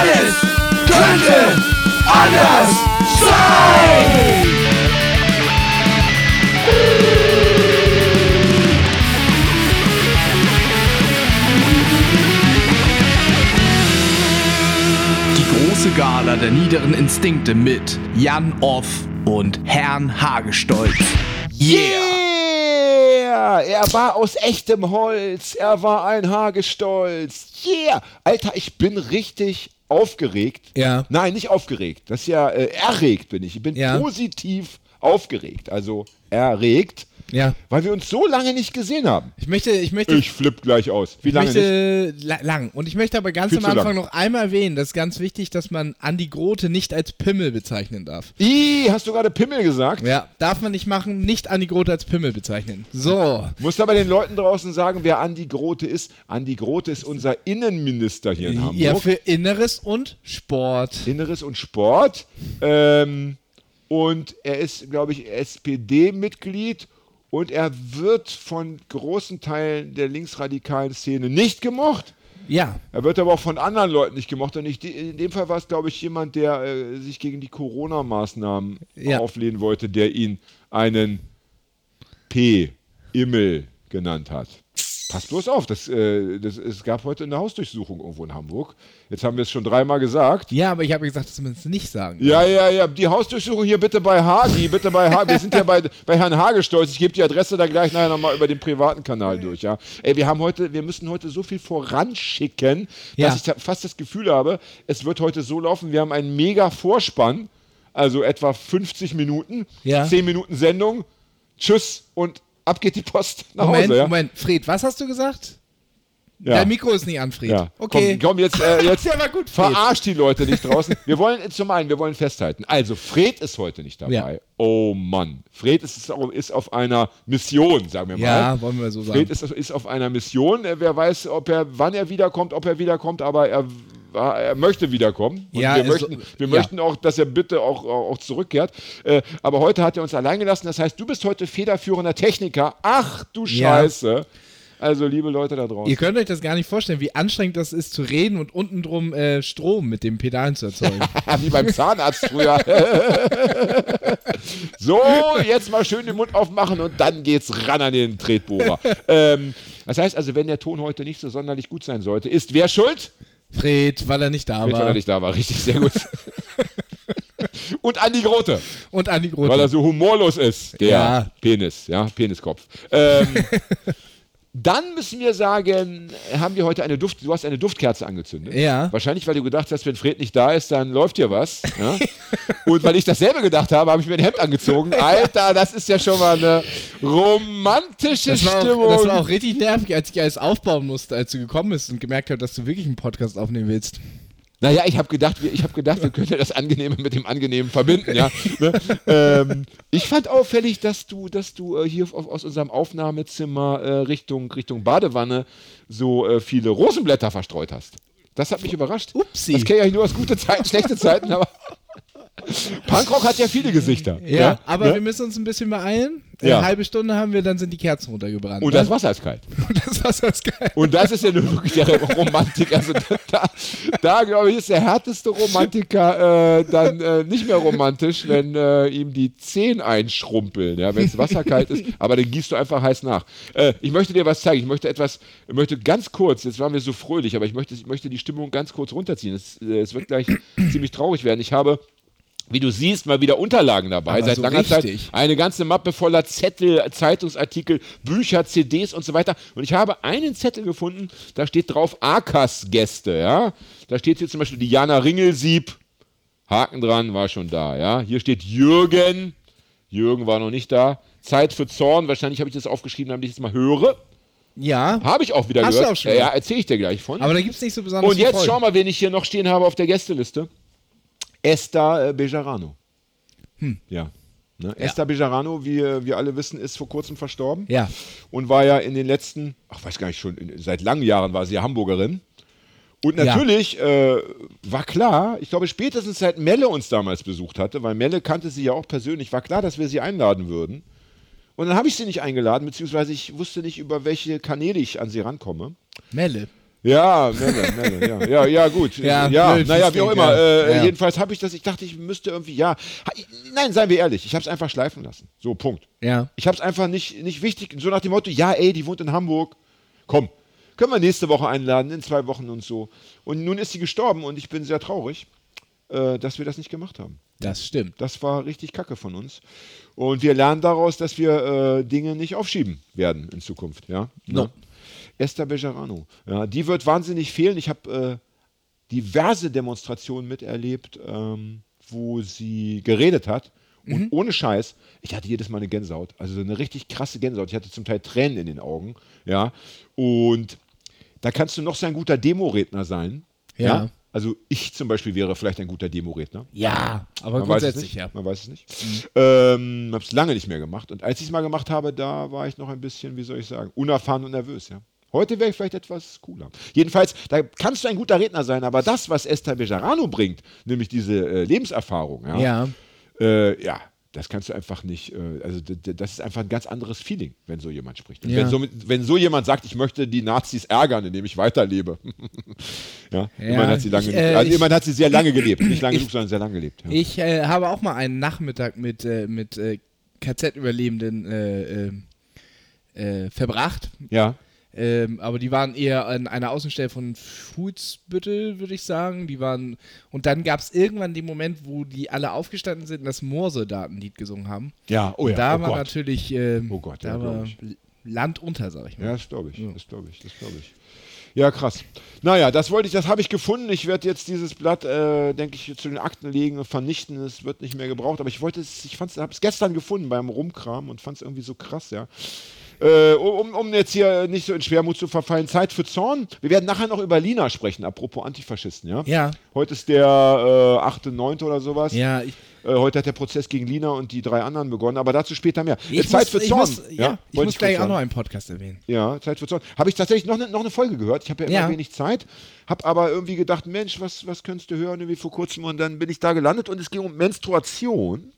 Alles könnte anders sein. Die große Gala der niederen Instinkte mit Jan Off und Herrn Hagestolz. Yeah! Er war aus echtem Holz. Er war ein Hagestolz. Yeah! Alter, ich bin richtig aufgeregt. Ja. Nein, nicht aufgeregt. Das ist ja äh, erregt bin ich. Ich bin Ja. positiv aufgeregt. Also erregt, Ja. weil wir uns so lange nicht gesehen haben. Ich möchte, ich möchte, Ich flipp gleich aus. Wie lange möchte la lang. Und ich möchte aber ganz Viel am. Anfang noch einmal erwähnen, das ist ganz wichtig, dass man Andi Grote nicht als Pimmel bezeichnen darf. Ih, hast du gerade Pimmel gesagt? Ja, darf man nicht machen, nicht Andi Grote als Pimmel bezeichnen. So. Musst aber den Leuten draußen sagen, wer Andi Grote ist. Andi Grote ist unser Innenminister hier in Hamburg. Ja, für Inneres und Sport. Inneres und Sport. Ähm, und er ist, glaube ich, SPD-Mitglied und er wird von großen Teilen der linksradikalen Szene nicht gemocht. Ja. Er wird aber auch von anderen Leuten nicht gemocht. Und ich, in dem Fall war es, glaube ich, jemand, der äh, sich gegen die Corona-Maßnahmen Ja. auflehnen wollte, der ihn einen P. Immel genannt hat. Pass bloß auf, das, äh, das, es gab heute eine Hausdurchsuchung irgendwo in Hamburg. Jetzt haben wir es schon dreimal gesagt. Ja, aber ich habe gesagt, dass man es nicht sagen Ja, ja, ja. Die Hausdurchsuchung hier bitte bei Hagi, bitte bei Hagi. Wir sind ja bei, bei Herrn Hagestolz. Ich gebe die Adresse da gleich nachher nochmal über den privaten Kanal durch, ja. Ey, wir haben heute, wir müssen heute so viel voranschicken, Ja. dass ich da fast das Gefühl habe, es wird heute so laufen, wir haben einen mega Vorspann, also etwa 50 Minuten, Ja. 10 Minuten Sendung, tschüss und ab geht die Post nach Moment, Hause, ja. Moment. Fred, was hast du gesagt? ja. Dein Mikro ist nicht an, Fred. Ja. Okay. Komm, komm jetzt, äh, jetzt war gut, verarscht die Leute nicht draußen. Wir wollen zum einen, wir wollen festhalten. Also, Fred ist heute nicht dabei. Ja. Oh Mann. Fred ist, ist auf einer Mission, sagen wir mal. Ja, wollen wir so sagen. Fred ist, ist auf einer Mission. Wer weiß, ob er, wann er wiederkommt, ob er wiederkommt, aber er, er möchte wiederkommen. Und Ja, wir, möchten, wir ja. möchten auch, dass er bitte auch, auch zurückkehrt. Äh, aber heute hat er uns allein gelassen. Das heißt, du bist heute federführender Techniker. Ach du Ja. Scheiße. Also, liebe Leute da draußen. Ihr könnt euch das gar nicht vorstellen, wie anstrengend das ist zu reden und unten drum äh, Strom mit dem Pedalen zu erzeugen. Wie beim Zahnarzt früher. so, jetzt mal schön den Mund aufmachen und dann geht's ran an den Tretbohrer. ähm, das heißt also, wenn der Ton heute nicht so sonderlich gut sein sollte, ist wer schuld? Fred, weil er nicht da Weil war. er nicht da war, richtig, sehr gut. und Andi Grote, Und Andi Grote. weil er so humorlos ist. Der Ja. Penis, ja, Peniskopf. Ähm, dann müssen wir sagen, haben wir heute eine Duft, du hast eine Duftkerze angezündet. Ja. Wahrscheinlich, weil du gedacht hast, wenn Fred nicht da ist, dann läuft hier was. Ja? Und weil ich dasselbe gedacht habe, habe ich mir ein Hemd angezogen. Alter, das ist ja schon mal eine romantische das war, Stimmung. auch, das war auch richtig nervig, als ich alles aufbauen musste, als du gekommen bist und gemerkt habe, dass du wirklich einen Podcast aufnehmen willst. Naja, ich habe gedacht, wir- ich habe gedacht, wir könnten das Angenehme mit dem Angenehmen verbinden, ja. ne? ähm, ich fand auffällig, dass du, dass du äh, hier auf, aus unserem Aufnahmezimmer äh, Richtung, Richtung Badewanne so äh, viele Rosenblätter verstreut hast. Das hat mich überrascht. Upsi. Das kenne ich nur aus gute Zeiten, schlechte Zeiten, aber Punkrock hat ja viele Gesichter. Ja, aber ne? wir müssen uns ein bisschen beeilen. Ja. Eine halbe Stunde haben wir, dann sind die Kerzen runtergebrannt. Und ne? das Wasser ist kalt. Und das Wasser ist geil. Und das ist ja nun wirklich der Romantik. Also da, da, da glaube ich, ist der härteste Romantiker äh, dann äh, nicht mehr romantisch, wenn äh, ihm die Zehen einschrumpeln, ja, wenn es wasserkalt ist. Aber dann gießt du einfach heiß nach. Äh, ich möchte dir was zeigen. Ich möchte etwas, ich möchte ganz kurz, jetzt waren wir so fröhlich, aber ich möchte, ich möchte die Stimmung ganz kurz runterziehen. Es, äh, es wird gleich ziemlich traurig werden. Ich habe wie du siehst, mal wieder Unterlagen dabei. Aber Seit so langer richtig. Zeit eine ganze Mappe voller Zettel, Zeitungsartikel, Bücher, CDs und so weiter. Und ich habe einen Zettel gefunden, da steht drauf Akas-Gäste, ja. Da steht hier zum Beispiel Diana Ringelsieb, Haken dran, war schon da, ja. Hier steht Jürgen, Jürgen war noch nicht da. Zeit für Zorn, wahrscheinlich habe ich das aufgeschrieben, damit ich es mal höre. Ja, Habe ich auch wieder Hast du gehört. auch schon ja, ja, erzähle ich dir gleich von. aber da gibt es nicht so besonders Und jetzt schau mal, wen ich hier noch stehen habe auf der Gästeliste. Esther äh, Bejarano. Hm. Ja. Ne? Esther Bejarano, wie äh, wir alle wissen, ist vor kurzem verstorben. Ja. Und war ja in den letzten, ach weiß gar nicht schon, in, seit langen Jahren war sie ja Hamburgerin. Und Ja. natürlich äh, war klar, ich glaube spätestens seit Melle uns damals besucht hatte, weil Melle kannte sie ja auch persönlich, war klar, dass wir sie einladen würden. Und dann habe ich sie nicht eingeladen, beziehungsweise ich wusste nicht, über welche Kanäle ich an sie rankomme. Melle. Ja, Melle, Melle, ja, ja, ja, gut. Ja, Ja, naja, wie auch immer. Äh, Ja. Jedenfalls habe ich das, ich dachte, ich müsste irgendwie, ja. Nein, seien wir ehrlich, ich habe es einfach schleifen lassen. So, Punkt. Ja. Ich habe es einfach nicht, nicht wichtig, so nach dem Motto, ja, ey, die wohnt in Hamburg. Komm, können wir nächste Woche einladen, in zwei Wochen und so. Und nun ist sie gestorben und ich bin sehr traurig, äh, dass wir das nicht gemacht haben. Das stimmt. Das war richtig kacke von uns. Und wir lernen daraus, dass wir äh, Dinge nicht aufschieben werden in Zukunft. Ja? No. Esther Bejarano. Ja, die wird wahnsinnig fehlen. Ich habe äh, diverse Demonstrationen miterlebt, ähm, wo sie geredet hat. Und ohne Scheiß, ich hatte jedes Mal eine Gänsehaut. Also eine richtig krasse Gänsehaut. Ich hatte zum Teil Tränen in den Augen. Ja. Und da kannst du noch so ein guter Demo-Redner sein. Ja. Also ich zum Beispiel wäre vielleicht ein guter Demo-Redner. Ja, aber Man weiß es grundsätzlich, nicht. ja. Man weiß es nicht. Ähm, habe es lange nicht mehr gemacht. Und als ich es mal gemacht habe, da war ich noch ein bisschen, wie soll ich sagen, unerfahren und nervös. Ja. Heute wäre ich vielleicht etwas cooler. Jedenfalls, da kannst du ein guter Redner sein, aber das, was Esther Bejarano bringt, nämlich diese äh, Lebenserfahrung, ja, Ja. Äh, ja, das kannst du einfach nicht, äh, also das ist einfach ein ganz anderes Feeling, wenn so jemand spricht. Ja. wenn, so, wenn so jemand sagt, ich möchte die Nazis ärgern, indem ich weiterlebe. ja, immerhin hat sie lange, ich, äh, also ich- hat sie sehr lange gelebt. Nicht lange genug, sondern sehr lange gelebt. Ja. Ich äh, habe auch mal einen Nachmittag mit, äh, mit KZ-Überlebenden verbracht. ja. Ähm, aber die waren eher an einer Außenstelle von Fußbüttel, würde ich sagen. Die waren und dann gab es irgendwann den Moment, wo die alle aufgestanden sind und das Moorsoldatenlied gesungen haben. Ja, oh ja, da oh war Gott. natürlich äh, Oh Gott, da ja, glaub war. Land unter, sag ich mal. Ja, das glaube ich, das glaube ich, das glaube ich. Ja, krass. Naja, das wollte ich, das habe ich gefunden. Ich werde jetzt dieses Blatt, äh, denke ich, zu den Akten legen und vernichten. Es wird nicht mehr gebraucht. Aber ich wollte es, ich habe es gestern gefunden beim Rumkram und fand es irgendwie so krass, ja. Äh, um, um jetzt hier nicht so in Schwermut zu verfallen, Zeit für Zorn. Wir werden nachher noch über Lina sprechen, apropos Antifaschisten, ja? Ja. Heute ist der äh, 8., 9. oder sowas. Ja, ich, Äh, heute hat der Prozess gegen Lina und die drei anderen begonnen, aber dazu später mehr. Äh, ich Zeit muss, für ich Zorn. muss, ja, ich wollte muss gleich auch noch einen Podcast erwähnen. Ja, Zeit für Zorn. Habe ich tatsächlich noch eine noch eine Folge gehört. Ich habe ja immer Ja. wenig Zeit. Habe aber irgendwie gedacht, Mensch, was, was könntest du hören, irgendwie vor kurzem. Und dann bin ich da gelandet und es ging um Menstruation.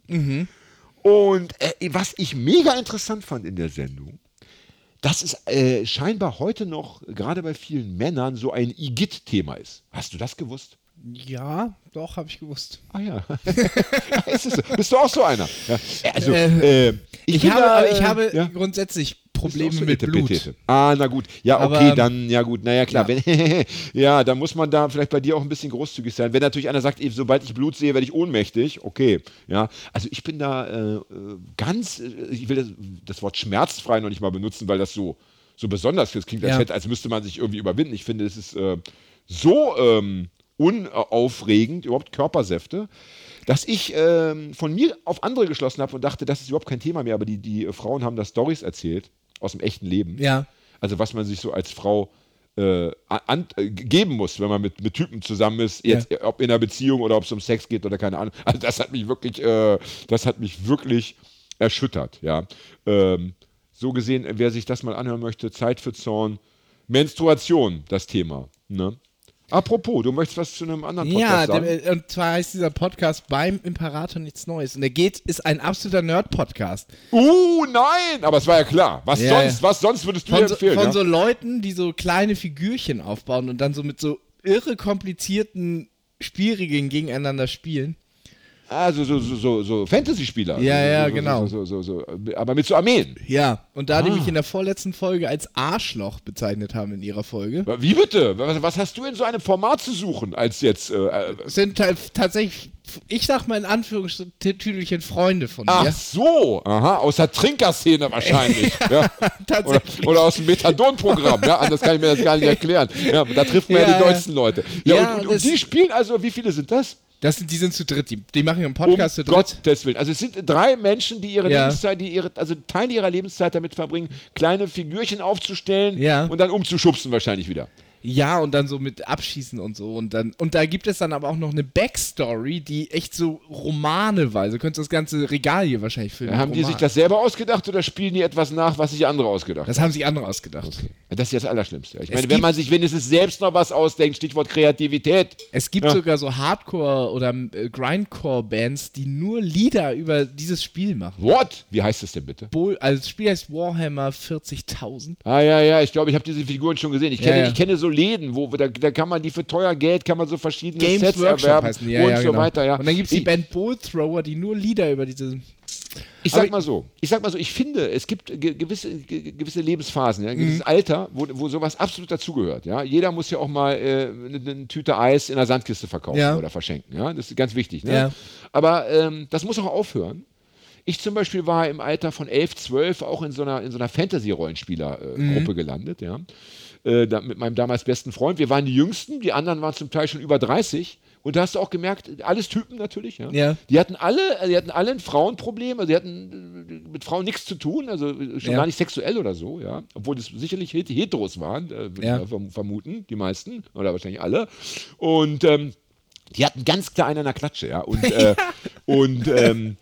Und äh, was ich mega interessant fand in der Sendung, dass es äh, scheinbar heute noch, gerade bei vielen Männern, so ein Igitt-Thema ist. Hast du das gewusst? Ja, doch, habe ich gewusst. Ah ja. ist? Bist du auch so einer? Ja. Also, Äh, äh, Ich, bin habe, da, ich äh, habe ja. grundsätzlich Probleme mit? Blut. Ah, na gut. Ja, Aber, okay, ähm, dann, ja gut. Naja, klar. ja. Wenn, ja, dann muss man da vielleicht bei dir auch ein bisschen großzügig sein. Wenn natürlich einer sagt, ey, sobald ich Blut sehe, werde ich ohnmächtig. Okay, ja. Also ich bin da äh, äh, ganz, äh, ich will das, das Wort schmerzfrei noch nicht mal benutzen, weil das so, so besonders. Klingt, als, Ja. hätte, als müsste man sich irgendwie überwinden. Ich finde, es ist äh, so ähm, unaufregend, überhaupt Körpersäfte, dass ich ähm, von mir auf andere geschlossen habe und dachte, das ist überhaupt kein Thema mehr, aber die, die Frauen haben da Stories erzählt aus dem echten Leben. Ja. Also was man sich so als Frau äh, an, äh, geben muss, wenn man mit, mit Typen zusammen ist, jetzt äh, ob in einer Beziehung oder ob es um Sex geht oder keine Ahnung. Also das hat mich wirklich, äh, das hat mich wirklich erschüttert, ja. Ähm, so gesehen, wer sich das mal anhören möchte, Zeit für Zorn, Menstruation, das Thema. Ne? Apropos, du möchtest was zu einem anderen Ja, Podcast sagen? der, äh, und zwar heißt dieser Podcast beim Imperator nichts Neues. Und der geht, ist ein absoluter Nerd-Podcast. uh, nein! Aber es war ja klar. Was Ja, sonst, ja. was sonst würdest du Von, so, empfehlen? von ja? so Leuten, die so kleine Figürchen aufbauen und dann so mit so irre komplizierten Spielregeln gegeneinander spielen. Also so, so, so, so Fantasy-Spieler. Ja, ja, genau. Aber mit so Armeen. Ja. Und da die Ah. mich in der vorletzten Folge als Arschloch bezeichnet haben in ihrer Folge, Wie bitte? Was, was hast du in so einem Format zu suchen, als jetzt. Äh, äh, sind tatsächlich, ich sag mal in Anführungsstrichen, Freunde von ach mir. so, aha, aus der Trinkerszene wahrscheinlich. ja. Oder, Tatsächlich. oder aus dem Methadon-Programm, ja, anders kann ich mir das gar nicht erklären. Ja, da trifft man ja, Ja, die dollsten Leute. Ja, und, und, und die spielen also, wie viele sind das? Das sind, die sind zu dritt. Die, die machen einen Um Podcast zu dritt. Gottes Willen. Also es sind drei Menschen, die ihre Ja. Lebenszeit, die ihre, also Teil ihrer Lebenszeit damit verbringen, kleine Figürchen aufzustellen Ja. und dann umzuschubsen wahrscheinlich wieder. Ja, und dann so mit Abschießen und so. Und dann, und da gibt es dann aber auch noch eine Backstory, die echt so Romane war. Also könntest das ganze Regal hier wahrscheinlich füllen. Haben mit die sich das selber ausgedacht oder spielen die etwas nach, was sich andere ausgedacht haben? Das haben sich andere ausgedacht. Das ist ja das Allerschlimmste. Ich Es meine, wenn man sich wenigstens selbst noch was ausdenkt, Stichwort Kreativität. Es gibt Ja. sogar so Hardcore- oder äh, Grindcore-Bands, die nur Lieder über dieses Spiel machen. What? Wie heißt das denn bitte? Bo also das Spiel heißt Warhammer 40.000. Ah ja, ja, ich glaube, ich habe diese Figuren schon gesehen. Ich kenne, Ja, ja. ich kenne so Läden, wo da, da kann man die für teuer Geld, kann man so verschiedene Games Sets Workshop erwerben heißen ja, und ja, so genau. weiter. Ja. Und dann gibt es die Band Bull Thrower, die nur Lieder über diese. Ich sag mal so, ich sag mal so, ich finde, es gibt ge gewisse, ge gewisse Lebensphasen, ja, ein gewisses Alter, wo, wo sowas absolut dazugehört. Ja? Jeder muss ja auch mal äh, eine, eine Tüte Eis in der Sandkiste verkaufen Ja. oder verschenken. Ja? Das ist ganz wichtig. Ne? Ja. Aber ähm, das muss auch aufhören. Ich zum Beispiel war im Alter von 11, 12 auch in so einer, in so einer Fantasy-Rollenspieler-Gruppe gelandet, ja. Äh, mit meinem damals besten Freund. Wir waren die Jüngsten, die anderen waren zum Teil schon über 30. Und da hast du auch gemerkt, alles Typen natürlich, ja. Ja. Die hatten alle, die hatten alle ein Frauenproblem, also die hatten äh, mit Frauen nichts zu tun, also äh, schon Ja. gar nicht sexuell oder so, ja. Obwohl das sicherlich Het- Heteros waren, äh, würde Ja. vermuten, die meisten, oder wahrscheinlich alle. Und ähm, die hatten ganz klar einen an der Klatsche, ja. Und, äh, und ähm,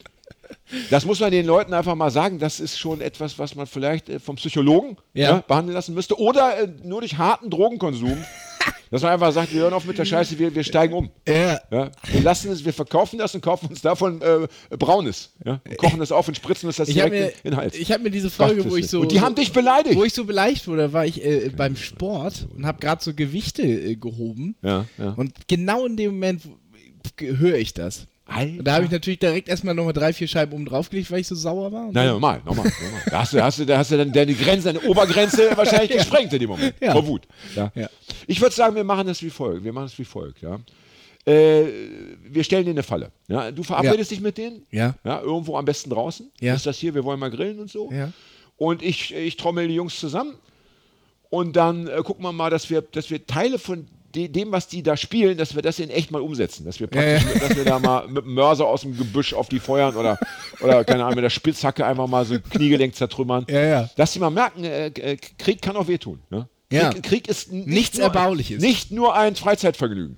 das muss man den Leuten einfach mal sagen, das ist schon etwas, was man vielleicht äh, vom Psychologen Ja. ja. behandeln lassen müsste. Oder äh, nur durch harten Drogenkonsum. dass man einfach sagt, wir hören auf mit der Scheiße, wir, wir steigen um. Ja. Ja, wir lassen es, wir verkaufen das und kaufen uns davon äh, Braunes. Ja, und kochen das auf und spritzen uns das Ich habe direkt mir, in, den Hals. ich hab mir diese Folge, wo ich so. und die haben dich beleidigt. Wo ich so beleicht wurde, war ich äh, beim Sport und habe gerade so Gewichte äh, gehoben. ja, ja. Und genau in dem Moment ge- höre ich das. Alter. Da habe ich natürlich direkt erstmal nochmal drei, vier Scheiben oben draufgelegt, weil ich so sauer war. Nein, normal, normal. normal. Da hast du, hast du, da hast du dann deine Grenze, deine Obergrenze wahrscheinlich gesprengt in dem Moment. Ja. Vor Wut. Ja. Ja. Ich würde sagen, wir machen das wie folgt. Wir machen es wie folgt, ja. Äh, wir stellen dir eine Falle. Ja? Du verabredest dich mit denen. Ja. Ja, irgendwo am besten draußen. Ja. Ist das hier, wir wollen mal grillen und so. Ja. Und ich, ich trommel die Jungs zusammen. Und dann äh, gucken wir mal, dass wir, dass wir Teile von dem, was die da spielen, dass wir das in echt mal umsetzen. Dass wir praktisch, dass wir da mal mit dem Mörser aus dem Gebüsch auf die feuern oder, oder keine Ahnung, mit der Spitzhacke einfach mal so ein Kniegelenk zertrümmern. Ja, ja. Dass die mal merken, äh, äh, Krieg kann auch wehtun. Ne? Ja. Krieg, Krieg ist nicht Nichts nur, Erbauliches. Nicht nur ein Freizeitvergnügen.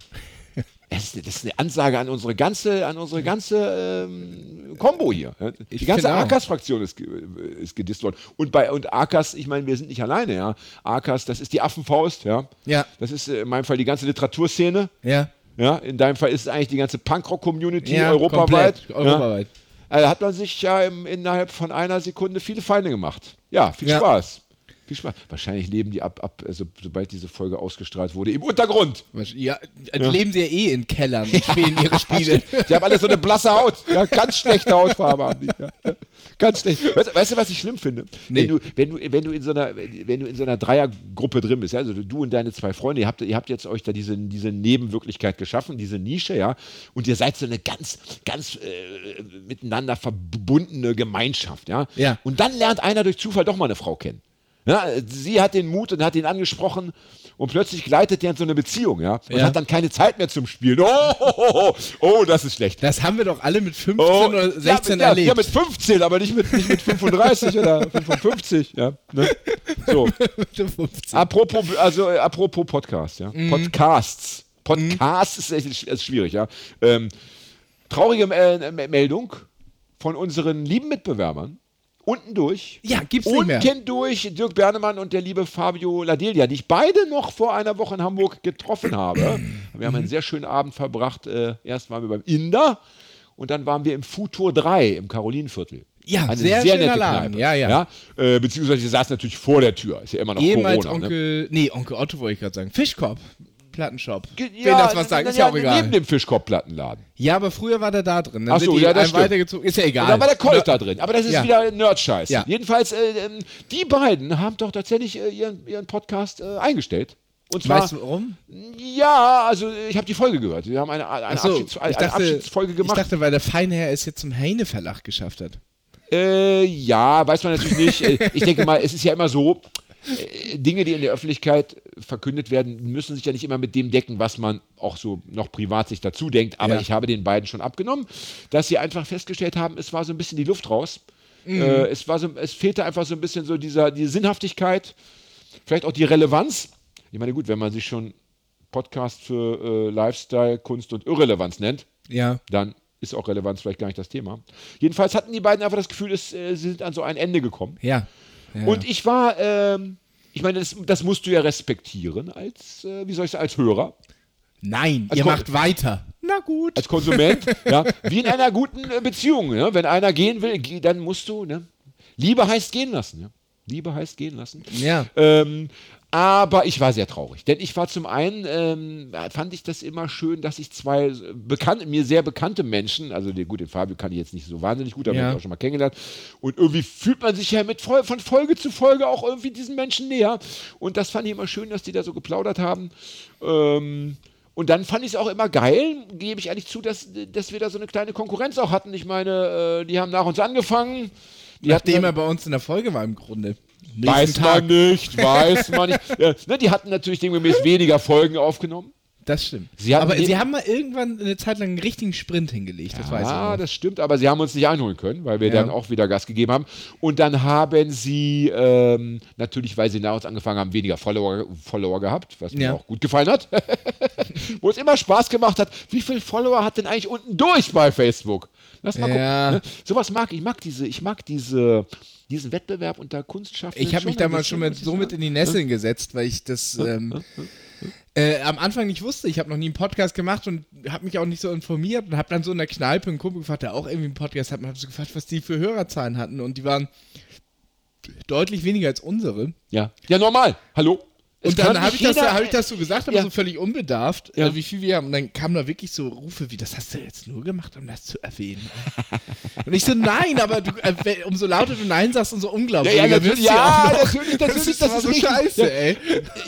Das ist, eine Ansage an unsere ganze, an unsere ganze ähm, Combo hier. Die ganze. Arkas-Fraktion ist, ist gedisst worden. Und bei und Arkas, ich meine, wir sind nicht alleine, ja. Arkas, das ist die Affenfaust, ja. Ja. Das ist äh, in meinem Fall die ganze Literaturszene. Ja. Ja, in deinem Fall ist es eigentlich die ganze Punkrock-Community Ja, europaweit. europaweit. Ja. Also hat man sich ja im, innerhalb von einer Sekunde viele Feinde gemacht. Ja, viel Ja. Spaß. Viel Spaß. Wahrscheinlich leben die ab, ab also, sobald diese Folge ausgestrahlt wurde, im Untergrund. Was- Ja, leben sie ja eh in Kellern und spielen ihre Spiele. Die haben alle so eine blasse Haut. Ja, ganz schlechte Hautfarbe haben die. Ja. Ganz schlecht. Weißt, weißt du, was ich schlimm finde? Nee. Wenn, du, wenn, du, wenn, du in so einer, wenn du in so einer Dreiergruppe drin bist, ja, also du und deine zwei Freunde, ihr habt, ihr habt jetzt euch da diese, diese Nebenwirklichkeit geschaffen, diese Nische, ja, und ihr seid so eine ganz, ganz äh, miteinander verbundene Gemeinschaft, ja. Ja. Und dann lernt einer durch Zufall doch mal eine Frau kennen. Ja, sie hat den Mut und hat ihn angesprochen und plötzlich gleitet der in so eine Beziehung, ja, und Ja. hat dann keine Zeit mehr zum Spielen. Oh, oh, oh, oh, das ist schlecht. Das haben wir doch alle mit 15 Oh, oder 16 ja, mit, erlebt. Ja, mit 15, aber nicht mit, nicht mit 35 oder 55. Ja, ne? So, 15. apropos, also, äh, apropos Podcast, ja. Mhm. Podcasts. Podcast ist, echt, ist schwierig, ja. Ähm, traurige äh, Me- Meldung von unseren lieben Mitbewerbern. Unten durch. Ja, gibt's nicht mehr. Unten durch Dirk Bernemann und der liebe Fabio Ladelia, die ich beide noch vor einer Woche in Hamburg getroffen habe. Wir haben einen sehr schönen Abend verbracht. Äh, erst waren wir beim Inder und dann waren wir im Futur 3 im Karolinenviertel. Ja, sehr schöner Laden. Kneipe. Ja, ja. Äh, beziehungsweise saß natürlich vor der Tür. Ist ja immer noch Ehemals Corona. ne? Onkel, nee, Onkel Otto wollte ich gerade sagen. Fischkorb. Plattenshop. Ge- Wen das was sagt, ist ja auch Neben egal. dem Fischkorbplattenladen. Ja, aber früher war der da drin. Dann Ach so, ja, das stimmt. weitergezogen. Ist ja egal. Und da war der Colt da drin. Aber das ist Ja. wieder Nerd-Scheiß. Ja. Jedenfalls, äh, ähm, die beiden haben doch tatsächlich äh, ihren, ihren Podcast äh, eingestellt. Und zwar, Weißt du warum? ja, also ich habe die Folge gehört. Sie haben eine, eine, so, Abschieds, eine ich dachte, Abschiedsfolge Ich gemacht. dachte, weil der Feinherr es jetzt zum Heine Verlag geschafft hat. Äh, ja, weiß man natürlich nicht. Ich denke mal, es ist ja immer so, Dinge, die in der Öffentlichkeit verkündet werden, müssen sich ja nicht immer mit dem decken, was man auch so noch privat sich dazu denkt. Aber Ja. ich habe den beiden schon abgenommen, dass sie einfach festgestellt haben, es war so ein bisschen die Luft raus. Mhm. Äh, es, war so, es fehlte einfach so ein bisschen so dieser, die Sinnhaftigkeit, vielleicht auch die Relevanz. Ich meine, gut, wenn man sich schon Podcast für äh, Lifestyle, Kunst und Irrelevanz nennt, Ja. dann ist auch Relevanz vielleicht gar nicht das Thema. Jedenfalls hatten die beiden einfach das Gefühl, es, äh, sie sind an so ein Ende gekommen. Ja. Ja. Und ich war, ähm, ich meine, das, das musst du ja respektieren als, äh, wie soll ich sagen, als Hörer, Nein, Als ihr Kon- macht weiter. Na gut. als Konsument, ja, wie in einer guten äh, Beziehung. Ne? Wenn einer gehen will, dann musst du, ne? Liebe heißt gehen lassen, ja. Liebe heißt gehen lassen. Ja. Ähm, Aber ich war sehr traurig, denn ich war zum einen, ähm, fand ich das immer schön, dass ich zwei bekannte, mir sehr bekannte Menschen, also den, gut, den Fabio kann ich jetzt nicht so wahnsinnig gut, aber Ja. ich auch schon mal kennengelernt. Und irgendwie fühlt man sich ja mit von Folge zu Folge auch irgendwie diesen Menschen näher. Und das fand ich immer schön, dass die da so geplaudert haben. Ähm, und dann fand ich es auch immer geil, gebe ich ehrlich zu, dass, dass wir da so eine kleine Konkurrenz auch hatten. Ich meine, äh, die haben nach uns angefangen. Die hatten Nachdem dann- er bei uns in der Folge war im Grunde. Weiß Nächsten man nicht, weiß man nicht. Ja, ne, die hatten natürlich demgemäß weniger Folgen aufgenommen. Das stimmt. Sie aber sie haben mal irgendwann eine Zeit lang einen richtigen Sprint hingelegt, das weiß ich Ja, das stimmt, aber sie haben uns nicht einholen können, weil wir Ja. dann auch wieder Gas gegeben haben. Und dann haben sie, ähm, natürlich, weil sie nach uns angefangen haben, weniger Follower, Follower gehabt, was mir Ja. auch gut gefallen hat. Wo es immer Spaß gemacht hat. Wie viele Follower hat denn eigentlich unten durch bei Facebook? Lass mal Ja. gucken. Ne? Sowas mag ich. Ich mag diese, ich mag diese, diesen Wettbewerb unter Kunstschaffenden. Ich habe mich damals schon mit, so mit in die Nesseln gesetzt, weil ich das ähm, äh, am Anfang nicht wusste. Ich habe noch nie einen Podcast gemacht und habe mich auch nicht so informiert und habe dann so in der Kneipe einen Kumpel gefragt, der auch irgendwie einen Podcast hat und habe so gefragt, was die für Hörerzahlen hatten und die waren deutlich weniger als unsere. Ja. ja, normal. Hallo? Und dann habe ich, das, hab ich das so gesagt, aber Ja. so völlig unbedarft, Ja. äh, wie viel wir haben. Und dann kamen da wirklich so Rufe wie, das hast du jetzt nur gemacht, um das zu erwähnen. und ich so, nein, aber du, äh, umso lauter du Nein sagst, umso Ja, unglaublicher ja, natürlich, wird's ja, auch noch. natürlich, natürlich, das ist, das ist so scheiße, Ja. ey.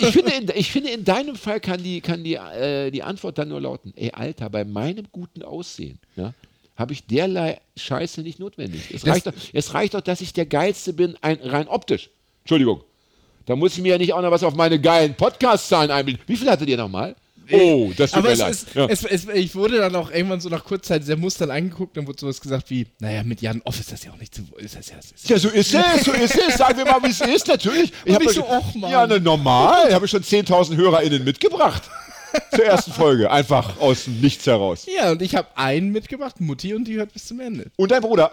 ich finde, in, ich finde, in deinem Fall kann die, kann die, äh, die Antwort dann nur lauten: Ey, Alter, bei meinem guten Aussehen, ja, habe ich derlei Scheiße nicht notwendig. Es reicht, doch, es reicht doch, dass ich der Geilste bin, ein, rein optisch. Entschuldigung. Da muss ich mir ja nicht auch noch was auf meine geilen Podcast-Zahlen einbilden. Wie viel hattet ihr nochmal? Oh, das tut Aber mir leid. ist, ja. es, es, ich wurde dann auch irgendwann so nach kurzer Zeit sehr mustern angeguckt und wurde sowas gesagt wie, naja, mit Jan Off ist das ja auch nicht so, ist das ja, das ist Ja, so ist es, so ist es. Sagen wir mal, wie es ist, natürlich. Ich hab ich euch- so, och, Mann. Ja, ne, normal. Ich habe schon 10.000 HörerInnen mitgebracht. Zur ersten Folge. Einfach aus dem Nichts heraus. Ja, und ich habe einen mitgebracht, Mutti, und die hört bis zum Ende. Und dein Bruder.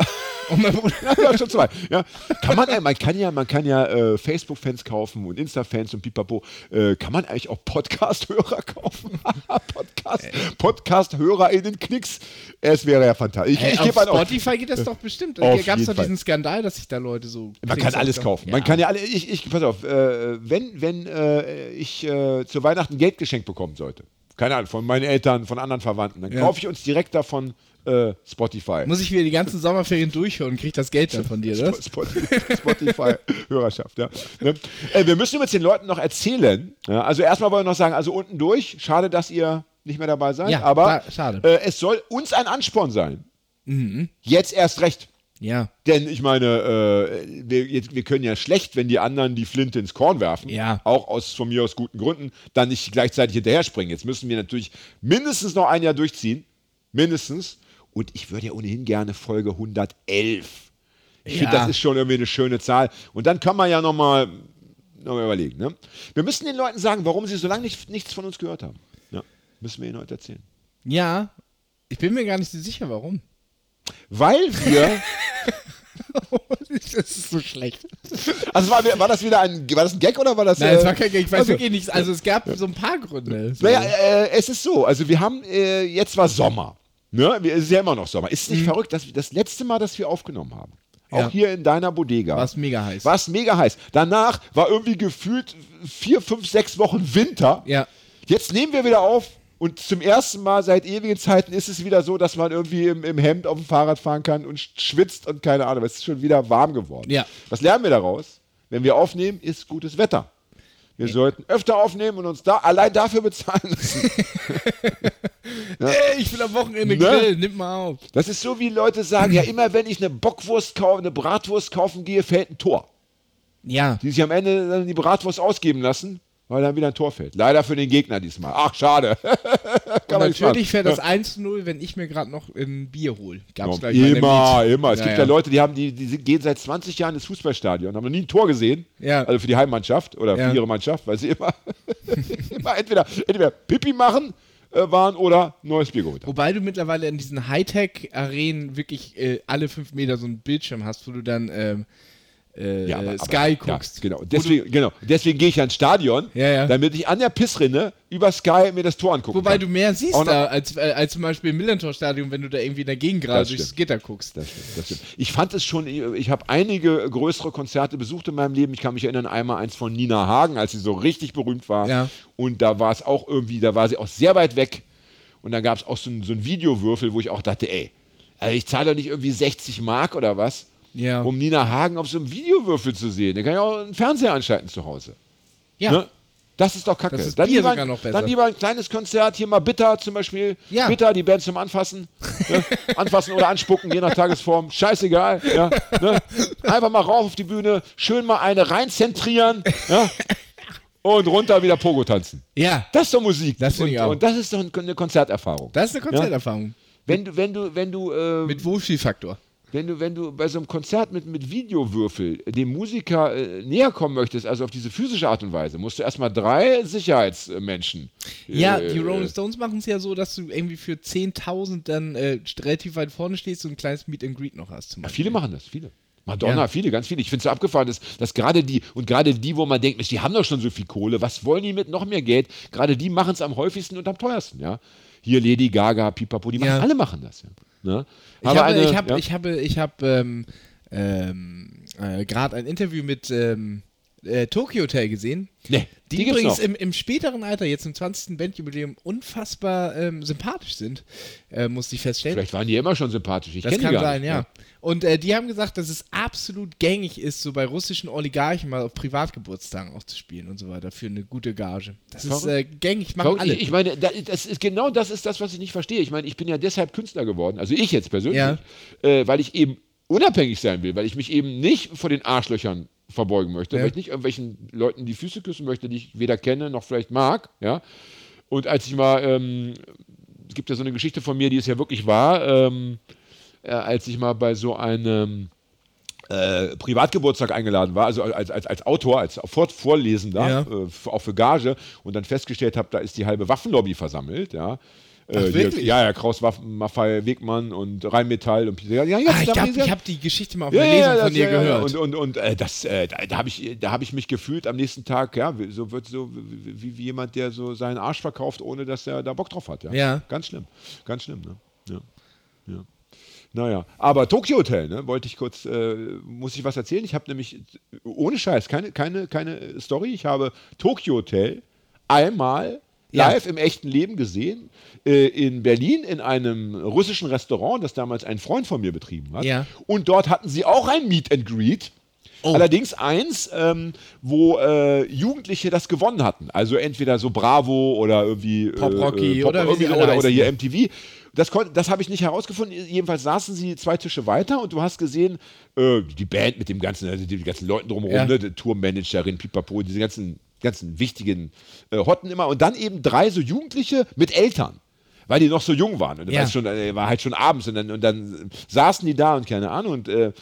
Und mein Bruder, ja, schon zwei. Ja. Kann man, äh, man kann ja, man kann ja äh, Facebook-Fans kaufen und Insta-Fans und pipapo. Äh, kann man eigentlich auch Podcast-Hörer kaufen? Podcast, Podcast-HörerInnen-Knicks. Es wäre ja fantastisch. Ich, Ey, ich auf einen auf. Spotify geht das doch bestimmt. Da gab es doch diesen Skandal, dass sich da Leute so. Man kann alles kaufen. Man kann ja alle. Ich, ich pass auf. Äh, wenn wenn äh, ich äh, zu Weihnachten Geld geschenkt bekommen sollte, keine Ahnung, von meinen Eltern, von anderen Verwandten, dann Ja. kaufe ich uns direkt davon äh, Spotify. Muss ich wieder die ganzen Sommerferien durchhören und krieg das Geld dann von dir, ne? Spotify, Spotify Hörerschaft, ja. Ne? Äh, wir müssen jetzt den Leuten noch erzählen. Ja, also erstmal wollen wir noch sagen, also unten durch, schade, dass ihr nicht mehr dabei seid, Ja, aber schade. Äh, es soll uns ein Ansporn sein. Mhm. Jetzt erst recht. Ja. Denn ich meine, äh, wir, jetzt- wir können ja schlecht, wenn die anderen die Flinte ins Korn werfen, Ja. auch aus von mir aus guten Gründen, dann nicht gleichzeitig hinterher springen. Jetzt müssen wir natürlich mindestens noch ein Jahr durchziehen. Mindestens. Und ich würde ja ohnehin gerne Folge 111. Ich finde, Ja. das ist schon irgendwie eine schöne Zahl. Und dann kann man ja nochmal noch mal überlegen. Ne? Wir müssen den Leuten sagen, warum sie so lange nicht, nichts von uns gehört haben. Ja, müssen wir ihnen heute erzählen. Ja. Ich bin mir gar nicht so sicher, warum. Weil wir das ist so schlecht. Also war, war das wieder ein, war das ein Gag oder war das? Nein, es äh, war kein Gag. Ich weiß also, wirklich nicht. Also es gab so ein paar Gründe. So. Naja, äh, es ist so. Also wir haben äh, jetzt war Sommer. Ne? Wir- Es ist ja immer noch Sommer. Ist es nicht verrückt, dass wir das letzte Mal, dass wir aufgenommen haben, auch Mhm. Ja. hier in deiner Bodega, War es mega heiß. war es mega heiß. Danach war irgendwie gefühlt vier, fünf, sechs Wochen Winter. Ja. Jetzt nehmen wir wieder auf. Und zum ersten Mal seit ewigen Zeiten ist es wieder so, dass man irgendwie im, im Hemd auf dem Fahrrad fahren kann und schwitzt und keine Ahnung. Es ist schon wieder warm geworden. Ja. Was lernen wir daraus? Wenn wir aufnehmen, ist gutes Wetter. Wir sollten öfter aufnehmen und uns da allein dafür bezahlen lassen. Ey, ich will am Wochenende Ne? grillen. Nimm mal auf. Das ist so, wie Leute sagen, ja, immer wenn ich eine Bockwurst kaufe, eine Bratwurst kaufen gehe, fällt ein Tor. Ja. Die sich am Ende dann die Bratwurst ausgeben lassen, weil dann wieder ein Tor fällt. Leider für den Gegner diesmal. Ach, schade. Und natürlich fährt das 1-0, wenn ich mir gerade noch ein Bier hole. Gab's Ja, gleich immer, immer. Es Ja, gibt ja. ja Leute, die haben die, die gehen seit 20 Jahren ins Fußballstadion, haben noch nie ein Tor gesehen. Ja. Also für die Heimmannschaft oder für ihre Mannschaft, weil sie immer, immer entweder, entweder Pipi machen äh, waren oder neues Bier geholt haben. Wobei du mittlerweile in diesen Hightech-Arenen wirklich äh, alle fünf Meter so einen Bildschirm hast, wo du dann ähm, äh, Ja, aber- aber- Sky guckst. Ja, genau. Deswegen, genau. Deswegen gehe ich ans Stadion, Ja, damit ich an der Pissrinne über Sky mir das Tor angucken Wobei kann. du mehr siehst noch- da als, äh, als zum Beispiel im Millantor-Stadion, wenn du da irgendwie in der Gegend gerade durchs stimmt. Gitter guckst. Das stimmt, das stimmt. Ich fand es schon, ich habe einige größere Konzerte besucht in meinem Leben. Ich kann mich erinnern, einmal eins von Nina Hagen, als sie so richtig berühmt war. Und da war es auch irgendwie, da war sie auch sehr weit weg. Und dann gab es auch so einen so einen Videowürfel, wo ich auch dachte, ey, also ich zahle doch nicht irgendwie 60 Mark oder was, Ja. um Nina Hagen auf so einem Videowürfel zu sehen. Da kann ich auch einen Fernseher anschalten zu Hause. Ja. Ne? Das ist doch kacke. Das ist dann, lieber, sogar noch besser. dann lieber ein kleines Konzert, hier mal Bitter zum Beispiel. Ja. Bitter, die Band zum Anfassen. ne? Anfassen oder anspucken, je nach Tagesform. Scheißegal. Ja? Ne? Einfach mal rauf auf die Bühne, schön mal eine reinzentrieren ja? und runter wieder Pogo tanzen. Ja, Das ist doch Musik. Das und, ich auch. und das ist doch ein- eine Konzerterfahrung. das ist eine Konzerterfahrung. Wenn du, wenn du, wenn du, äh, Mit Wohlfühlfaktor. Wenn du, wenn du bei so einem Konzert mit, mit Videowürfel dem Musiker äh, näher kommen möchtest, also auf diese physische Art und Weise, musst du erstmal drei Sicherheitsmenschen. Ja, äh, die Rolling Stones machen es ja so, dass du irgendwie für 10.000 dann äh, relativ weit vorne stehst und ein kleines Meet and Greet noch hast. Ja, viele machen das, viele. Madonna, Ja. viele, ganz viele. Ich finde es so abgefahren, dass, dass gerade die, und gerade die, wo man denkt, Mensch, die haben doch schon so viel Kohle, was wollen die mit noch mehr Geld? Gerade die machen es am häufigsten und am teuersten, ja. Hier Lady Gaga, Pipapo, die machen, Ja. alle machen das, ja. Ne? Ich habe, eine- ich habe, ja. ich habe, ich habe ähm, ähm, äh, gerade ein Interview mit ähm, äh, Tokyo Hotel gesehen. Nee, Die, die übrigens im, im späteren Alter, jetzt im 20. Bandjubiläum, unfassbar ähm, sympathisch sind, äh, musste ich feststellen. Vielleicht waren die immer schon sympathisch. Ich Das kann sein, nicht, ja. Und äh, die haben gesagt, dass es absolut gängig ist, so bei russischen Oligarchen mal auf Privatgeburtstagen auch zu spielen und so weiter für eine gute Gage. Das ist äh, gängig, machen Warum- alle. Ich, ich meine, da- das ist, genau das ist das, was ich nicht verstehe. Ich meine, ich bin ja deshalb Künstler geworden, also ich jetzt persönlich, Ja. äh, weil ich eben unabhängig sein will, weil ich mich eben nicht vor den Arschlöchern verbeugen möchte, Ja. weil ich nicht irgendwelchen Leuten die Füße küssen möchte, die ich weder kenne noch vielleicht mag, ja. Und als ich mal, ähm, es gibt ja so eine Geschichte von mir, die ist ja wirklich wahr, ähm, äh, als ich mal bei so einem äh, Privatgeburtstag eingeladen war, also als, als, als Autor, als Vor Vorlesender, Ja. äh, auch für Gage, und dann festgestellt habe, da ist die halbe Waffenlobby versammelt, ja. Äh, Ach, hier- wirklich? ja, ja, Kraus Maffei Wegmann und Rheinmetall und ja, ja, ah, ich habe die Geschichte mal auf ja, Lesung ja, von dir gehört. Und, und, und äh, das, äh, da, da habe ich, da hab ich mich gefühlt am nächsten Tag, ja, wie- so wird so wie, wie, wie jemand, der so seinen Arsch verkauft, ohne dass er da Bock drauf hat. Ja. Ja. Ganz schlimm. Ganz schlimm, ne? Ja. ja. Naja, aber Tokyo Hotel, ne, wollte ich kurz, äh, muss ich was erzählen? Ich habe nämlich, ohne Scheiß, keine, keine, keine Story, ich habe Tokyo Hotel einmal Ja. live im echten Leben gesehen, äh, in Berlin in einem russischen Restaurant, das damals ein Freund von mir betrieben hat. Ja. Und dort hatten sie auch ein Meet and Greet. Oh. Allerdings eins, ähm, wo äh, Jugendliche das gewonnen hatten. Also entweder so Bravo oder irgendwie Pop Rocky äh, Pop, oder wie irgendwie alle oder, oder hier MTV. Das, das habe ich nicht herausgefunden. Jedenfalls saßen sie zwei Tische weiter und du hast gesehen, äh, die Band mit dem ganzen, also die ganzen Leuten drumherum, Ja. ne, die Tourmanagerin, Pipapo, diese ganzen, ganzen wichtigen äh, Hotten immer. Und dann eben drei so Jugendliche mit Eltern. Weil die noch so jung waren. Und Ja. ja. schon, äh, war halt schon abends und dann, und dann saßen die da und keine Ahnung und äh,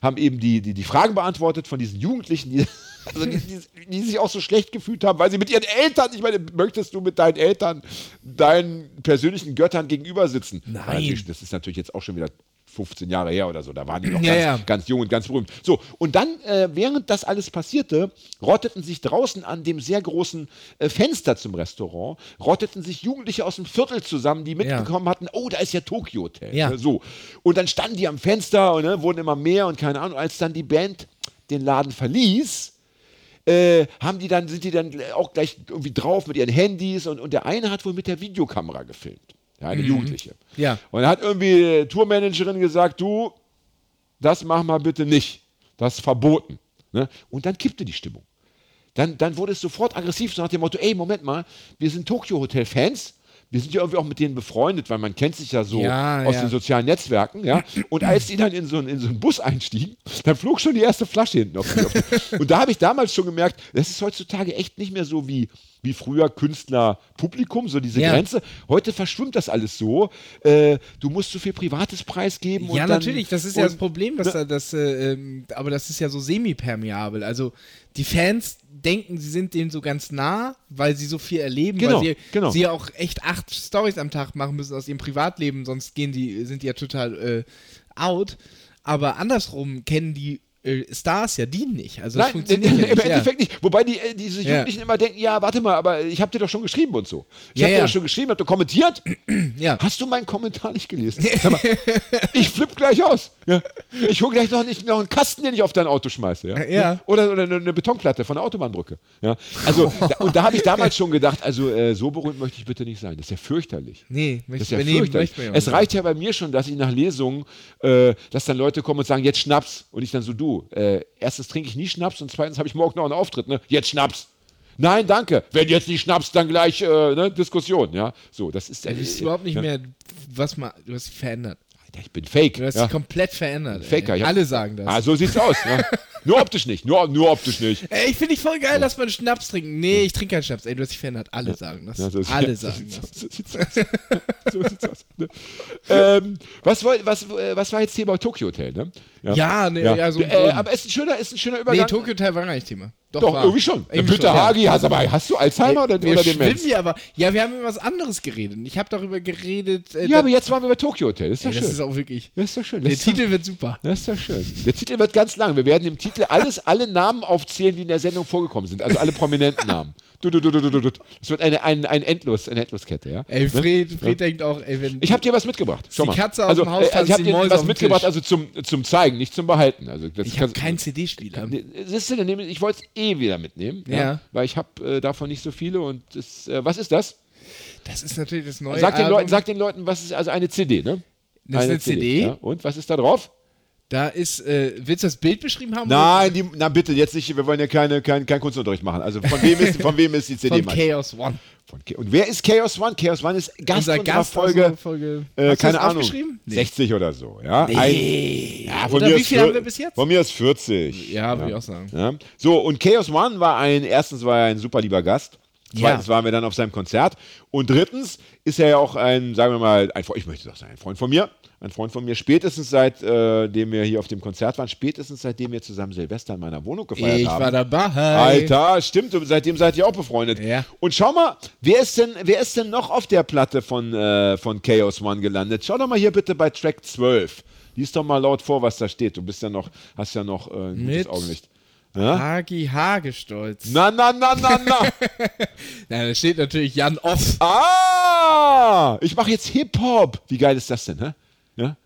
haben eben die, die, die Fragen beantwortet von diesen Jugendlichen, die, also die, die, die sich auch so schlecht gefühlt haben, weil sie mit ihren Eltern, ich meine, möchtest du mit deinen Eltern deinen persönlichen Göttern gegenüber sitzen? Nein. Natürlich- Das ist natürlich jetzt auch schon wieder 15 Jahre her oder so, da waren die noch Ja, ganz, ja. ganz jung und ganz berühmt. So, und dann, äh, während das alles passierte, rotteten sich draußen an dem sehr großen äh, Fenster zum Restaurant, rotteten sich Jugendliche aus dem Viertel zusammen, die mitbekommen hatten, oh, da ist ja Tokyo Hotel. Ja. Ne, So. Und dann standen die am Fenster und ne, wurden immer mehr und keine Ahnung, als dann die Band den Laden verließ, äh, haben die dann, sind die dann auch gleich irgendwie drauf mit ihren Handys und, und der eine hat wohl mit der Videokamera gefilmt. Ja, eine Jugendliche. Ja. Und dann hat irgendwie die Tourmanagerin gesagt, du, das mach mal bitte nicht. Das ist verboten. Ne? Und dann kippte die Stimmung. Dann, dann wurde es sofort aggressiv, so nach dem Motto, ey, Moment mal, wir sind Tokyo Hotel Fans. Wir sind ja irgendwie auch mit denen befreundet, weil man kennt sich ja so Ja, aus ja. den sozialen Netzwerken, ja. Und als die dann in so, einen- in so einen Bus einstiegen, dann flog schon die erste Flasche hinten auf die. Und da habe ich damals schon gemerkt, das ist heutzutage echt nicht mehr so wie, wie früher Künstler-Publikum, so diese Ja. Grenze. Heute verschwimmt das alles so. Äh, du musst so viel privates preisgeben. Ja, und dann, natürlich, das ist ja das Problem, dass da das, äh, ähm, aber das ist ja so semi-permeabel. Also die Fans denken, sie sind denen so ganz nah, weil sie so viel erleben, Genau, weil sie, genau. sie auch echt acht Stories am Tag machen müssen aus ihrem Privatleben, sonst gehen die, sind die ja total äh, out. Aber andersrum kennen die Stars ja, die nicht. Also das Nein, funktioniert im ja nicht. Endeffekt nicht. Wobei die, äh, diese Ja. Jugendlichen immer denken, ja, warte mal, aber ich habe dir doch schon geschrieben und so. Ich Ja, habe dir ja. doch schon geschrieben, hab du kommentiert? Ja. ja. Hast du meinen Kommentar nicht gelesen? Mal, ich flipp gleich aus. Ja. Ich hole gleich noch, nicht, noch einen Kasten, den ich auf dein Auto schmeiße. Ja? Ja. Oder, oder eine, Betonplatte von der Autobahnbrücke. Ja? Also, da, und da habe ich damals schon gedacht, also äh, so berühmt möchte ich bitte nicht sein. Das ist ja fürchterlich. Nee, Das ist möchte ja nee, fürchterlich. möchte ja Es reicht ja bei mir schon, dass ich nach Lesungen, äh, dass dann Leute kommen und sagen, jetzt Schnaps. Und ich dann so, du, äh, erstens trinke ich nie Schnaps und zweitens habe ich morgen noch einen Auftritt, ne? Jetzt Schnaps. Nein, danke. Wenn jetzt nicht Schnaps, dann gleich äh, ne? Diskussion, ja. So, das ist Du bist überhaupt nicht ja. mehr, was mal, du hast dich verändert. Alter, Ich bin fake. Du hast ja. dich komplett verändert. Faker, ja. Alle sagen das. Ah, so sieht's aus. Ja. Nur optisch nicht. Nur, nur optisch nicht. Ey, ich finde dich voll geil, dass man Schnaps trinken. Nee, ich trinke keinen Schnaps. Ey, du hast dich verändert. Alle sagen das. Ja, so- Alle so- sagen das. So, sieht's aus. so sieht's aus. Ne? ähm, was, woll- was, äh, was war jetzt Thema Tokyo Hotel, ne? Ja, nee, ja, so. äh, aber ist ein schöner, ist ein schöner nee, Übergang. Tokyo Hotel war gar nicht Thema. Doch, Doch, war. irgendwie schon. Ja, Irgendwie ja. Hagi, hast, aber, hast du Alzheimer oder, wir oder Demenz? hier aber. Ja, wir haben über was anderes geredet. Ich habe darüber geredet. Äh, Ja, aber jetzt waren wir bei Tokyo Hotel. Ist doch ey, das schön. ist auch wirklich. Das ist doch schön. Der Das doch- Titel wird super. Das ist doch schön. Der Titel wird ganz lang. Wir werden im Titel alles, alle Namen aufzählen, die in der Sendung vorgekommen sind. Also alle prominenten Namen. Du, du, du, du, du, du. Das wird eine, ein, ein Endlos, eine Endloskette, ja? Ey, Fred, Fred denkt auch, ey, wenn. Ich habe dir was mitgebracht. Schau Die. Katze aus also, dem Haus äh, ich habe dir was mitgebracht, also zum, zum Zeigen, nicht zum Behalten. Also das ich habe keinen CD-Spieler. Nehme ich, wollte es eh wieder mitnehmen, ja. Ja. weil ich habe äh, davon nicht so viele und das, äh, was ist das? Das ist natürlich das neue Sag den, Album. Leuten, sag den Leuten, was ist also eine CD, ne? Das ist eine CD? Ja. Und was ist da drauf? Da ist, äh, willst du das Bild beschrieben haben? Nein, die, na bitte, jetzt nicht, wir wollen ja keine, kein, kein Kunstunterricht machen. Also von wem ist, von wem ist die CD? Von? Chaos One. Von Und wer ist Chaos One? Chaos One ist Gast Unser unserer Gast Folge, Folge. äh, keine Ahnung, aufgeschrieben? Nee. 60 oder so. Ja? Nee. ja, von Oder mir wie viel haben wir bis jetzt? Von mir ist 40. Ja, würde ich auch sagen. Ja. So, und Chaos One war ein, erstens war er ein super lieber Gast. Zweitens Ja. waren wir dann auf seinem Konzert. Und drittens ist er ja auch ein, sagen wir mal, ein, Freund- ich möchte doch sagen, ein Freund von mir. Ein Freund von mir, spätestens seitdem wir hier auf dem Konzert waren, spätestens seitdem wir zusammen Silvester in meiner Wohnung gefeiert Ich haben. war dabei. Alter, stimmt, seitdem seid ihr auch befreundet. Ja. Und schau mal, wer ist denn, wer ist denn noch auf der Platte von, äh, von Chaos One gelandet? Schau doch mal hier bitte bei Track 12. Lies doch mal laut vor, was da steht. Du bist ja noch, hast ja noch äh, ein gutes Augenlicht. Ja? Hagi Hagestolz. Na, na, na, na, na. Na, da steht natürlich Jan Off. ah! Ich mache jetzt Hip-Hop. Wie geil ist das denn, hä? Ja?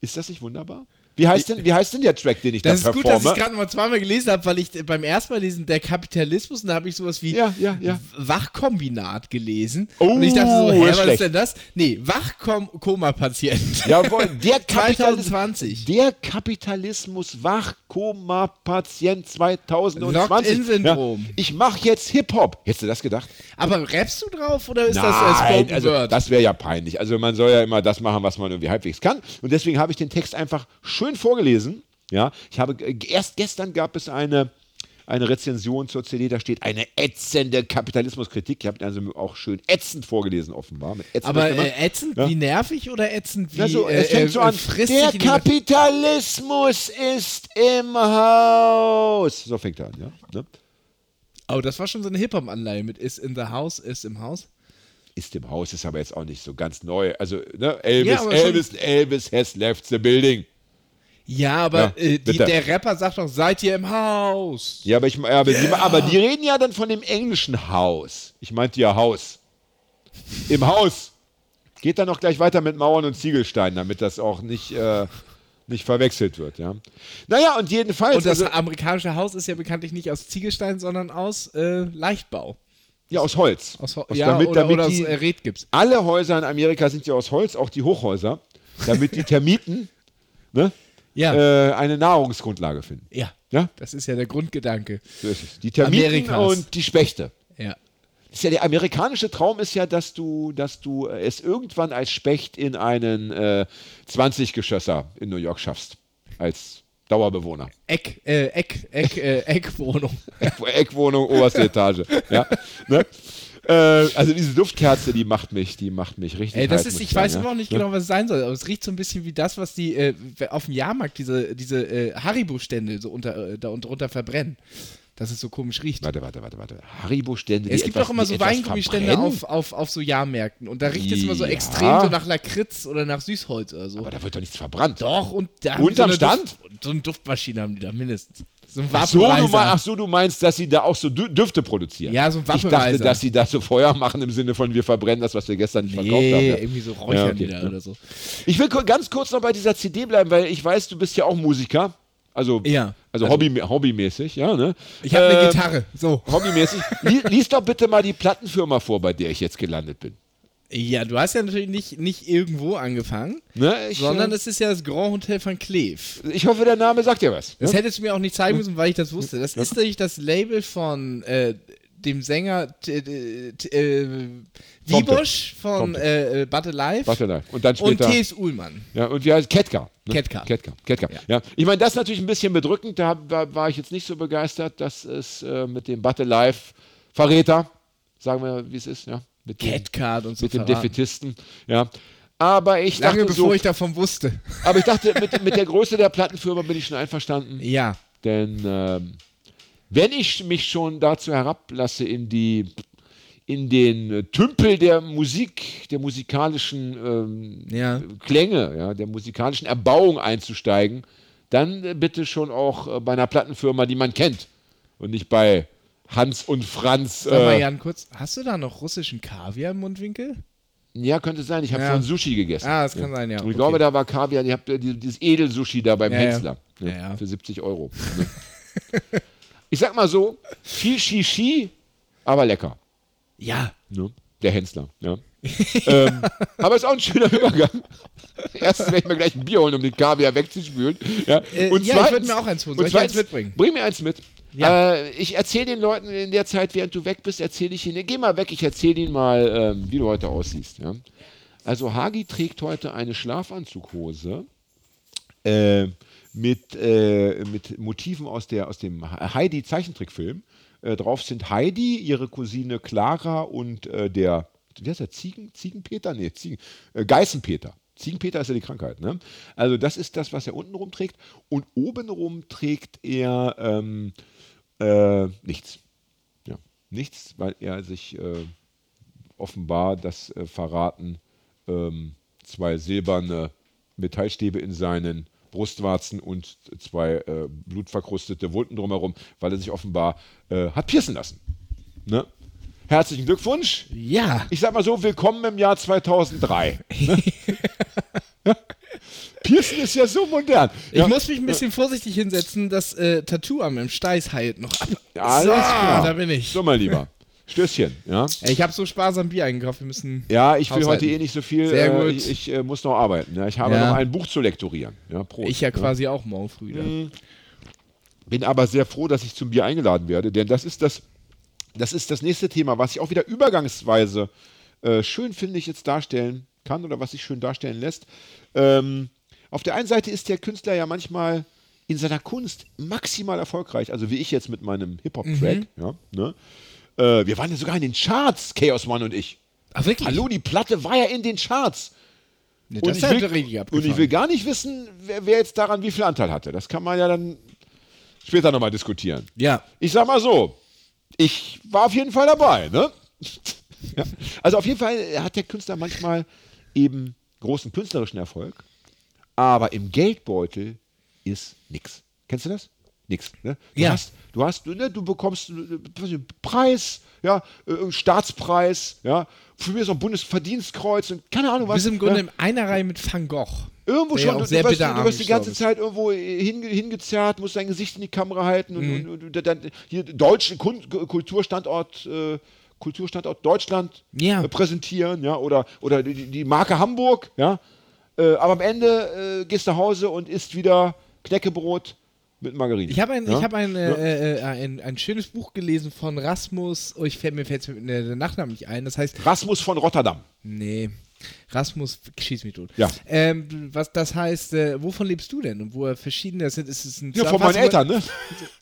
Ist das nicht wunderbar? Wie heißt denn, wie heißt denn der Track, den ich Das da ist gut, dass ich performe? gerade mal zweimal gelesen habe, weil ich beim ersten Mal lesen, der Kapitalismus, und da habe ich sowas wie Ja, ja, ja. Wachkombinat gelesen. Oh, und ich dachte so, hä, was schlecht. ist denn das? Nee, Wachkoma-Patient. Jawohl, der Kapitalismus. 2020. Der Kapitalismus Wachkoma-Patient 2020. Locked-in-Syndrom. Ja, ich mache jetzt Hip-Hop. Hättest du das gedacht? Aber rappst du drauf oder ist das Nein, Spoken also Word? das wäre ja peinlich. Also man soll ja immer das machen, was man irgendwie halbwegs kann. Und deswegen habe ich den Text einfach schön vorgelesen. Ja, ich habe äh, erst gestern gab es eine eine Rezension zur CD, da steht eine ätzende Kapitalismuskritik. Ich habe also auch schön ätzend vorgelesen, offenbar. Mit ätzender Aber äh, ätzend Ja. wie nervig oder ätzend wie Also, äh, es fängt äh, so an. Der Kapitalismus ist im Haus. So fängt er an, ja. Ne? Oh, das war schon so eine Hip-Hop-Anleihe mit Is in the House, ist im Haus. Ist im Haus, ist aber jetzt auch nicht so ganz neu. Also, ne? Elvis, Ja, Elvis, Elvis has left the building. Ja, aber Ja, äh, die, der Rapper sagt doch, seid ihr im Haus? Ja, aber, ich, aber, die, aber die reden ja dann von dem englischen Haus. Ich meinte ja Haus. Im Haus. Geht dann noch gleich weiter mit Mauern und Ziegelsteinen, damit das auch nicht, äh, nicht verwechselt wird. Ja. Naja, und jedenfalls. Und das also, amerikanische Haus ist ja bekanntlich nicht aus Ziegelstein, sondern aus äh, Leichtbau. ja, aus Holz. Aus, Ho- Aus- ja, damit- oder, damit oder aus die- äh, Redgips. Alle Häuser in Amerika sind ja aus Holz, auch die Hochhäuser, damit die Termiten ne, Ja. äh, eine Nahrungsgrundlage finden. ja. Ja, Das ist ja der Grundgedanke. Die Termiten Amerikas. und die Spechte. Ja. Ja der amerikanische Traum ist ja, dass du, dass du es irgendwann als Specht in einen äh, 20-Geschösser in New York schaffst. Als Dauerbewohner. Eck, äh, Eck, Eck, äh, Eckwohnung. Eckwohnung, oberste Etage. Ja, ne? Äh, also diese Duftkerze, die macht mich, die macht mich richtig. Ey, das heiß, ist, ich weiß immer noch nicht genau, was es sein soll, aber es riecht so ein bisschen wie das, was die äh, auf dem Jahrmarkt diese, diese äh, Haribo-Stände so unter, äh, da drunter verbrennen. dass es so komisch riecht. Warte, warte, warte, warte. Haribo-Stände. Es gibt etwas, auch immer so Weingummistände auf, auf, auf so Jahrmärkten und da riecht es immer so Ja. extrem so nach Lakritz oder nach Süßholz oder so. Aber da wird doch nichts verbrannt. Doch, und da haben die Unterm so eine Stand? Duft, so eine Duftmaschine haben die da mindestens. So ein Ach so, du ach so, du meinst, dass sie da auch so Dü Düfte produzieren? Ja, so ein Ich dachte, dass sie da so Feuer machen im Sinne von, wir verbrennen das, was wir gestern nicht verkauft haben. Nee, Ja. irgendwie so räuchern Ja, okay, die da oder so. Ich will ganz kurz noch bei dieser CD bleiben, weil ich weiß, du bist ja auch Musiker. Also, Ja. also, Hobby, hobbymäßig, ja, ne? Ich habe eine Ähm, Gitarre. So. Hobbymäßig. Li lies doch bitte mal die Plattenfirma vor, bei der ich jetzt gelandet bin. Ja, du hast ja natürlich nicht, nicht irgendwo angefangen, Ne? Ich, sondern äh, es ist ja das Grand Hotel von Kleef. ich hoffe, der Name sagt dir was. Das Ja? hättest du mir auch nicht zeigen müssen, weil ich das wusste. Das ist natürlich das Label von äh, dem Sänger äh, Wiebusch von äh, äh, Battle Live Warte mal. Und dann und später. T.S. Ullmann. Ja, und wie heißt Ketka? Ne? Ketka. Ketka. Ketka. Ja. Ich meine, das ist natürlich ein bisschen bedrückend. Da war, war ich jetzt nicht so begeistert, dass es äh, mit dem Battle Live Verräter, sagen wir, wie es ist, ja. Mit dem, Catcard und so. mit dem verraten. Defetisten, ja. Aber ich Lange dachte bevor so, ich davon wusste. aber ich dachte, mit, mit der Größe der Plattenfirma bin ich schon einverstanden. Ja. Denn ähm, wenn ich mich schon dazu herablasse, in die in den äh, Tümpel der Musik, der musikalischen ähm, Ja. Klänge, ja, der musikalischen Erbauung einzusteigen, dann äh, bitte schon auch äh, bei einer Plattenfirma, die man kennt und nicht bei Hans und Franz. Sag mal, Äh, Jan, kurz, hast du da noch russischen Kaviar im Mundwinkel? ja, könnte sein. Ich habe Ja. vorhin Sushi gegessen. Ah, das kann sein, ja. Und ich Okay. glaube, da war Kaviar. Ich habe dieses Edelsushi da beim Ja. Hensler ne, Ja, für 70 Euro. Ne. ich sag mal so, viel Shishi, aber lecker. Ja. Ne? Der Hensler. Ja. ähm, aber ist auch ein schöner Übergang. Erstens werde ich mir gleich ein Bier holen, um den Kaviar wegzuspülen. Ja, Äh, ja, ich würd mir auch eins holen. und Soll ich eins zweitens- mitbringen? Bring mir eins mit. Ja. Äh, ich erzähle den Leuten in der Zeit, während du weg bist, erzähle ich ihnen, geh mal weg, ich erzähle ihnen mal, ähm, wie du heute aussiehst. Ja? Also Hagi trägt heute eine Schlafanzughose äh, mit, äh, mit Motiven aus, der, aus dem Heidi-Zeichentrickfilm. Äh, drauf sind Heidi, ihre Cousine Clara und äh, der, wie heißt der, Ziegen, Ziegenpeter? Nee, Ziegen, äh, Geißenpeter. Ziegenpeter ist ja die Krankheit. Ne? Also das ist das, was er unten rum trägt. Und obenrum trägt er ähm, äh, nichts. Ja, nichts, weil er sich äh, offenbar das äh, verraten, ähm, zwei silberne Metallstäbe in seinen Brustwarzen und zwei äh, blutverkrustete Wunden drumherum, weil er sich offenbar äh, hat piercen lassen. Ne? Herzlichen Glückwunsch. Ja. Ich sag mal so, willkommen im Jahr 2003. Piercen ist ja so modern. Ich ja. muss mich ein bisschen vorsichtig hinsetzen, das äh, Tattoo am im Steiß heilt noch ab. Alles so, klar. da bin ich. So, mein Lieber. Stößchen. Ja, Ich habe so sparsam Bier eingekauft, wir müssen. ja ich will Haushalten. heute eh nicht so viel. Sehr äh, gut. Ich, ich äh, muss noch arbeiten. Ja. Ich habe Ja. noch ein Buch zu lektorieren. Ja, Prost. Ich ja quasi auch morgen früh. Mhm. Bin aber sehr froh, dass ich zum Bier eingeladen werde, denn das ist das, das, ist das nächste Thema, was ich auch wieder übergangsweise äh, schön, finde ich, jetzt darstellen kann oder was sich schön darstellen lässt. Ähm, auf der einen Seite ist der Künstler ja manchmal in seiner Kunst maximal erfolgreich, also wie ich jetzt mit meinem Hip-Hop-Track. Ja, ne? äh, wir waren ja sogar in den Charts, Chaos One und ich. Ach, wirklich? Hallo, die Platte war ja in den Charts. Nee, Und ich, will, und ich will gar nicht wissen, wer, wer jetzt daran wie viel Anteil hatte. Das kann man ja dann später nochmal diskutieren. Ja. Ich sag mal so, ich war auf jeden Fall dabei. Ne? ja. Also auf jeden Fall hat der Künstler manchmal eben großen künstlerischen Erfolg, aber im Geldbeutel ist nix. Kennst du das? Nix. Ne? Du Ja. hast, du hast, ne, du bekommst äh, ich, Preis, ja, äh, Staatspreis, ja, für mich ist auch ein Bundesverdienstkreuz und keine Ahnung Du was. bist im Grunde ja. in einer Reihe mit Van Gogh. Irgendwo schon, ja du, sehr du, wirst, bitter du wirst die ganze Zeit irgendwo hinge, hingezerrt, musst dein Gesicht in die Kamera halten und, Mhm. und, und dann hier deutschen Kulturstandort, äh, Kulturstandort Deutschland Ja. äh, präsentieren, ja, oder, oder die, die Marke Hamburg, ja. Äh, aber am Ende äh, gehst du nach Hause und isst wieder Knäckebrot mit Margarine. Ich habe ein, ja? ich hab ein, äh, äh, ein, ein schönes Buch gelesen von Rasmus. Oh, ich fällt mir fällt der Nachname nicht ein. Das heißt, Rasmus von Rotterdam. nee, Rasmus schieß mich tot. Ja. Ähm, was das heißt, äh, wovon lebst du denn? Und wo er verschiedene, das ist, ist ein Ja, von meinen Eltern, ne?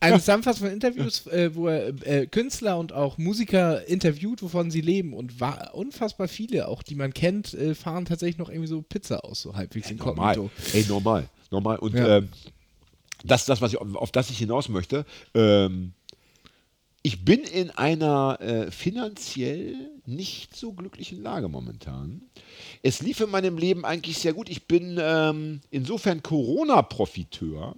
Eine Zusammenfassung von Interviews, äh, wo er äh, Künstler und auch Musiker interviewt, wovon sie leben. Und wa- unfassbar viele, auch die man kennt, äh, fahren tatsächlich noch irgendwie so Pizza aus, so halbwegs in Normal. Kognito. Ey, normal. Normal. Und Ja. ähm, das ist das, was ich, auf, auf das ich hinaus möchte. Ähm, ich bin in einer äh, finanziell nicht so glücklichen Lage momentan. Es lief in meinem Leben eigentlich sehr gut. Ich bin ähm, insofern Corona-Profiteur,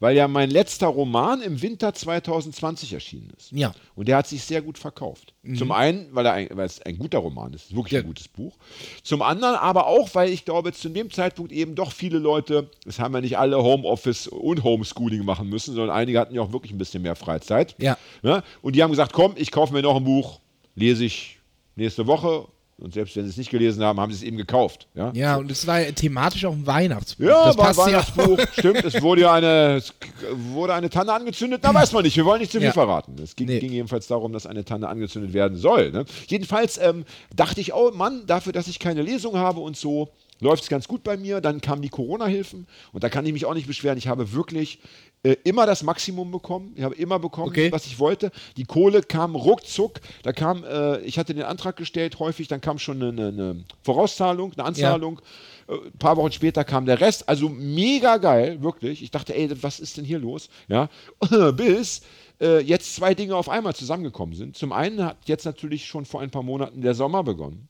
weil ja mein letzter Roman im Winter 2020 erschienen ist. Ja. Und der hat sich sehr gut verkauft. Zum einen, weil, er ein, weil es ein guter Roman ist, wirklich Ja. ein gutes Buch. Zum anderen aber auch, weil ich glaube, zu dem Zeitpunkt eben doch viele Leute, es haben ja nicht alle Homeoffice und Homeschooling machen müssen, sondern einige hatten ja auch wirklich ein bisschen mehr Freizeit. Ja. Ne? Und die haben gesagt, komm, ich kaufe mir noch ein Buch, lese ich nächste Woche. Und selbst wenn sie es nicht gelesen haben, haben sie es eben gekauft. Ja, Ja, und es war ja thematisch auch ein Weihnachtsbuch. ja, das war ein passt ja Weihnachtsbuch, stimmt. Es wurde ja eine, es wurde eine Tanne angezündet, na weiß man nicht, wir wollen nicht zu viel verraten. Es ging, Nee. ging jedenfalls darum, dass eine Tanne angezündet werden soll. Ne? Jedenfalls ähm, dachte ich, oh Mann, dafür, dass ich keine Lesung habe und so, läuft es ganz gut bei mir. Dann kamen die Corona-Hilfen und da kann ich mich auch nicht beschweren. Ich habe wirklich äh, immer das Maximum bekommen. Ich habe immer bekommen, Okay. was ich wollte. Die Kohle kam ruckzuck. Da kam, äh, ich hatte den Antrag gestellt, häufig, dann kam schon eine, eine Vorauszahlung, eine Anzahlung. Äh, Ein paar Wochen später kam der Rest. Also mega geil, wirklich. Ich dachte, ey, was ist denn hier los? Ja, bis äh, jetzt zwei Dinge auf einmal zusammengekommen sind. Zum einen hat jetzt natürlich schon vor ein paar Monaten der Sommer begonnen.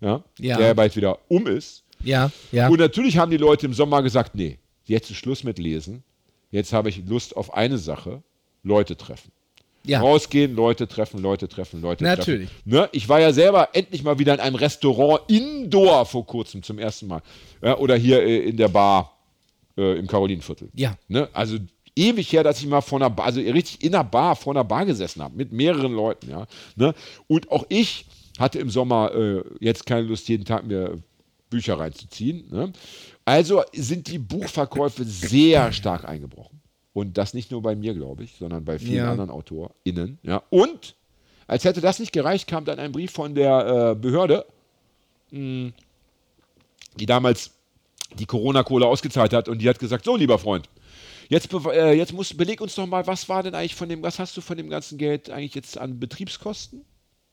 Ja, Ja. der bald wieder um ist. Ja, ja. Und natürlich haben die Leute im Sommer gesagt, nee, jetzt ist Schluss mit Lesen. Jetzt habe ich Lust auf eine Sache, Leute treffen. ja. Rausgehen, Leute treffen, Leute treffen, Leute Natürlich. treffen. Ne? Ich war ja selber endlich mal wieder in einem Restaurant Indoor vor kurzem zum ersten Mal. Ja, oder hier äh, in der Bar äh, im Karolinenviertel. Ja. Ne? Also ewig her, dass ich mal vor einer Bar, also richtig in einer Bar, vor einer Bar gesessen habe, mit mehreren Leuten. Ja? Ne? Und auch ich hatte im Sommer äh, jetzt keine Lust, jeden Tag mir Bücher reinzuziehen. Ne? Also sind die Buchverkäufe sehr stark eingebrochen. Und das nicht nur bei mir, glaube ich, sondern bei vielen Ja. anderen AutorInnen. Ja. Und als hätte das nicht gereicht, kam dann ein Brief von der äh, Behörde, mh, die damals die Corona-Kohle ausgezahlt hat und die hat gesagt, so lieber Freund, jetzt, äh, jetzt musst, beleg uns doch mal, was war denn eigentlich von dem, was hast du von dem ganzen Geld eigentlich jetzt an Betriebskosten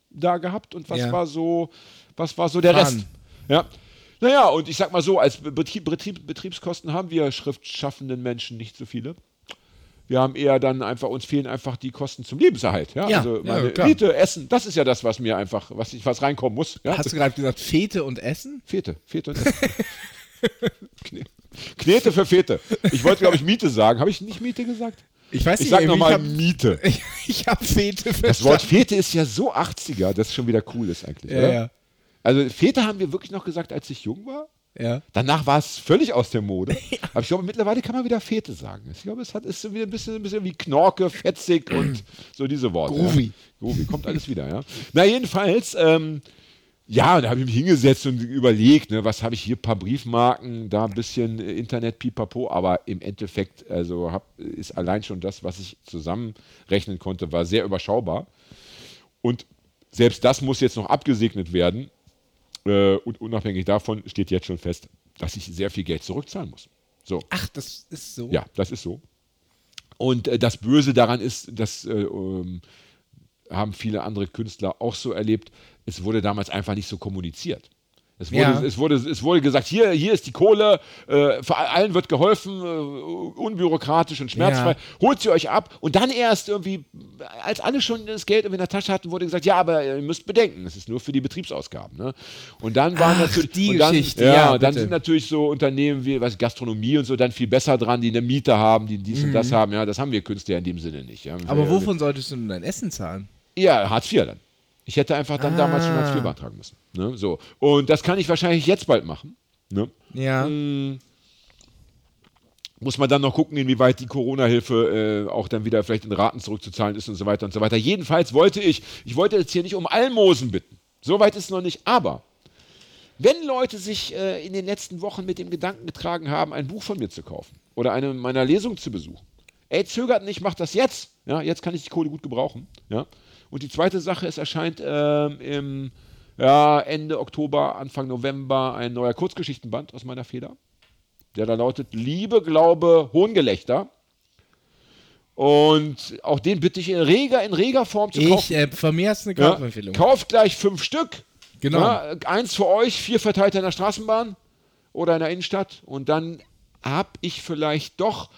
da gehabt und was Ja. war so, was war so der? Rest? Ja. Naja, und ich sag mal so, als Betrieb, Betrieb, Betriebskosten haben wir schriftschaffenden Menschen nicht so viele. Wir haben eher dann einfach, uns fehlen einfach die Kosten zum Lebenserhalt. Ja, Ja, also ja, meine klar. Miete, Essen, das ist ja das, was mir einfach, was, ich, was reinkommen muss. Ja? Hast du gerade gesagt, Fete und Essen? Fete, Fete und Essen. Kne- Knete für Fete. Ich wollte, glaube ich, Miete sagen. Habe ich nicht Miete gesagt? Ich weiß Ich nicht, sag irgendwie, nochmal Miete. Ich, ich habe Fete Das Wort verstanden. Fete ist ja so 80er, dass es schon wieder cool ist eigentlich. Ja, oder? ja. Also Fete haben wir wirklich noch gesagt, als ich jung war. Ja. Danach war es völlig aus der Mode. Aber ich glaube, mittlerweile kann man wieder Fete sagen. Ich glaube, es hat, ist so wieder ein bisschen, ein bisschen wie Knorke, fetzig und so diese Worte. Groovy. Ja. Groovy, kommt alles wieder, ja. Na, jedenfalls, ähm, ja, da habe ich mich hingesetzt und überlegt, ne, was habe ich hier, ein paar Briefmarken, da ein bisschen Internet, pipapo, aber im Endeffekt, also hab, ist allein schon das, was ich zusammenrechnen konnte, war sehr überschaubar. Und selbst das muss jetzt noch abgesegnet werden. Äh, und unabhängig davon steht jetzt schon fest, dass ich sehr viel Geld zurückzahlen muss. So, Ach, das ist so. ja, das ist so. Und äh, das Böse daran ist, das äh, ähm, haben viele andere Künstler auch so erlebt, es wurde damals einfach nicht so kommuniziert. Es wurde, Ja. es wurde, es wurde gesagt, hier, hier ist die Kohle, äh, allen wird geholfen, äh, unbürokratisch und schmerzfrei, Ja. holt sie euch ab. Und dann erst irgendwie, als alle schon das Geld irgendwie in der Tasche hatten, wurde gesagt, ja, aber ihr müsst bedenken, es ist nur für die Betriebsausgaben. Ne? Und dann waren Ach, natürlich, die und dann, Geschichte, ja, ja, und dann sind natürlich so Unternehmen wie was, Gastronomie und so dann viel besser dran, die eine Miete haben, die dies und das haben. Ja, das haben wir Künstler in dem Sinne nicht. Mhm. Aber wovon solltest du denn dein Essen zahlen? ja, Hartz IV dann. Ich hätte einfach dann damals schon Hartz IV beantragen müssen. Ne? So. Und das kann ich wahrscheinlich jetzt bald machen. Ne? Ja. Muss man dann noch gucken, inwieweit die Corona-Hilfe äh, auch dann wieder vielleicht in Raten zurückzuzahlen ist und so weiter und so weiter. Jedenfalls wollte ich, ich wollte jetzt hier nicht um Almosen bitten. Soweit ist es noch nicht. Aber wenn Leute sich äh, in den letzten Wochen mit dem Gedanken getragen haben, ein Buch von mir zu kaufen oder eine meiner Lesungen zu besuchen, ey, zögert nicht, macht das jetzt. Ja, jetzt kann ich die Kohle gut gebrauchen. Ja. Und die zweite Sache, es erscheint ähm, im ja, Ende Oktober, Anfang November ein neuer Kurzgeschichtenband aus meiner Feder, der da lautet Liebe, Glaube, Hohngelächter. Und auch den bitte ich in reger, in reger Form zu kaufen. Ich, äh, von mir hast du eine Ja, Kaufempfehlung. kauft gleich fünf Stück. Genau. Ja, eins für euch, vier verteilt in der Straßenbahn oder in der Innenstadt. Und dann habe ich vielleicht doch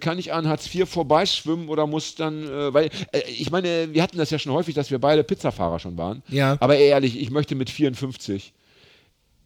Kann ich an Hartz IV vorbeischwimmen oder muss dann, äh, weil, äh, ich meine, wir hatten das ja schon häufig, dass wir beide Pizzafahrer schon waren. Ja. Aber ehrlich, ich möchte mit 54,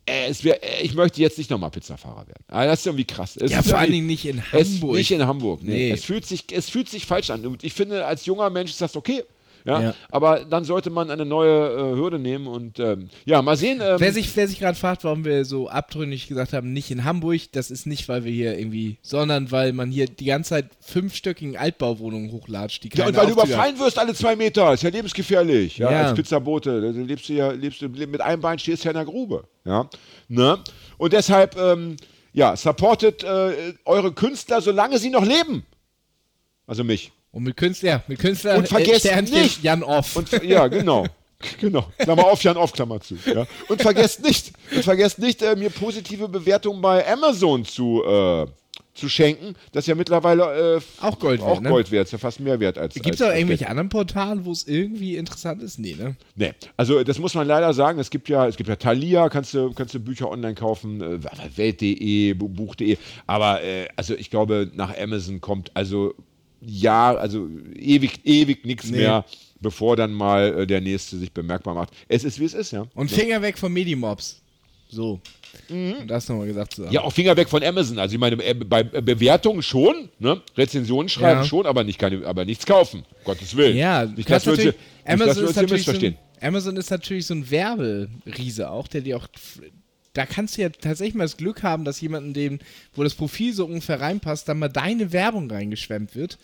äh, es wär, äh, ich möchte jetzt nicht nochmal Pizzafahrer werden. Ah, das ist irgendwie krass. Es Ja, ist vor allen Dingen nicht in Hamburg. nicht in Hamburg, nee. Nee. Es, fühlt sich, es fühlt sich falsch an. Und ich finde, als junger Mensch ist das okay. Ja, Ja. aber dann sollte man eine neue äh, Hürde nehmen und ähm, ja, mal sehen. Ähm, Wer sich, wer sich gerade fragt, warum wir so abtrünnig gesagt haben, nicht in Hamburg, das ist nicht, weil wir hier irgendwie, sondern weil man hier die ganze Zeit fünfstöckigen Altbauwohnungen hochlatscht, die ja, und weil du Aufzüge überfallen wirst alle zwei Meter, ist ja lebensgefährlich. Ja, Ja. Als Pizzabote, da lebst du ja, lebst du mit einem Bein stehst du ja in der Grube. Ja, ne? Und deshalb, ähm, ja, supportet äh, eure Künstler, solange sie noch leben. Also mich. Und mit Künstler, mit Künstler Und vergesst Sternchen nicht- Jan Off. Und ja, genau. Genau. Klammer auf, Jan auf, Klammer zu. Ja. Und vergesst nicht, und vergesst nicht, äh, mir positive Bewertungen bei Amazon zu, äh, zu schenken. Das ist ja mittlerweile äh, Auch Gold auch wert, ne? Gold wert, ist ja fast mehr wert als. Gibt es auch irgendwelche anderen Portale, wo es irgendwie interessant ist? Nee, ne? Nee, also das muss man leider sagen. Es gibt ja, es gibt ja Thalia, kannst du, kannst du Bücher online kaufen, äh, Welt.de, Bu- Buch.de. Aber äh, also ich glaube, nach Amazon kommt also ja, also ewig, ewig nichts Nee. mehr, bevor dann mal äh, der nächste sich bemerkbar macht. Es ist wie es ist, ja. Und Finger weg von Medimobs. So. Um das nochmal gesagt zu haben. Mhm. Ja, auch Finger weg von Amazon. Also ich meine, äh, bei äh, Bewertungen schon, ne? Rezensionen schreiben Ja. schon, aber nicht keine, aber nichts kaufen. Gottes Willen. Ja, nicht, dass wir uns hier, natürlich- nicht, dass wir Amazon uns hier so missverstehen. ein, Amazon ist natürlich so ein Werberiese auch, der dir auch. Da kannst du ja tatsächlich mal das Glück haben, dass jemanden, dem, wo das Profil so ungefähr reinpasst, dann mal deine Werbung reingeschwemmt wird,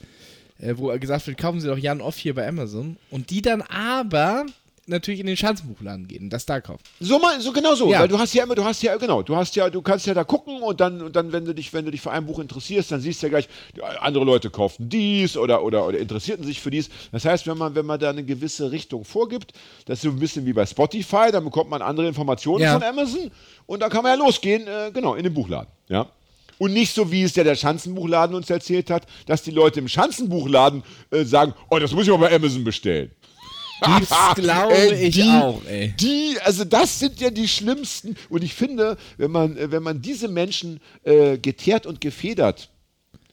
äh, wo gesagt wird, kaufen Sie doch Jan Off hier bei Amazon. Und die dann aber natürlich in den Schanzenbuchladen gehen das da kaufen. So mal, so genau so, Ja. weil du hast ja immer, du hast ja genau, du hast ja, du kannst ja da gucken und dann und dann, wenn du dich, wenn du dich für ein Buch interessierst, dann siehst du ja gleich, ja, andere Leute kauften dies oder oder oder interessierten sich für dies. Das heißt, wenn man wenn man da eine gewisse Richtung vorgibt, das ist so ein bisschen wie bei Spotify, dann bekommt man andere Informationen Ja. von Amazon und dann kann man ja losgehen, äh, genau in den Buchladen, ja. Und nicht so, wie es der, der Schanzenbuchladen uns erzählt hat, dass die Leute im Schanzenbuchladen äh, sagen, oh, das muss ich mal bei Amazon bestellen. Das glaube Ey, ich die, auch, ey. Die, also das sind ja die schlimmsten. Und ich finde, wenn man, äh, wenn man diese Menschen äh, geteert und gefedert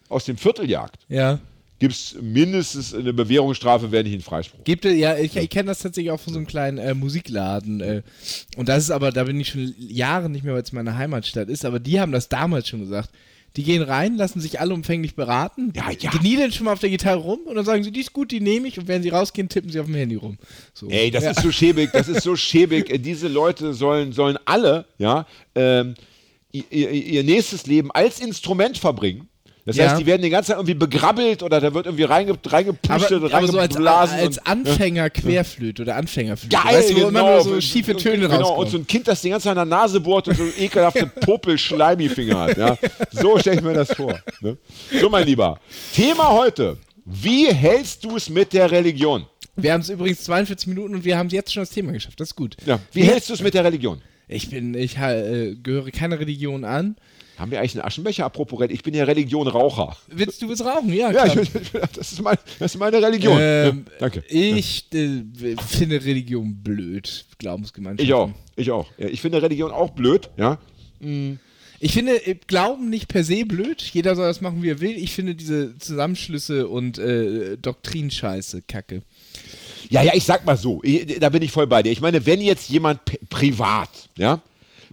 aus dem Viertel jagt, Ja. gibt es mindestens eine Bewährungsstrafe, wenn nicht einen Freispruch. Gibt ja, ich, ich kenne das tatsächlich auch von so einem kleinen äh, Musikladen. Äh, und das ist aber, da bin ich schon Jahre nicht mehr, weil es meine Heimatstadt ist, aber die haben das damals schon gesagt. Die gehen rein, lassen sich alle umfänglich beraten, Ja, ja. kniedeln schon mal auf der Gitarre rum und dann sagen sie, die ist gut, die nehme ich und wenn sie rausgehen, tippen sie auf dem Handy rum. So. Ey, das ja. ist so schäbig, das ist so schäbig. Diese Leute sollen, sollen alle, ja, ähm, ihr- ihr nächstes Leben als Instrument verbringen. Das Ja. heißt, die werden die ganze Zeit irgendwie begrabbelt oder da wird irgendwie reinge, reingepustet, aber, aber so als, reingeblasen. als und- Anfänger Querflöte oder Anfängerflöte. Geil, weißt du, wo immer genau. nur so schiefe Töne genau, rauskommen. Und so ein Kind, das die ganze Zeit an der Nase bohrt und so ekelhafte Popel-Schleimi-Finger hat. Ja? So stelle ich mir das vor. Ne? So, mein Lieber. Thema heute. Wie hältst du es mit der Religion? wir haben es übrigens 42 Minuten und wir haben jetzt schon das Thema geschafft. Das ist gut. Ja. Wie hältst du es mit der Religion? Ich bin, ich äh, gehöre keiner Religion an. Haben wir eigentlich einen Aschenbecher? Apropos, ich bin ja Religion Raucher. Willst du es rauchen? Ja, Ja, klar. ich, das, ist mein, das ist meine Religion. Ähm, ja, danke. Ich äh, finde Religion blöd, Glaubensgemeinschaft. Ich auch. Ich auch. Ja, ich finde Religion auch blöd. Ja. Ich finde äh, Glauben nicht per se blöd. Jeder soll das machen, wie er will. Ich finde diese Zusammenschlüsse und äh, Doktrinscheiße kacke. Ja, ja, ich sag mal so, ich, da bin ich voll bei dir. Ich meine, wenn jetzt jemand privat, ja,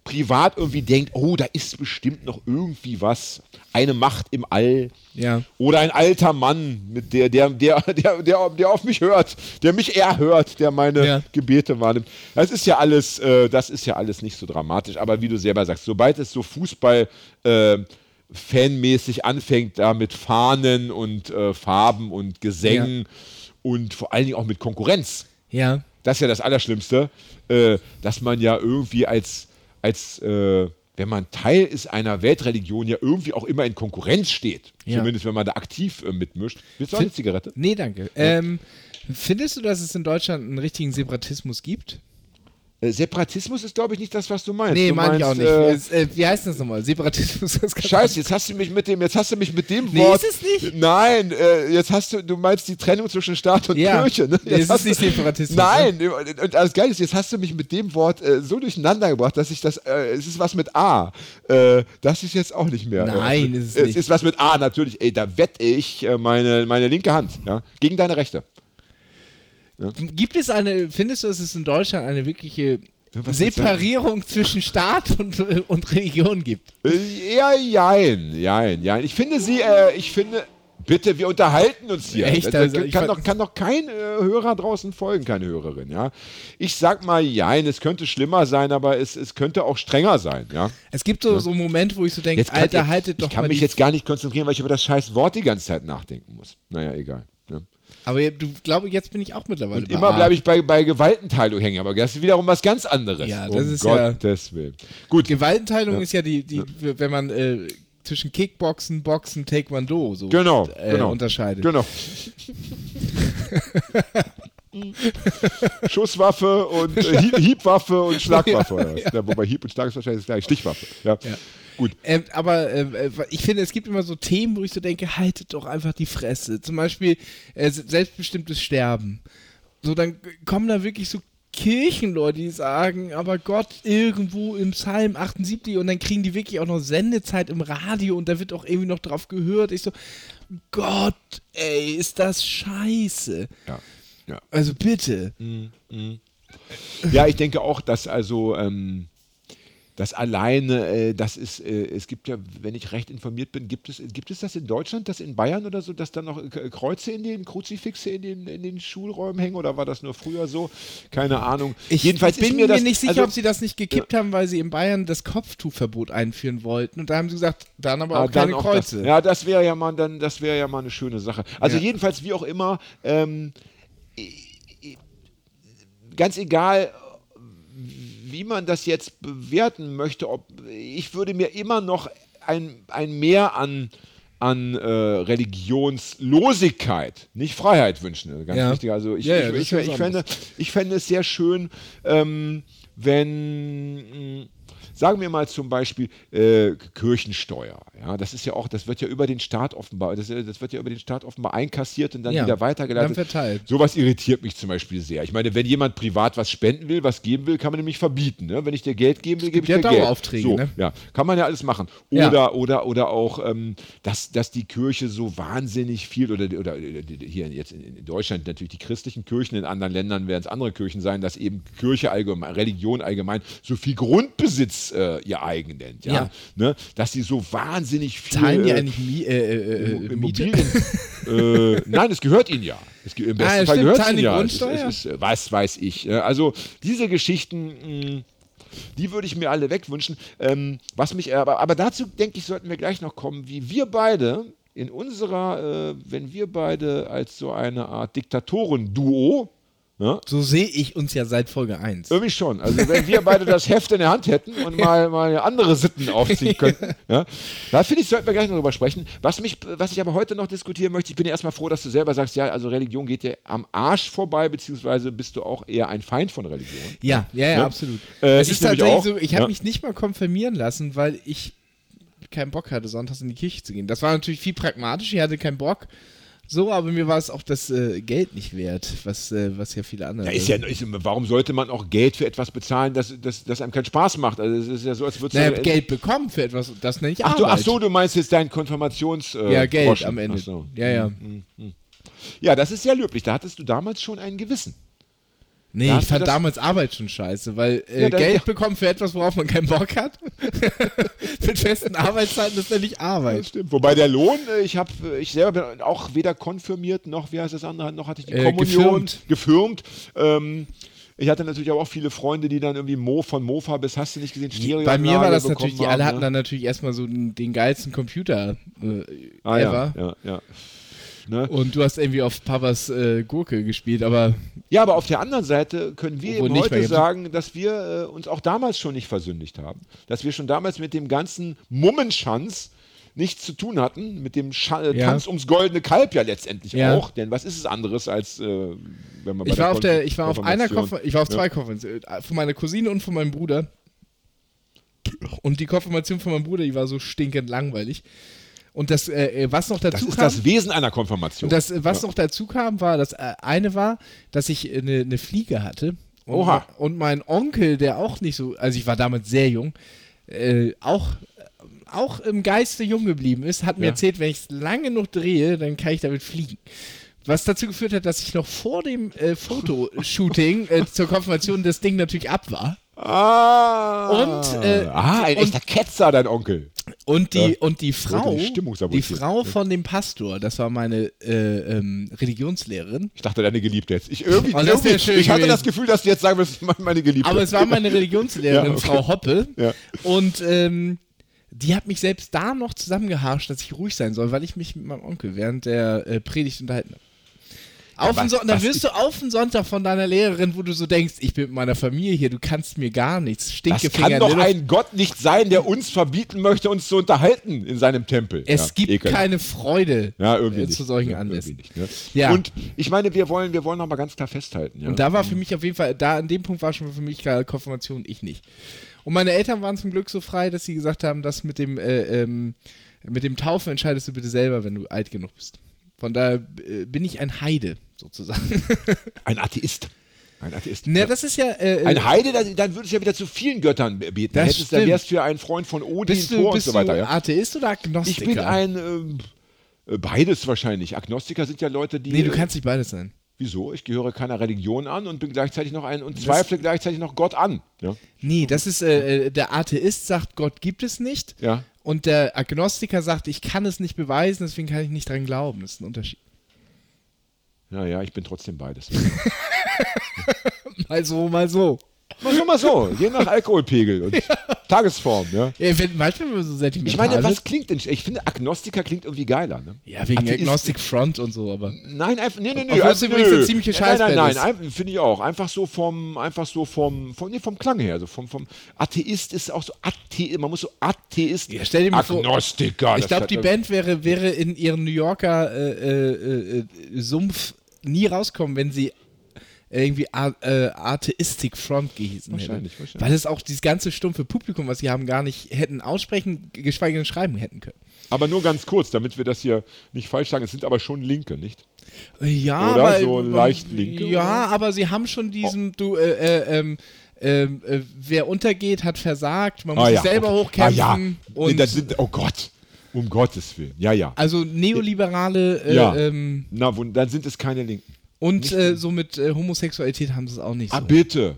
privat irgendwie denkt, oh, da ist bestimmt noch irgendwie was, eine Macht im All. Ja. Oder ein alter Mann, mit der, der, der, der, der, der auf mich hört, der mich eher hört, der meine Ja. Gebete wahrnimmt. Das ist ja alles, äh, das ist ja alles nicht so dramatisch. Aber wie du selber sagst, sobald es so Fußball äh, fanmäßig anfängt, da mit Fahnen und äh, Farben und Gesängen und vor allen Dingen auch mit Konkurrenz, Ja. das ist ja das Allerschlimmste, äh, dass man ja irgendwie als, als äh, wenn man Teil ist einer Weltreligion, ja irgendwie auch immer in Konkurrenz steht. Ja. Zumindest wenn man da aktiv äh, mitmischt. Willst du auch eine Zigarette? Nee, danke. Ähm, findest du, dass es in Deutschland einen richtigen Separatismus gibt? Äh, Separatismus ist, glaube ich, nicht das, was du meinst. Nee, meine ich auch nicht. Äh, Es, äh, wie heißt das nochmal? Separatismus. Das Scheiße, jetzt hast du mich mit dem, jetzt hast du mich mit dem Nee, Wort. ist es nicht? Nein, äh, jetzt hast du, du meinst die Trennung zwischen Staat und Ja, Kirche. Ne? nee, Jetzt es hast ist nicht Separatismus, Nein, und alles geil ist, jetzt hast du mich mit dem Wort äh, so durcheinander gebracht, dass ich das, es ist was mit A. Das ist jetzt auch nicht mehr. Nein, ist es es nicht. ist was mit A, natürlich. Ey, da wette ich meine, meine linke Hand, ja, gegen deine rechte. Gibt es eine, findest du, dass es in Deutschland eine wirkliche was Separierung zwischen Staat und, und Religion gibt? Äh, eher jein, jein, jein. Ich finde sie, äh, ich finde, bitte, wir unterhalten uns hier. Echt? Also, ich kann, doch, kann doch kein äh, Hörer draußen folgen, keine Hörerin, ja. Ich sag mal jein, es könnte schlimmer sein, aber es, es könnte auch strenger sein, ja. Es gibt so, so einen Moment, wo ich so denke, Alter, ich, haltet doch ich kann mich jetzt gar nicht konzentrieren, weil ich über das scheiß Wort die ganze Zeit nachdenken muss. Naja, egal. Ja. Aber du glaube, jetzt bin ich auch mittlerweile Und immer bleibe ich bei, bei Gewaltenteilung hängen, aber das ist wiederum was ganz anderes. Ja, das um ist ja- Gottes Willen. Gut, Gewaltenteilung ist ja die, die wenn man äh, zwischen Kickboxen, Boxen, Taekwondo so genau, äh, genau. unterscheidet. Genau. Schusswaffe und äh, Hieb, Hiebwaffe und Schlagwaffe. oder was? Ja, wobei Hieb und Schlag ist wahrscheinlich das gleiche. Stichwaffe. Ja. Gut. Ähm, aber äh, äh, ich finde, es gibt immer so Themen, wo ich so denke, haltet doch einfach die Fresse. Zum Beispiel äh, se- selbstbestimmtes Sterben. So, dann kommen da wirklich so Kirchenleute, die sagen, aber Gott irgendwo im Psalm 78 und dann kriegen die wirklich auch noch Sendezeit im Radio und da wird auch irgendwie noch drauf gehört. Ich so, Gott, ey, ist das scheiße. Ja. Ja. Also bitte. ja, ich denke auch, dass also ähm, das alleine, äh, das ist, äh, es gibt ja, wenn ich recht informiert bin, gibt es, gibt es das in Deutschland, das in Bayern oder so, dass dann noch Kreuze in den, Kruzifixe in den, in den Schulräumen hängen oder war das nur früher so? Keine Ahnung. Ich Jedenfalls bin mir, mir das, nicht sicher, also, ob sie das nicht gekippt haben, weil sie in Bayern das Kopftuchverbot einführen wollten. Und da haben sie gesagt, dann aber auch Ah, keine auch Kreuze. Das, ja, das wäre ja mal dann, das wäre ja mal eine schöne Sache. Also Ja. jedenfalls wie auch immer, ähm, ganz egal, wie man das jetzt bewerten möchte, ob ich würde mir immer noch ein, ein Mehr an an äh, Religionslosigkeit, nicht Freiheit wünschen. Also Ganz Ja. wichtig. Also ich, Ja, ja, ich, ich, ich, fände, ich fände es sehr schön, ähm, wenn mh, sagen wir mal zum Beispiel äh, Kirchensteuer. Ja, das ist ja auch, das wird ja über den Staat offenbar, das, das wird ja über den Staat offenbar einkassiert und dann Ja, wieder weitergeleitet. dann verteilt. Sowas irritiert mich zum Beispiel sehr. Ich meine, wenn jemand privat was spenden will, was geben will, kann man nämlich verbieten. Ne? Wenn ich dir Geld geben will, gebe ich dir ja Geld. Daueraufträge, So, ne? ja, kann man ja alles machen. Ja. Oder, oder, oder auch, ähm, dass, dass die Kirche so wahnsinnig viel, oder, oder äh, hier jetzt in, in Deutschland natürlich die christlichen Kirchen, in anderen Ländern werden es andere Kirchen sein, dass eben Kirche allgemein, Religion allgemein so viel Grundbesitz äh, ihr eigen nennt. Ja? Ja. Ne? Dass sie so wahnsinnig viel. Zahlen die äh, eigentlich Mie äh, äh? Immobilien. nein, es gehört ihnen ja. Es, Im besten Ah, Fall gehört es ihnen ja. Es, es, es, was weiß ich. Äh, Also diese Geschichten, mh, die würde ich mir alle wegwünschen. Ähm, was mich, aber, aber dazu denke ich, sollten wir gleich noch kommen, wie wir beide in unserer, äh, wenn wir beide als so eine Art Diktatoren-Duo, ja, So sehe ich uns ja seit Folge 1. irgendwie schon. Also wenn wir beide das Heft in der Hand hätten und mal, mal andere Sitten aufziehen könnten, ja, da finde ich, sollten wir gleich noch drüber sprechen. Was, mich, was ich aber heute noch diskutieren möchte, ich bin ja erstmal froh, dass du selber sagst, ja, also Religion geht dir am Arsch vorbei, beziehungsweise bist du auch eher ein Feind von Religion. Ja, ja, ja, Ne? absolut. Äh, es ich ist tatsächlich auch. so, ich habe Ja. mich nicht mal konfirmieren lassen, weil ich keinen Bock hatte, sonntags in die Kirche zu gehen. Das war natürlich viel pragmatisch, ich hatte keinen Bock. So, aber mir war es auch das äh, Geld nicht wert, was, äh, was ja viele andere. Ja, ist ja, ist, warum sollte man auch Geld für etwas bezahlen, das, das, das einem keinen Spaß macht? Also es ist ja so, als würde naja, Geld bekommen für etwas, das nenne ich Ach, du, ach so, du meinst jetzt dein Konfirmations... Äh, Ja, Geld Groschen. am Ende. So. Ja, ja. Ja, das ist sehr löblich. Da hattest du damals schon ein Gewissen. Nee, Da ich fand damals Arbeit schon scheiße, weil äh, Ja, Geld ja. bekommen für etwas, worauf man keinen Bock hat. Mit festen Arbeitszeiten ist ja nicht Arbeit. stimmt. Wobei der Lohn, äh, ich habe, ich selber bin auch weder konfirmiert noch, wie heißt das andere, noch hatte ich die Äh, Kommunion gefirmt. gefirmt. Ähm, ich hatte natürlich auch viele Freunde, die dann irgendwie Mo von Mofa bis hast du nicht gesehen, Stereoanlage Bei mir war das natürlich, die haben, alle hatten ne? dann natürlich erstmal so den, den geilsten Computer äh, ah, ever. ja, ja, ja. Ne? Und du hast irgendwie auf Papas äh, Gurke gespielt, aber Ja, aber auf der anderen Seite können wir eben nicht heute sagen, dass wir äh, uns auch damals schon nicht versündigt haben. Dass wir schon damals mit dem ganzen Mummenschanz nichts zu tun hatten, mit dem Scha äh, Ja. Tanz ums goldene Kalb ja letztendlich Ja. auch. Denn was ist es anderes als, äh, wenn man bei Ich war auf Konf- der, ich war auf einer Konfer ich war auf Ja. zwei Konferenzen, äh, von meiner Cousine und von meinem Bruder. Und die Konfirmation von meinem Bruder, die war so stinkend langweilig. Und das, äh, äh, was noch Das dazu ist kam, das Wesen einer Konfirmation. und das, äh, was noch dazu kam, war, das äh, eine war, dass ich eine, eine Fliege hatte. Und, Oha. und mein Onkel, der auch nicht so, also ich war damals sehr jung, äh, auch, auch im Geiste jung geblieben ist, hat mir Ja. erzählt, wenn ich es lange genug drehe, dann kann ich damit fliegen. Was dazu geführt hat, dass ich noch vor dem äh, Fotoshooting äh, zur Konfirmation das Ding natürlich ab war. ah, Und, äh, ah, ein und- echter Ketzer, dein Onkel. Und die, Ja. und die Frau, die die. Frau von dem Pastor, das war meine äh, ähm, Religionslehrerin, Ich dachte, deine Geliebte jetzt. Ich, irgendwie, Oh, irgendwie, ich hatte gewesen. das Gefühl, dass du jetzt sagen wirst, meine Geliebte. Aber es war meine Religionslehrerin, Ja, okay. Frau Hoppe. Ja. Und ähm, die hat mich selbst da noch zusammengeharscht, dass ich ruhig sein soll, weil ich mich mit meinem Onkel während der äh, Predigt unterhalten habe. Auf was- Son- dann wirst du auf den Sonntag von deiner Lehrerin, wo du so denkst, ich bin mit meiner Familie hier, du kannst mir gar nichts. das Stinkefinger. kann doch Luft. ein Gott nicht sein, der uns verbieten möchte, uns zu unterhalten in seinem Tempel. es Ja, gibt ekelhaft. keine Freude ja, irgendwie äh, zu solchen ja, Anlässen. Nicht, ne? Ja. Und ich meine, wir wollen, wir wollen noch mal ganz klar festhalten. Und da war für mich auf jeden Fall, da an dem Punkt war schon für mich klar, Konfirmation, ich nicht. Und meine Eltern waren zum Glück so frei, dass sie gesagt haben, dass mit dem, äh, ähm, mit dem Taufen entscheidest du bitte selber, wenn du alt genug bist. Von daher äh, bin ich ein Heide, sozusagen. ein Atheist. Ein Atheist. ne, das ist ja. Äh, ein Heide, dann, dann würdest du ja wieder zu vielen Göttern beten. Das Hättest, dann wärst du ja ein Freund von Odin, bist Thor du, und bist so weiter. du Ja? Atheist oder Agnostiker? Ich bin ein äh, beides wahrscheinlich. Agnostiker sind ja Leute, die. Nee, du kannst nicht beides sein. Wieso? Ich gehöre keiner Religion an und bin gleichzeitig noch ein und zweifle gleichzeitig noch Gott an. Ja. Nee, das ist, äh, äh, der Atheist sagt, Gott gibt es nicht. Ja. Und der Agnostiker sagt, ich kann es nicht beweisen, deswegen kann ich nicht dran glauben. Das ist ein Unterschied. Ja, ja, ich bin trotzdem beides. Mal so, mal so. Mal so, mal so. Je nach Alkoholpegel und Tagesform. Ja. Ja, wenn, manchmal, wenn man so sentimental Ich meine, was klingt denn? Ich finde, Agnostiker klingt irgendwie geiler. Ne? Ja, wegen Atheist- Agnostic Front und so, aber. Nein, einfach, nee, nee, nee. Obwohl es übrigens eine ziemliche Nein, Nein, nein, ist. nein finde ich auch. Einfach so vom, einfach so vom, vom, nee, vom Klang her. Also vom, vom Atheist ist auch so Athe, man muss so Atheist. Ja, stell dir mal vor- Agnostiker. Ich das glaube, die Band wäre, wäre in ihren New Yorker äh, äh, äh, Sumpf nie rauskommen, wenn sie irgendwie A äh, Atheistic Front gehießen Wahrscheinlich, hätte. wahrscheinlich. Weil es auch dieses ganze stumpfe Publikum, was sie haben, gar nicht hätten aussprechen, geschweige denn schreiben hätten können. Aber nur ganz kurz, damit wir das hier nicht falsch sagen. Es sind aber schon Linke, nicht? Ja, Oder? aber, So leicht linke, Ja, oder? aber sie haben schon diesen, du, äh, äh, ähm, ähm, äh, wer untergeht, hat versagt, man muss Ah, sich ja, selber okay. hochkämpfen. Ah, ja. Und das sind, oh Gott. Um Gottes Willen. Ja, ja. also neoliberale äh, Ja. ähm, Na, dann sind es keine Linken. Und äh, so mit äh, Homosexualität haben sie es auch nicht Ah, so. bitte.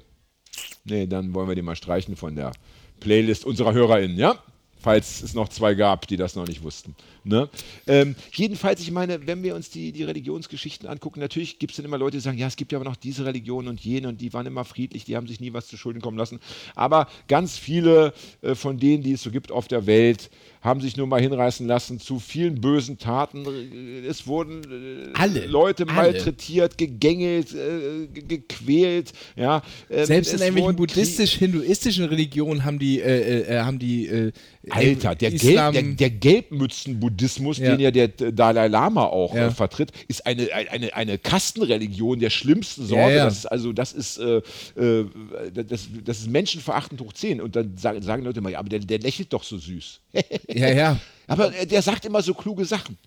Nee, dann wollen wir den mal streichen von der Playlist unserer HörerInnen, ja? Falls es noch zwei gab, die das noch nicht wussten. Ne? Ähm, jedenfalls, ich meine, wenn wir uns die, die Religionsgeschichten angucken, natürlich gibt es dann immer Leute, die sagen, ja, es gibt ja aber noch diese Religion und jene und die waren immer friedlich, die haben sich nie was zu Schulden kommen lassen. Aber ganz viele äh, von denen, die es so gibt auf der Welt, haben sich nur mal hinreißen lassen zu vielen bösen Taten. Äh, Es wurden äh, Alle. Leute Alle. malträtiert, gegängelt, äh, ge- gequält. Ja, Ähm, Selbst in irgendwelchen buddhistisch-hinduistischen Religionen haben die, äh, äh, haben die Alter, der, Islam, Gelb, der, der Gelbmützen-Buddhismus, Ja. den ja der Dalai Lama auch Ja. äh, vertritt, ist eine, eine, eine Kastenreligion der schlimmsten Sorte. Das ist, also das ist, äh, äh, das, das ist menschenverachtend hoch 10. Und dann sagen, sagen Leute immer, ja, aber der, der lächelt doch so süß. ja, ja, aber äh, der sagt immer so kluge Sachen.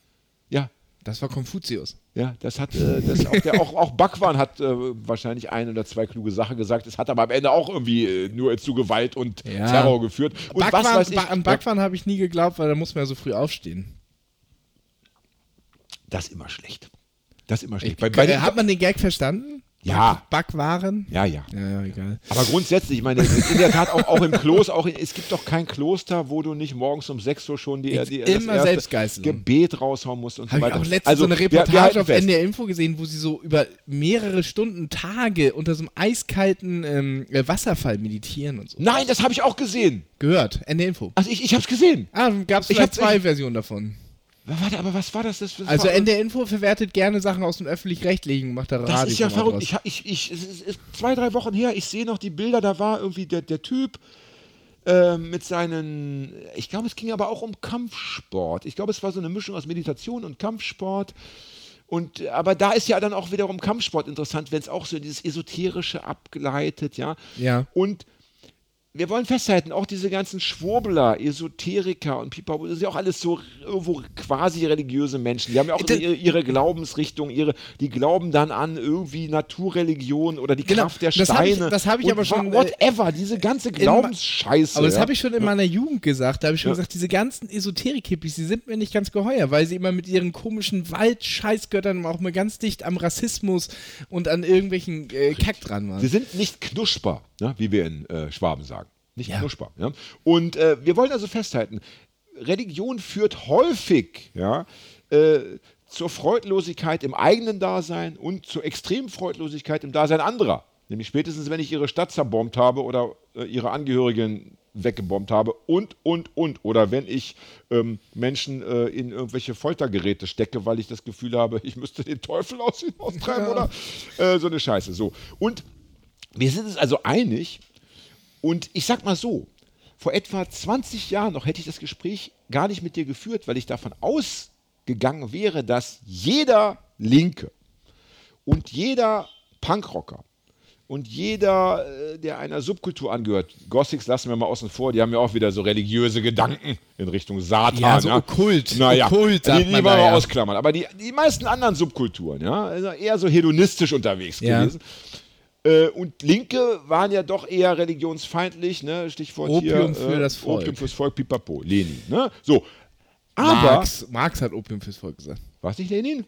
Ja, das war Konfuzius. Ja, das hat äh, das auch, der, auch, auch Bhagwan hat äh, wahrscheinlich ein oder zwei kluge Sachen gesagt. Es hat aber am Ende auch irgendwie äh, nur zu Gewalt und Ja. Terror geführt. Und was Bhagwan, weiß ich, Ba- an Bhagwan habe ich nie geglaubt, weil da muss man ja so früh aufstehen. Das ist immer schlecht. Das ist immer schlecht. Ich, Bei, bei hat man den Gag verstanden? Ja. Backwaren? ja, ja. Ja, ja, egal. Aber grundsätzlich, ich meine, in der Tat auch, auch im Kloster, auch in, es gibt doch kein Kloster, wo du nicht morgens um 6 Uhr schon die, die, immer Selbstgeißelung. Gebet raushauen musst und so Habe ich weiter. auch letztens also, so eine wir- wir Reportage halten auf fest. NDR Info gesehen, wo sie so über mehrere Stunden, Tage unter so einem eiskalten ähm, äh, Wasserfall meditieren und so. Nein, das habe ich auch gesehen. Gehört, NDR Info. Also ich, ich habe es gesehen. Ah, gab es hab- zwei ich- Versionen davon. Warte, aber was war das? das, Also war, NDR Info verwertet gerne Sachen aus dem Öffentlich-Rechtlichen und macht da Radio. Das ist ja verrückt. Ich, ich, ich, es ist, ist zwei, drei Wochen her, ich sehe noch die Bilder, da war irgendwie der, der Typ, äh, mit seinen, ich glaube, es ging aber auch um Kampfsport. Ich glaube, es war so eine Mischung aus Meditation und Kampfsport. Und aber da ist ja dann auch wiederum Kampfsport interessant, wenn es auch so dieses Esoterische abgleitet, ja. Ja. Und wir wollen festhalten, auch diese ganzen Schwurbler, Esoteriker und Pipapo, das sind ja auch alles so irgendwo quasi religiöse Menschen. Die haben ja auch Das- ihre, ihre Glaubensrichtung, ihre, die glauben dann an irgendwie Naturreligion oder die Genau, Kraft der das hab ich- Steine. das hab ich und aber schon, äh, Whatever, diese ganze Glaubensscheiße. Aber das ja. habe ich schon in meiner Jugend gesagt. Da habe ich schon gesagt, diese ganzen Esoterik-Hippies, die sind mir nicht ganz geheuer, weil sie immer mit ihren komischen Wald-Scheißgöttern auch mal ganz dicht am Rassismus und an irgendwelchen äh, Kack dran waren. Sie sind nicht knuspbar, ne, wie wir in äh, Schwaben sagen. Nicht Ja. knuspbar. Ja? Und äh, wir wollen also festhalten, Religion führt häufig ja, äh, zur Freudlosigkeit im eigenen Dasein und zur extremen Freudlosigkeit im Dasein anderer. Nämlich spätestens, wenn ich ihre Stadt zerbombt habe oder äh, ihre Angehörigen weggebombt habe und, und, und. Oder wenn ich ähm, Menschen äh, in irgendwelche Foltergeräte stecke, weil ich das Gefühl habe, ich müsste den Teufel aus ihnen austreiben oder äh, so eine Scheiße. So. Und wir sind uns also einig, und ich sag mal so, vor etwa 20 Jahren noch hätte ich das Gespräch gar nicht mit dir geführt, weil ich davon ausgegangen wäre, dass jeder Linke und jeder Punkrocker und jeder, äh, der einer Subkultur angehört, Gothics lassen wir mal außen vor, die haben ja auch wieder so religiöse Gedanken in Richtung Satan. Ja, so okkult. Naja, Okkult, die, sagt die man wollen wir ja. ausklammern. Aber die, die meisten anderen Subkulturen, ja, also eher so hedonistisch unterwegs Ja. gewesen. Äh, und Linke waren ja doch eher religionsfeindlich, ne? Stichwort Opium hier. für das Volk. Opium fürs Volk, pipapo, Lenin. Ne? So. Aber, Marx, Marx hat Opium fürs Volk gesagt. was nicht Lenin?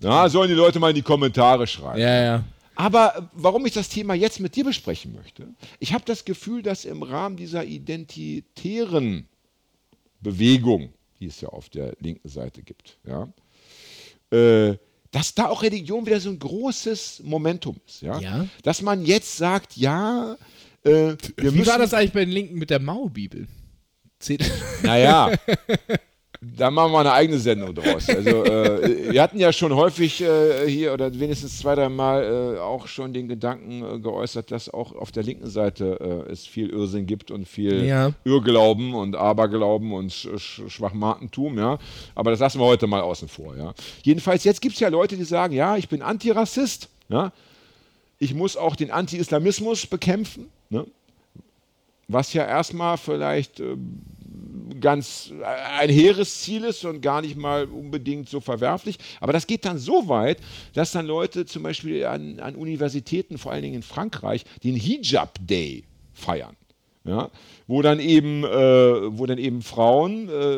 Na, sollen die Leute mal in die Kommentare schreiben. Ja, ja. Aber äh, warum ich das Thema jetzt mit dir besprechen möchte, ich habe das Gefühl, dass im Rahmen dieser identitären Bewegung, die es ja auf der linken Seite gibt, ja, äh, dass da auch Religion wieder so ein großes Momentum ist. Ja? Ja. Dass man jetzt sagt, ja, äh, Wie war das eigentlich bei den Linken mit der Maubibel? Zählt- Naja, da machen wir eine eigene Sendung draus. Also, äh, wir hatten ja schon häufig äh, hier oder wenigstens zwei, drei Mal äh, auch schon den Gedanken äh, geäußert, dass auch auf der linken Seite äh, es viel Irrsinn gibt und viel Ja. Irrglauben und Aberglauben und Sch Sch Schwachmatentum, ja. Aber das lassen wir heute mal außen vor, ja. Jedenfalls, jetzt gibt es ja Leute, die sagen, ja, ich bin Antirassist, ja. Ich muss auch den Anti-Islamismus bekämpfen, ne? was ja erstmal vielleicht ähm, ganz ein hehres Ziel ist und gar nicht mal unbedingt so verwerflich. Aber das geht dann so weit, dass dann Leute zum Beispiel an, an Universitäten, vor allen Dingen in Frankreich, den Hijab Day feiern. Ja, wo dann eben, äh, wo dann eben Frauen, äh,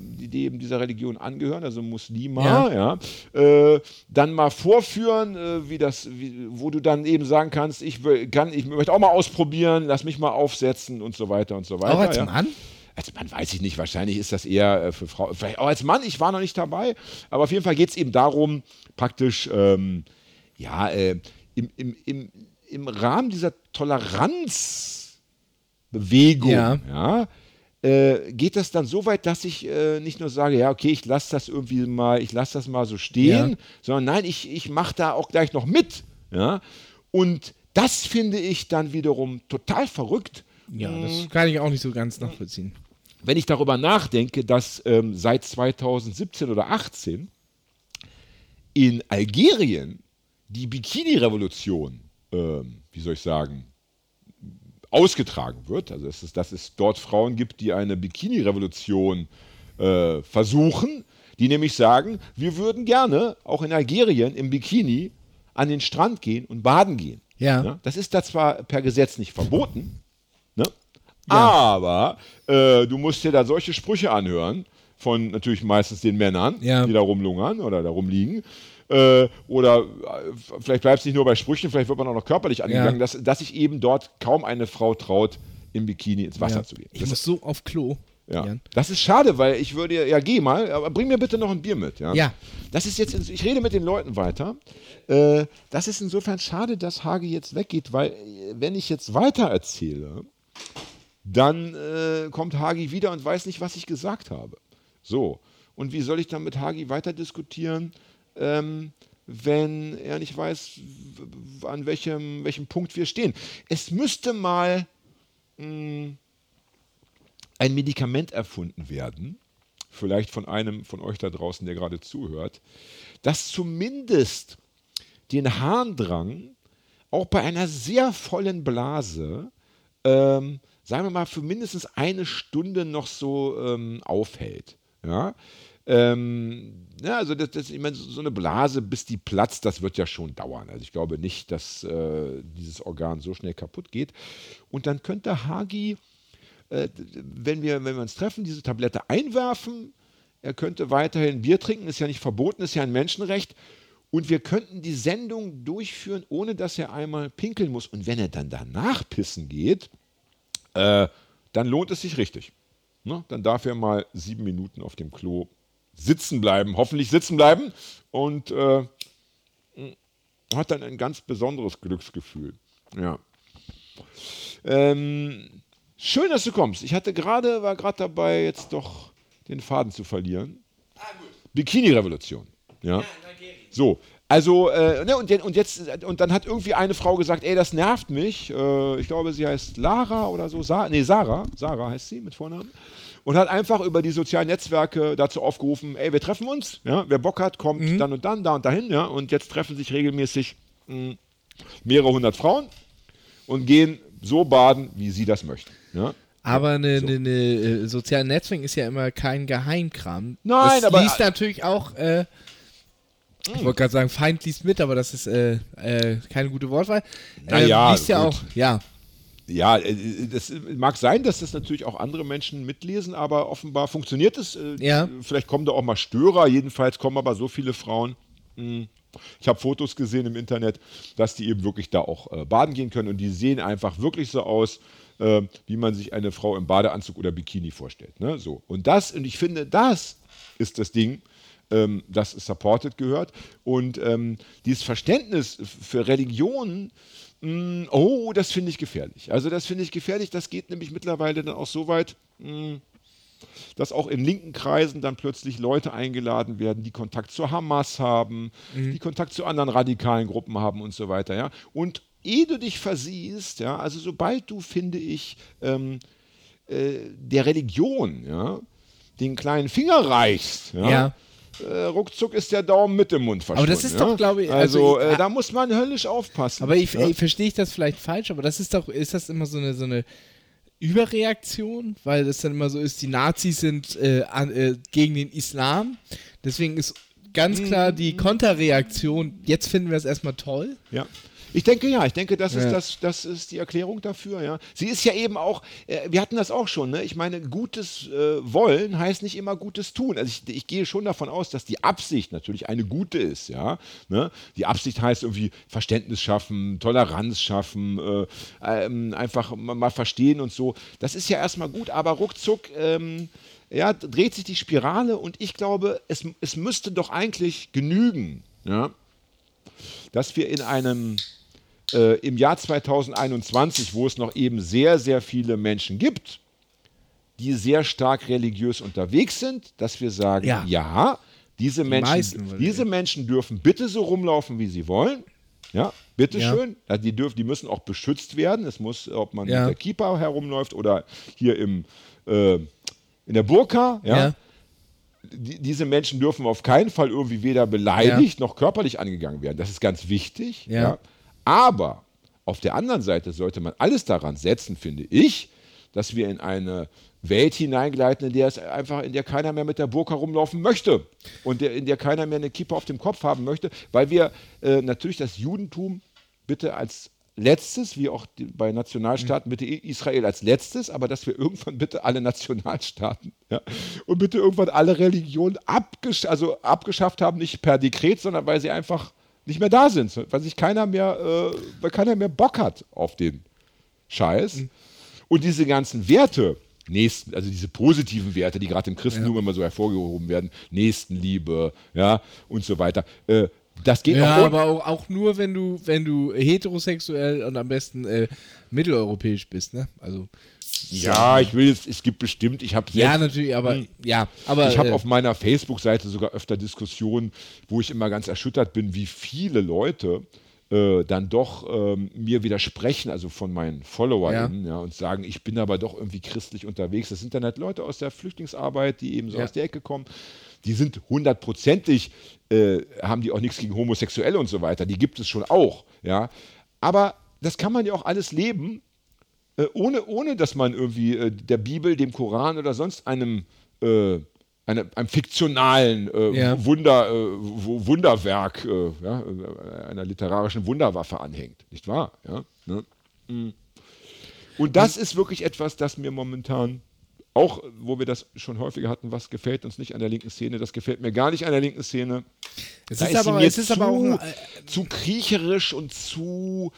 die, die eben dieser Religion angehören, also Muslima, ja, äh, dann mal vorführen, äh, wie das, wie, wo du dann eben sagen kannst, ich will, kann, ich möchte auch mal ausprobieren, lass mich mal aufsetzen und so weiter und so weiter. Auch als ja. Mann? Als Mann weiß ich nicht, wahrscheinlich ist das eher äh, für Frauen. Vielleicht auch als Mann, ich war noch nicht dabei, aber auf jeden Fall geht es eben darum, praktisch, ähm, ja, äh, im, im, im, im Rahmen dieser Toleranzbewegung, Ja. ja, äh, geht das dann so weit, dass ich äh, nicht nur sage, ja, okay, ich lasse das irgendwie mal, ich lasse das mal so stehen, Ja. sondern nein, ich, ich mache da auch gleich noch mit. Ja? Und das finde ich dann wiederum total verrückt, Ja, das kann ich auch nicht so ganz nachvollziehen. Wenn ich darüber nachdenke, dass ähm, seit 2017 oder 18 in Algerien die Bikini-Revolution, ähm, wie soll ich sagen, ausgetragen wird. Also dass es, dass es dort Frauen gibt, die eine Bikini-Revolution äh, versuchen, die nämlich sagen, wir würden gerne auch in Algerien im Bikini an den Strand gehen und baden gehen. Ja. Das ist da zwar per Gesetz nicht verboten? Aber äh, du musst dir da solche Sprüche anhören von natürlich meistens den Männern, Ja. die da rumlungern oder da rumliegen. Äh, oder äh, vielleicht bleibt es nicht nur bei Sprüchen, vielleicht wird man auch noch körperlich angegangen, dass, dass sich eben dort kaum eine Frau traut, im Bikini ins Wasser Ja. zu gehen. Ich Das, muss so auf Klo. ja. Jan. das ist schade, weil ich würde, ja, geh mal, aber bring mir bitte noch ein Bier mit. Ja. Ja. Das ist jetzt, ich rede mit den Leuten weiter. Äh, das ist insofern schade, dass Hagi jetzt weggeht, weil wenn ich jetzt weiter erzähle, dann äh, kommt Hagi wieder und weiß nicht, was ich gesagt habe. So. Und wie soll ich dann mit Hagi weiter diskutieren, ähm, wenn er nicht weiß, an welchem, welchem Punkt wir stehen? Es müsste mal mh, ein Medikament erfunden werden, vielleicht von einem von euch da draußen, der gerade zuhört, das zumindest den Harndrang auch bei einer sehr vollen Blase, ähm, sagen wir mal, für mindestens eine Stunde noch so ähm, aufhält. Ja? Ähm, ja, also das, das, ich meine, so eine Blase, bis die platzt, das wird ja schon dauern. Also ich glaube nicht, dass äh, dieses Organ so schnell kaputt geht. Und dann könnte Hagi, äh, wenn, wir, wenn wir uns treffen, diese Tablette einwerfen. Er könnte weiterhin Bier trinken, ist ja nicht verboten, ist ja ein Menschenrecht. Und wir könnten die Sendung durchführen, ohne dass er einmal pinkeln muss. Und wenn er dann danach pissen geht, äh, dann lohnt es sich richtig. Ne? Dann darf er mal sieben Minuten auf dem Klo sitzen bleiben, hoffentlich sitzen bleiben und äh, hat dann ein ganz besonderes Glücksgefühl. Ja. Ähm, schön, dass du kommst. Ich hatte gerade, war gerade dabei, jetzt doch den Faden zu verlieren. Ah, Bikini-Revolution. Ja. ja so, also, äh, ne, und, und, jetzt, und dann hat irgendwie eine Frau gesagt, ey, das nervt mich. Äh, ich glaube, sie heißt Lara oder so. Sa nee, Sarah. Sarah heißt sie mit Vornamen und hat einfach über die sozialen Netzwerke dazu aufgerufen, ey, wir treffen uns, ja, wer Bock hat, kommt mhm. dann und dann, da und dahin, ja, und jetzt treffen sich regelmäßig mh, hm, mehrere hundert Frauen und gehen so baden, wie sie das möchten, ja. Aber eine, so. eine, eine äh, soziale Netzwerk ist ja immer kein Geheimkram. Nein, das aber liest natürlich auch äh, ich wollte gerade sagen, Feind liest mit, aber das ist äh, äh, keine gute Wortwahl. Naja, ähm, liest ja auch, ja. Ja, äh, das mag sein, dass das natürlich auch andere Menschen mitlesen, aber offenbar funktioniert es. Äh, ja. Vielleicht kommen da auch mal Störer, jedenfalls kommen aber so viele Frauen. Hm. Ich habe Fotos gesehen im Internet, dass die eben wirklich da auch äh, baden gehen können und die sehen einfach wirklich so aus, äh, wie man sich eine Frau im Badeanzug oder Bikini vorstellt. Ne? So. Und das, und ich finde, das ist das Ding, ähm, das supported gehört. Und ähm, dieses Verständnis für Religionen, Mm, oh, das finde ich gefährlich. Also das finde ich gefährlich. Das geht nämlich mittlerweile dann auch so weit, mm, dass auch in linken Kreisen dann plötzlich Leute eingeladen werden, die Kontakt zur Hamas haben, mhm. die Kontakt zu anderen radikalen Gruppen haben und so weiter. Ja? Und ehe du dich versiehst, ja, also sobald du, finde ich, ähm, äh, der Religion, ja, den kleinen Finger reichst, ja, ja äh, ruckzuck ist der Daumen mit dem Mund verschwunden. Aber das ist ja? doch, glaube ich, also, also äh, da muss man höllisch aufpassen. Aber ich, ja? verstehe ich das vielleicht falsch, aber das ist doch, ist das immer so eine, so eine Überreaktion, weil das dann immer so ist, die Nazis sind äh, an, äh, gegen den Islam, deswegen ist ganz klar die mhm. Konterreaktion, jetzt finden wir es erstmal toll. Ja. Ich denke ja, ich denke, das, ja. ist, das, das ist die Erklärung dafür. Ja. Sie ist ja eben auch, äh, wir hatten das auch schon, ne? ich meine, gutes äh, Wollen heißt nicht immer gutes Tun. Also ich, ich, gehe schon davon aus, dass die Absicht natürlich eine gute ist. Ja? Ne? Die Absicht heißt irgendwie Verständnis schaffen, Toleranz schaffen, äh, ähm, einfach mal verstehen und so. Das ist ja erstmal gut, aber ruckzuck. Ähm, ja, dreht sich die Spirale und ich glaube, es, es müsste doch eigentlich genügen, ja, dass wir in einem äh, im Jahr 2021, wo es noch eben sehr, sehr viele Menschen gibt, die sehr stark religiös unterwegs sind, dass wir sagen, ja, ja diese, die Menschen, diese Menschen dürfen bitte so rumlaufen, wie sie wollen. Ja, bitteschön. Ja. Die, dürfen, die müssen auch beschützt werden. Es muss, ob man ja. mit der Keeper herumläuft oder hier im, äh, in der Burka, ja. ja. Die, diese Menschen dürfen auf keinen Fall irgendwie weder beleidigt noch körperlich angegangen werden. Das ist ganz wichtig. ja. Aber auf der anderen Seite sollte man alles daran setzen, finde ich, dass wir in eine Welt hineingleiten, in der es einfach, in der keiner mehr mit der Burg herumlaufen möchte und der, in der keiner mehr eine Kippe auf dem Kopf haben möchte, weil wir äh, natürlich das Judentum bitte als letztes, wie auch die, bei Nationalstaaten, bitte Israel als letztes, aber dass wir irgendwann bitte alle Nationalstaaten ja, und bitte irgendwann alle Religionen abgesch also abgeschafft haben, nicht per Dekret, sondern weil sie einfach nicht mehr da sind, weil sich keiner mehr, äh, weil keiner mehr Bock hat auf den Scheiß. Mhm. Und diese ganzen Werte, Nächsten, also diese positiven Werte, die gerade im Christentum ja. immer so hervorgehoben werden, Nächstenliebe, ja, und so weiter. Äh, das geht ja, auch aber auch, auch, nur, wenn du, wenn du heterosexuell und am besten äh, mitteleuropäisch bist, ne? Also ja, ich will jetzt, es gibt bestimmt, ich habe Ja, natürlich, aber hm. ja, aber ich habe äh, auf meiner Facebook-Seite sogar öfter Diskussionen, wo ich immer ganz erschüttert bin, wie viele Leute äh, dann doch ähm, mir widersprechen, also von meinen FollowerInnen, ja. und sagen, ich bin aber doch irgendwie christlich unterwegs. Das sind dann halt Leute aus der Flüchtlingsarbeit, die eben so Ja. aus der Ecke kommen. Die sind hundertprozentig, äh, haben die auch nichts gegen Homosexuelle und so weiter. Die gibt es schon auch, ja. Aber das kann man ja auch alles leben, äh, ohne, ohne dass man irgendwie äh, der Bibel, dem Koran oder sonst einem, äh, eine, einem fiktionalen äh, Ja. Wunder, äh, Wunderwerk, ja, einer literarischen Wunderwaffe anhängt, nicht wahr? Ja, ne? Mm. Und das ist wirklich etwas, das mir momentan auch, wo wir das schon häufiger hatten, was gefällt uns nicht an der linken Szene, das gefällt mir gar nicht an der linken Szene. Es Da ist, aber, es ist aber auch zu, ein, äh, zu kriecherisch und zu,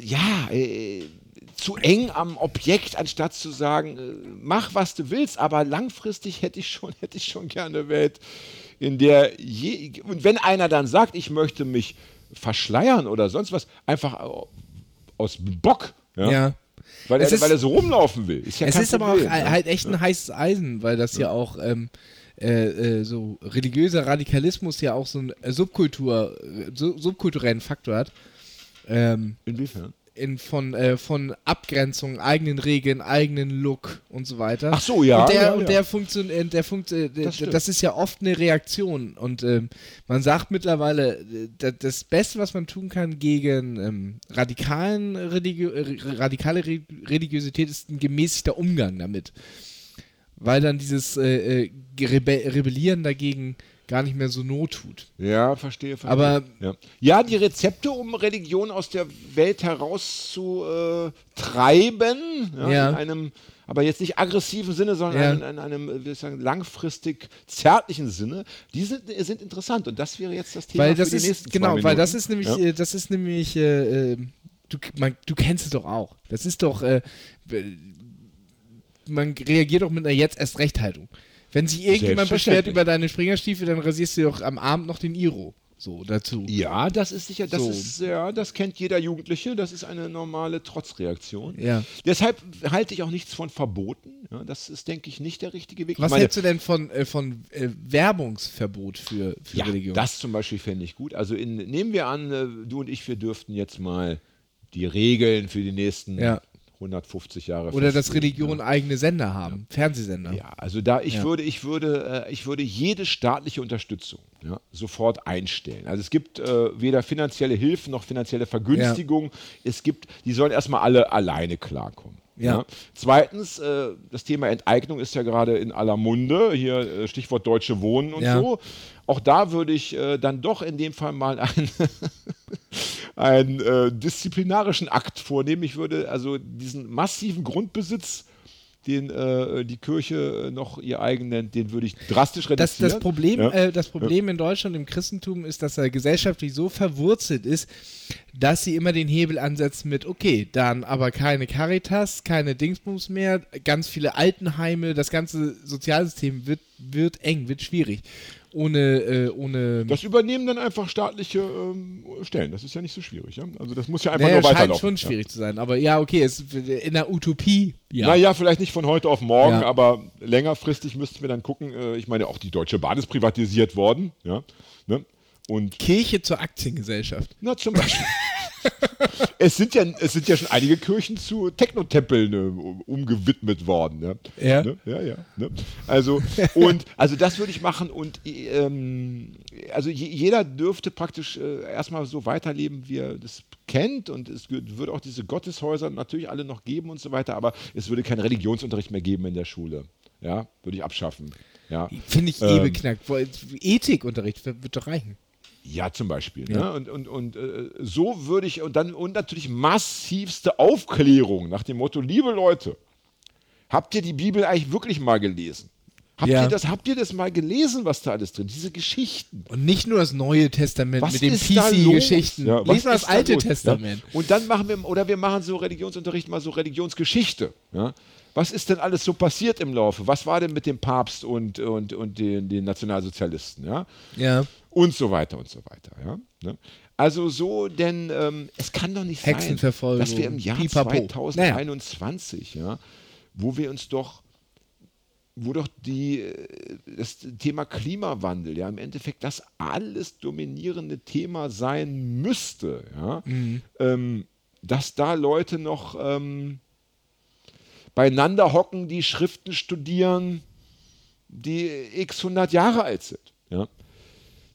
ja, äh, zu eng am Objekt, anstatt zu sagen, äh, mach was du willst, aber langfristig hätte ich schon, hätte ich schon gerne eine Welt, in der je, und wenn einer dann sagt, ich möchte mich verschleiern oder sonst was, einfach au- aus Bock, ja, ja. Weil, Es er, ist- weil er so rumlaufen will. Ist ja Es ist aber auch Problem, halt ne? halt echt ein heißes Eisen, weil das ja, auch ähm, äh, äh, so religiöser Radikalismus ja auch so einen äh, Subkultur, äh, su subkulturellen Faktor hat. Ähm, Inwiefern? In, von, äh, von Abgrenzung, eigenen Regeln, eigenen Look und so weiter. Ach so, ja, Und der, ja, ja. der funktioniert, der funkt, äh, Das das, ist ja oft eine Reaktion. Und ähm, man sagt mittlerweile, äh, da- das Beste, was man tun kann gegen ähm, radikalen Religio äh, radikale Re Religiosität, ist ein gemäßigter Umgang damit. Weil dann dieses äh, äh, Rebe Rebellieren dagegen gar nicht mehr so Not tut. Ja, verstehe, verstehe. Aber- ja. ja, die Rezepte, um Religion aus der Welt herauszutreiben, ja, Ja. in einem, aber jetzt nicht aggressiven Sinne, sondern in, in einem, wie sagen, langfristig zärtlichen Sinne, die sind, sind interessant. Und das wäre jetzt das Thema Weil für das die ist nächsten genau, weil das ist nämlich, äh, das ist nämlich, äh, äh, du, man, du kennst es doch auch. Das ist doch, äh, man reagiert doch mit einer jetzt erst Recht-Haltung. Wenn sich irgendjemand beschwert über deine Springerstiefel, dann rasierst du doch am Abend noch den Iro. So dazu. Ja, das ist sicher, das So. ist, ja, das kennt jeder Jugendliche, das ist eine normale Trotzreaktion. Ja. Deshalb halte ich auch nichts von Verboten. Ja, das ist, denke ich, nicht der richtige Weg. Was meine, hältst du denn von, äh, von äh, Werbungsverbot für, für ja, Religion? das zum Beispiel fände ich gut. Also in, nehmen wir an, äh, du und ich, wir dürften jetzt mal die Regeln für die nächsten Ja. 150 Jahre Oder dass Religion eigene Sender haben, Fernsehsender. Ja, also da ich Ja. würde, ich würde, äh, ich würde jede staatliche Unterstützung ja, sofort einstellen. Also es gibt äh, weder finanzielle Hilfen noch finanzielle Vergünstigung. Es gibt, die sollen erstmal alle alleine klarkommen. Ja. Zweitens, äh, das Thema Enteignung ist ja gerade in aller Munde. Hier äh, Stichwort Deutsche Wohnen und Ja. so. Auch da würde ich äh, dann doch in dem Fall mal einen, einen äh, disziplinarischen Akt vornehmen. Ich würde also diesen massiven Grundbesitz, den äh, die Kirche äh, noch ihr eigen nennt, den würde ich drastisch Das, reduzieren. das Problem, Ja. äh, das Problem in Deutschland im Christentum ist, dass er gesellschaftlich so verwurzelt ist, dass sie immer den Hebel ansetzen mit, okay, dann aber keine Caritas, keine Dingsbums mehr, ganz viele Altenheime, das ganze Sozialsystem wird, wird eng, wird schwierig. Ohne, äh, ohne. Das übernehmen dann einfach staatliche ähm, Stellen. Das ist ja nicht so schwierig. Ja? Also das muss ja einfach naja, nur scheint weiterlaufen. schon schwierig zu sein, aber ja, okay, es, in der Utopie, Ja. ja. Naja, vielleicht nicht von heute auf morgen, Ja. aber längerfristig müssten wir dann gucken. Äh, ich meine, auch die Deutsche Bahn ist privatisiert worden. Ja? Ne? Und Kirche zur Aktiengesellschaft. Na, zum Beispiel. es, sind ja, es sind ja schon einige Kirchen zu Technotempeln äh, um- umgewidmet worden. Ja, Ja. Ne? ja. ja ne? Also, und, also das würde ich machen und ähm, also je, jeder dürfte praktisch äh, erstmal so weiterleben, wie er das kennt und es wür- würde auch diese Gotteshäuser natürlich alle noch geben und so weiter, aber es würde keinen Religionsunterricht mehr geben in der Schule. Ja, würde ich abschaffen. Ja. Finde ich eh Ähm. beknackt. Ethikunterricht wird doch reichen. Ja, zum Beispiel. Ja. Ne? Und, und, und äh, so würde ich, und dann und natürlich massivste Aufklärung nach dem Motto, liebe Leute, habt ihr die Bibel eigentlich wirklich mal gelesen? Habt, Ja. ihr das, habt ihr das mal gelesen, was da alles drin Diese Geschichten. Und nicht nur das Neue Testament Was mit den ist da? PC-Geschichten. Ja, Lies mal das ist da Alte los? Testament. Ja? Und dann machen wir, oder wir machen so Religionsunterricht mal so Religionsgeschichte. Ja? Was ist denn alles so passiert im Laufe? Was war denn mit dem Papst und, und, und den, den Nationalsozialisten? Ja? Ja. Und so weiter und so weiter. Ja? Ne? Also so, denn ähm, es kann doch nicht sein, dass wir im Jahr Pipapo. 2021, ja, wo wir uns doch, wo doch die, äh, das Thema Klimawandel ja im Endeffekt das alles dominierende Thema sein müsste, ja, ähm, dass da Leute noch ähm, beieinander hocken, die Schriften studieren, die x 100 Jahre alt sind, ja,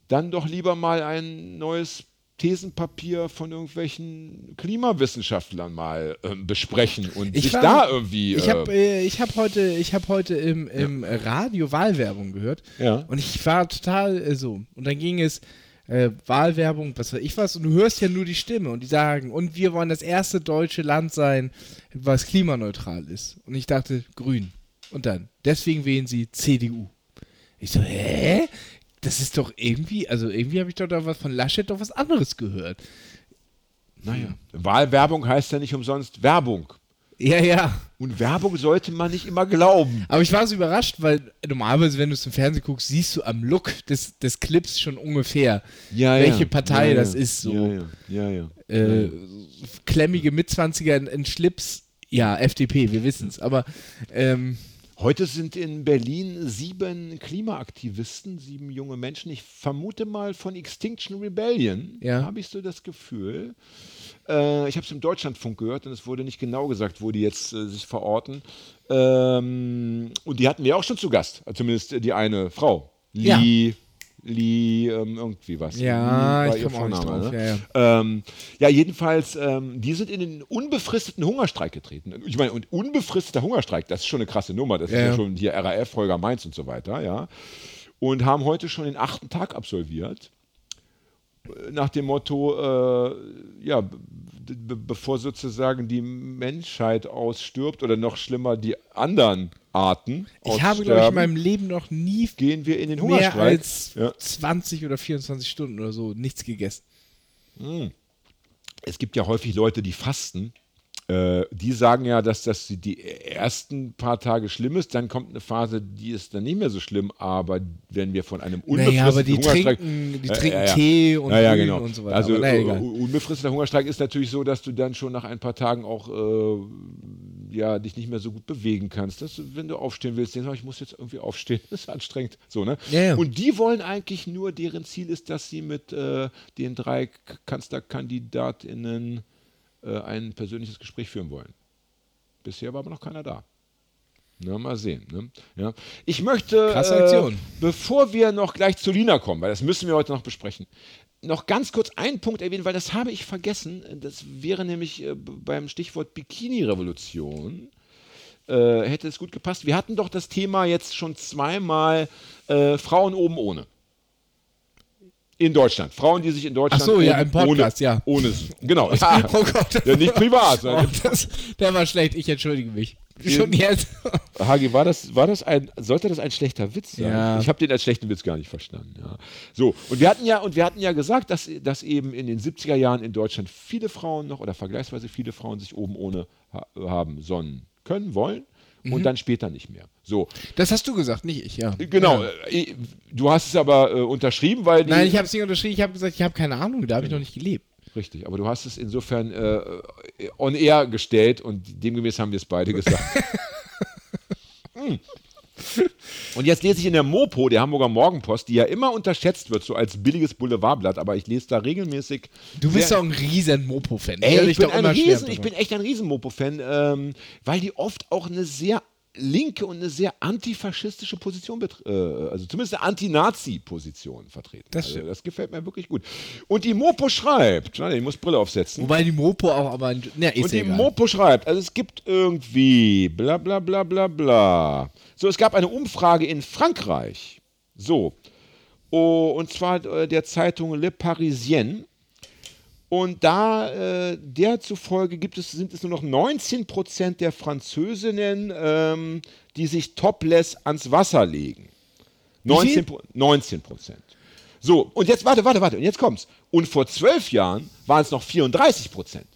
dann doch lieber mal ein neues Thesenpapier von irgendwelchen Klimawissenschaftlern mal ähm, besprechen und Ich sich war- da irgendwie. Ich habe äh, äh, ich hab heute, ich hab heute im, im Radio Wahlwerbung gehört Ja. und ich war total äh, so. Und dann ging es äh, Wahlwerbung, was weiß ich was, und du hörst ja nur die Stimme und die sagen, und wir wollen das erste deutsche Land sein, was klimaneutral ist. Und ich dachte, grün. Und dann, deswegen wählen sie CDU. Ich so, hä? Das ist doch irgendwie, also irgendwie habe ich doch da was von Laschet doch was anderes gehört. Naja. Wahlwerbung heißt ja nicht umsonst Werbung. Ja, ja. Und Werbung sollte man nicht immer glauben. Aber ich war so überrascht, weil normalerweise, wenn du es im Fernsehen guckst, siehst du am Look des, des Clips schon ungefähr, welche Partei ja, das ja. ist. So Ja, ja, ja. ja. Äh, klemmige Mitzwanziger in, in Schlips. Ja, FDP, wir wissen es. Aber ähm, Heute sind in Berlin sieben Klimaaktivisten, sieben junge Menschen. Ich vermute mal von Extinction Rebellion, Ja. habe ich so das Gefühl. Äh, ich habe es im Deutschlandfunk gehört und es wurde nicht genau gesagt, wo die jetzt äh, sich verorten. Ähm, und die hatten wir auch schon zu Gast, zumindest die eine Frau. Ja. Lee, ähm, irgendwie was. Ja, Lee ich ihr komm auch nicht drauf, ne? ja, ja. Ähm, ja, jedenfalls, ähm, die sind in den unbefristeten Hungerstreik getreten. Ich meine, und unbefristeter Hungerstreik, das ist schon eine krasse Nummer. Das Ja, ist ja ja. schon hier RAF, Holger Mainz und so weiter, ja. Und haben heute schon den achten Tag absolviert. Nach dem Motto, äh, ja, b- b- bevor sozusagen die Menschheit ausstirbt oder noch schlimmer die anderen Arten ich habe, glaube ich, in meinem Leben noch nie gehen wir in den mehr als Ja. 20 oder 24 Stunden oder so nichts gegessen. es gibt ja häufig Leute, die fasten. Äh, die sagen ja, dass das die ersten paar Tage schlimm ist, dann kommt eine Phase, die ist dann nicht mehr so schlimm, aber wenn wir von einem unbefristeten Naja, aber die Hungerstreik... trinken, die Äh, trinken ja. Tee und ja, ja, Grün genau. und so weiter. Also naja, äh, unbefristeter Hungerstreik ist natürlich so, dass du dann schon nach ein paar Tagen auch äh, ja, dich nicht mehr so gut bewegen kannst. Dass wenn du aufstehen willst, denkst du, ich muss jetzt irgendwie aufstehen, das ist anstrengend. So, ne? Ja. Und die wollen eigentlich nur, deren Ziel ist, dass sie mit äh, den drei KanzlerkandidatInnen äh, ein persönliches Gespräch führen wollen. Bisher war aber noch keiner da. Na, mal sehen. Ne? Ja. Ich möchte, Krasse äh, bevor wir noch gleich zu Lina kommen, weil das müssen wir heute noch besprechen, noch ganz kurz einen Punkt erwähnen, weil das habe ich vergessen. Das wäre nämlich äh, beim Stichwort Bikini-Revolution. Äh, hätte es gut gepasst. Wir hatten doch das Thema jetzt schon zweimal äh, Frauen oben ohne. In Deutschland. Frauen, die sich in Deutschland Ach so, ja, ohne, im Podcast, ohne, ja. Ohne, genau. Ja. Oh Gott. Ja, nicht privat. Oh, das, der war schlecht, ich entschuldige mich. Schon jetzt. Hagi, war das, war das ein, sollte das ein schlechter Witz sein? Ja. Ich habe den als schlechten Witz gar nicht verstanden. Ja. So, und wir hatten ja, und wir hatten ja gesagt, dass, dass eben in den 70er Jahren in Deutschland viele Frauen noch oder vergleichsweise viele Frauen sich oben ohne ha haben sollen können, wollen Mhm. und dann später nicht mehr. So, Das hast du gesagt, nicht ich, ja. genau. Ja. äh, Du hast es aber äh, unterschrieben, weil die, Nein, ich habe es nicht unterschrieben, ich habe gesagt, ich habe keine Ahnung, da habe ich noch nicht gelebt. Richtig, aber du hast es insofern äh, on air gestellt und demgemäß haben wir es beide gesagt. Hm. Und jetzt lese ich in der Mopo, der Hamburger Morgenpost, die ja immer unterschätzt wird, so als billiges Boulevardblatt, aber ich lese da regelmäßig. Du bist doch ein riesen Mopo-Fan. Ich dich bin, ein Riesen, ich bin echt ein Riesen-Mopo-Fan, ähm, weil die oft auch eine sehr linke und eine sehr antifaschistische Position, äh, also zumindest eine Anti-Nazi-Position vertreten. Das also, das gefällt mir wirklich gut. Und die Mopo schreibt, ich muss Brille aufsetzen. Wobei die Mopo auch, aber. ist Und die egal. Mopo schreibt, also es gibt irgendwie bla bla bla bla bla. So, es gab eine Umfrage in Frankreich. So. Oh, und zwar äh, der Zeitung Le Parisien. Und da, äh, der zufolge gibt es, sind es nur noch 19% der Französinnen, ähm, die sich topless ans Wasser legen. 19, Pro- 19 Prozent. So, und jetzt, warte, warte, warte, und jetzt kommt's. Und vor zwölf Jahren waren es noch 34 Prozent.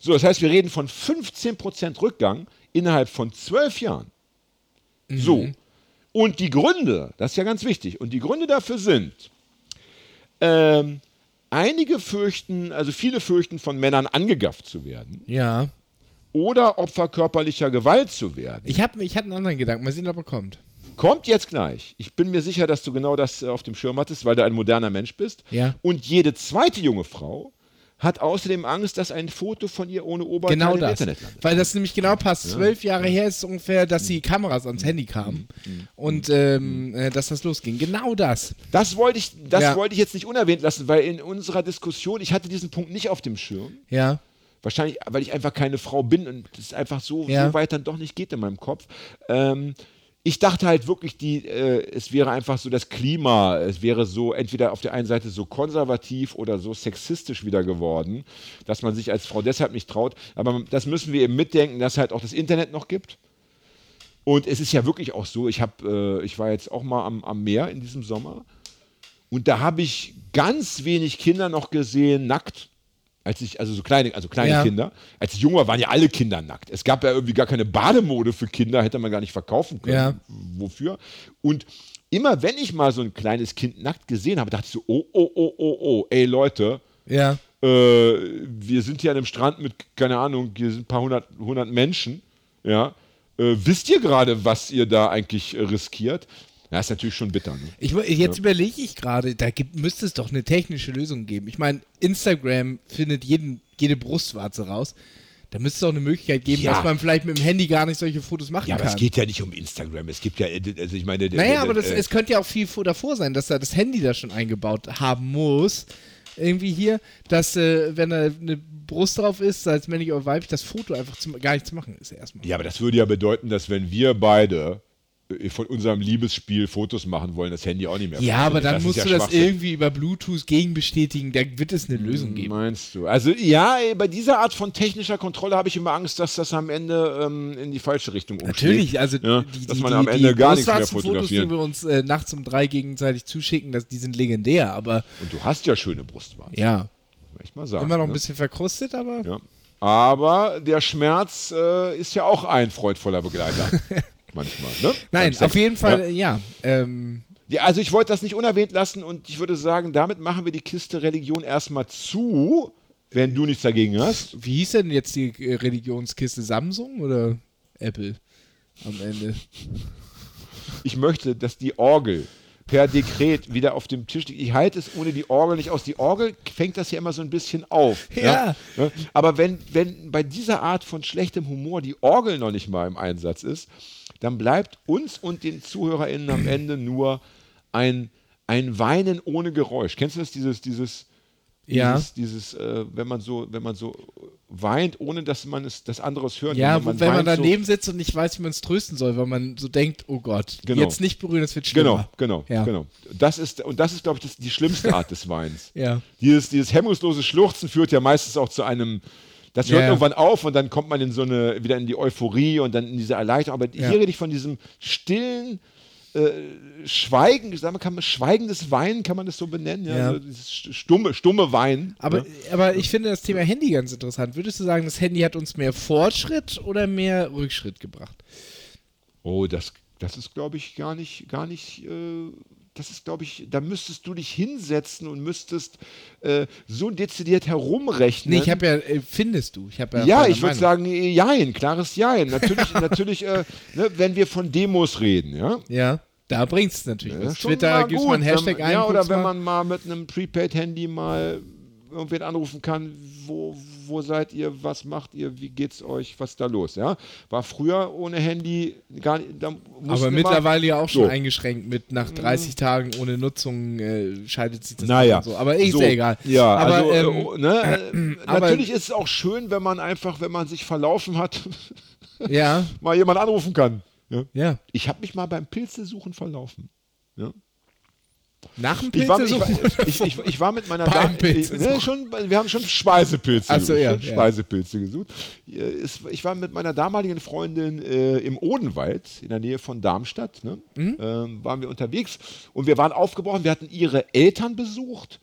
So, das heißt, wir reden von 15 Prozent Rückgang innerhalb von zwölf Jahren. So. Und die Gründe, das ist ja ganz wichtig, und die Gründe dafür sind, ähm, einige fürchten, also viele fürchten, von Männern angegafft zu werden. Ja. oder Opfer körperlicher Gewalt zu werden. Ich, hab, ich hatte einen anderen Gedanken. Mal sehen, ob er kommt. Kommt jetzt gleich. Ich bin mir sicher, dass du genau das äh, auf dem Schirm hattest, weil du ein moderner Mensch bist. Ja. Und jede zweite junge Frau hat außerdem Angst, dass ein Foto von ihr ohne Oberteil Genau im das. Internet landet. Weil das nämlich genau passt. Zwölf Jahre her ist es ungefähr, dass die Kameras ans Handy kamen und ähm, äh, dass das losging. Genau das. Das wollte ich, das Ja. wollte ich jetzt nicht unerwähnt lassen, weil in unserer Diskussion, ich hatte diesen Punkt nicht auf dem Schirm. Ja. Wahrscheinlich, weil ich einfach keine Frau bin und es einfach so, Ja. so weit dann doch nicht geht in meinem Kopf. Ähm, ich dachte halt wirklich, die, äh, es wäre einfach so das Klima, es wäre so entweder auf der einen Seite so konservativ oder so sexistisch wieder geworden, dass man sich als Frau deshalb nicht traut. Aber das müssen wir eben mitdenken, dass es halt auch das Internet noch gibt. Und es ist ja wirklich auch so, ich, hab, äh, ich war jetzt auch mal am, am Meer in diesem Sommer und da habe ich ganz wenig Kinder noch gesehen, nackt. Als ich, also so kleine, also kleine Ja. Kinder. Als ich jung war, waren ja alle Kinder nackt. Es gab ja irgendwie gar keine Bademode für Kinder, hätte man gar nicht verkaufen können. Ja. Wofür? Und immer wenn ich mal so ein kleines Kind nackt gesehen habe, dachte ich so, oh, oh, oh, oh, oh, ey Leute, Ja. äh, wir sind hier an einem Strand mit, keine Ahnung, hier sind ein paar hundert, hundert Menschen, ja. Äh, wisst ihr gerade, was ihr da eigentlich riskiert? Ja, ist natürlich schon bitter. Ne? Ich, jetzt überlege ich gerade, da gibt, müsste es doch eine technische Lösung geben. Ich meine, Instagram findet jeden, jede Brustwarze raus. Da müsste es doch eine Möglichkeit geben, Ja. dass man vielleicht mit dem Handy gar nicht solche Fotos machen Ja, aber kann. es geht ja nicht um Instagram. Es gibt ja, äh, also ich meine, Naja, aber das, äh, es könnte ja auch viel vor davor sein, dass da das Handy da schon eingebaut haben muss. Irgendwie hier, dass, äh, wenn da eine Brust drauf ist, sei es männlich oder weiblich, das Foto einfach zum, gar nicht zu machen ist erstmal. ja, aber das würde ja bedeuten, dass wenn wir beide äh, von unserem Liebesspiel Fotos machen wollen, das Handy auch nicht mehr Ja, aber funktioniert. dann ist musst ja du das irgendwie über Bluetooth gegenbestätigen. Da wird es eine Lösung geben. Meinst du? Also ja, bei dieser Art von technischer Kontrolle habe ich immer Angst, dass das am Ende ähm, in die falsche Richtung umschlägt. Natürlich, also ja, die, dass die, man die, am Ende die gar nichts mehr Brustwarzenfotos, die fotografieren. wir uns äh, nachts um drei gegenseitig zuschicken, das, die sind legendär, aber Und du hast ja schöne Brustwarzen, ja, ich mal sagen. immer noch ein ne? bisschen verkrustet, aber Ja. Aber der Schmerz äh, ist ja auch ein freudvoller Begleiter. Manchmal, ne? nein, auf jeden Fall, Ja. äh, ja. Ähm, Ja, also ich wollte das nicht unerwähnt lassen und ich würde sagen, damit machen wir die Kiste Religion erstmal zu, wenn du nichts dagegen hast. wie hieß denn jetzt die äh, Religionskiste? Samsung oder Apple am Ende? Ich möchte, dass die Orgel per Dekret wieder auf dem Tisch liegt. Ich halte es ohne die Orgel nicht aus. Die Orgel fängt das ja immer so ein bisschen auf. Ja. Ja? Aber wenn, wenn bei dieser Art von schlechtem Humor die Orgel noch nicht mal im Einsatz ist, dann bleibt uns und den ZuhörerInnen am Ende nur ein, ein Weinen ohne Geräusch. Kennst du das? Dieses, dieses, Ja. dieses, dieses äh, wenn man so, wenn man so weint, ohne dass man es, das anderes hört. Ja, Wenn wo, wenn man weint so- daneben sitzt und nicht weiß, wie man es trösten soll, weil man so denkt, oh Gott, Genau. jetzt nicht berühren, das wird schlimmer. Genau, genau, Ja. genau. Das ist, und das ist, glaube ich, das, die schlimmste Art des Weins. Ja. Dieses, dieses hemmungslose Schluchzen führt ja meistens auch zu einem, das hört ja. irgendwann auf und dann kommt man in so eine, wieder in die Euphorie und dann in diese Erleichterung. Aber Ja. hier rede ich von diesem stillen äh, Schweigen, sagen wir, kann man, schweigendes Weinen, kann man das so benennen? Ja, Ja. So dieses stumme, stumme Weinen. Aber, ja. aber ich finde das Thema Handy ganz interessant. Würdest du sagen, das Handy hat uns mehr Fortschritt oder mehr Rückschritt gebracht? Oh, das, das ist, glaube ich, gar nicht, gar nicht. Äh, das ist, glaube ich, da müsstest du dich hinsetzen und müsstest äh, so dezidiert herumrechnen. Nee, ich habe ja, äh, findest du? Ich habe ja. Ja, ich würde sagen, äh, Jein, klares Jein. Natürlich, natürlich äh, ne, wenn wir von Demos reden, ja. Ja, da bringt es natürlich Ja, was. Twitter gibt es gut, mal einen Hashtag wenn, ein. Ja, oder wenn man mal mit einem Prepaid-Handy mal irgendwen anrufen kann, wo, wo seid ihr, was macht ihr, wie geht's euch, was ist da los, ja. War früher ohne Handy gar nicht, Aber mittlerweile ja auch schon So. eingeschränkt mit nach 30 Tagen ohne Nutzung äh, schaltet sich das Naja. so. Aber ist So, ja egal. Ja, aber, also, ähm, äh, ne, äh, aber- natürlich ist es auch schön, wenn man einfach, wenn man sich verlaufen hat, ja, mal jemand anrufen kann. Ja. ja. Ich habe mich mal beim Pilzesuchen verlaufen. Ja. Nach dem Ich war, Pilze ich, ich, ich, ich war mit meiner Beim Da- ich, Pilzesuchen. ne, schon, Wir haben schon Speisepilze Ach so, gesucht. ja, schon ja. Speisepilze gesucht. Äh, Ich war mit meiner damaligen Freundin äh, im Odenwald in der Nähe von Darmstadt. Ne? Mhm. Ähm, waren wir unterwegs und wir waren aufgebrochen. Wir hatten ihre Eltern besucht.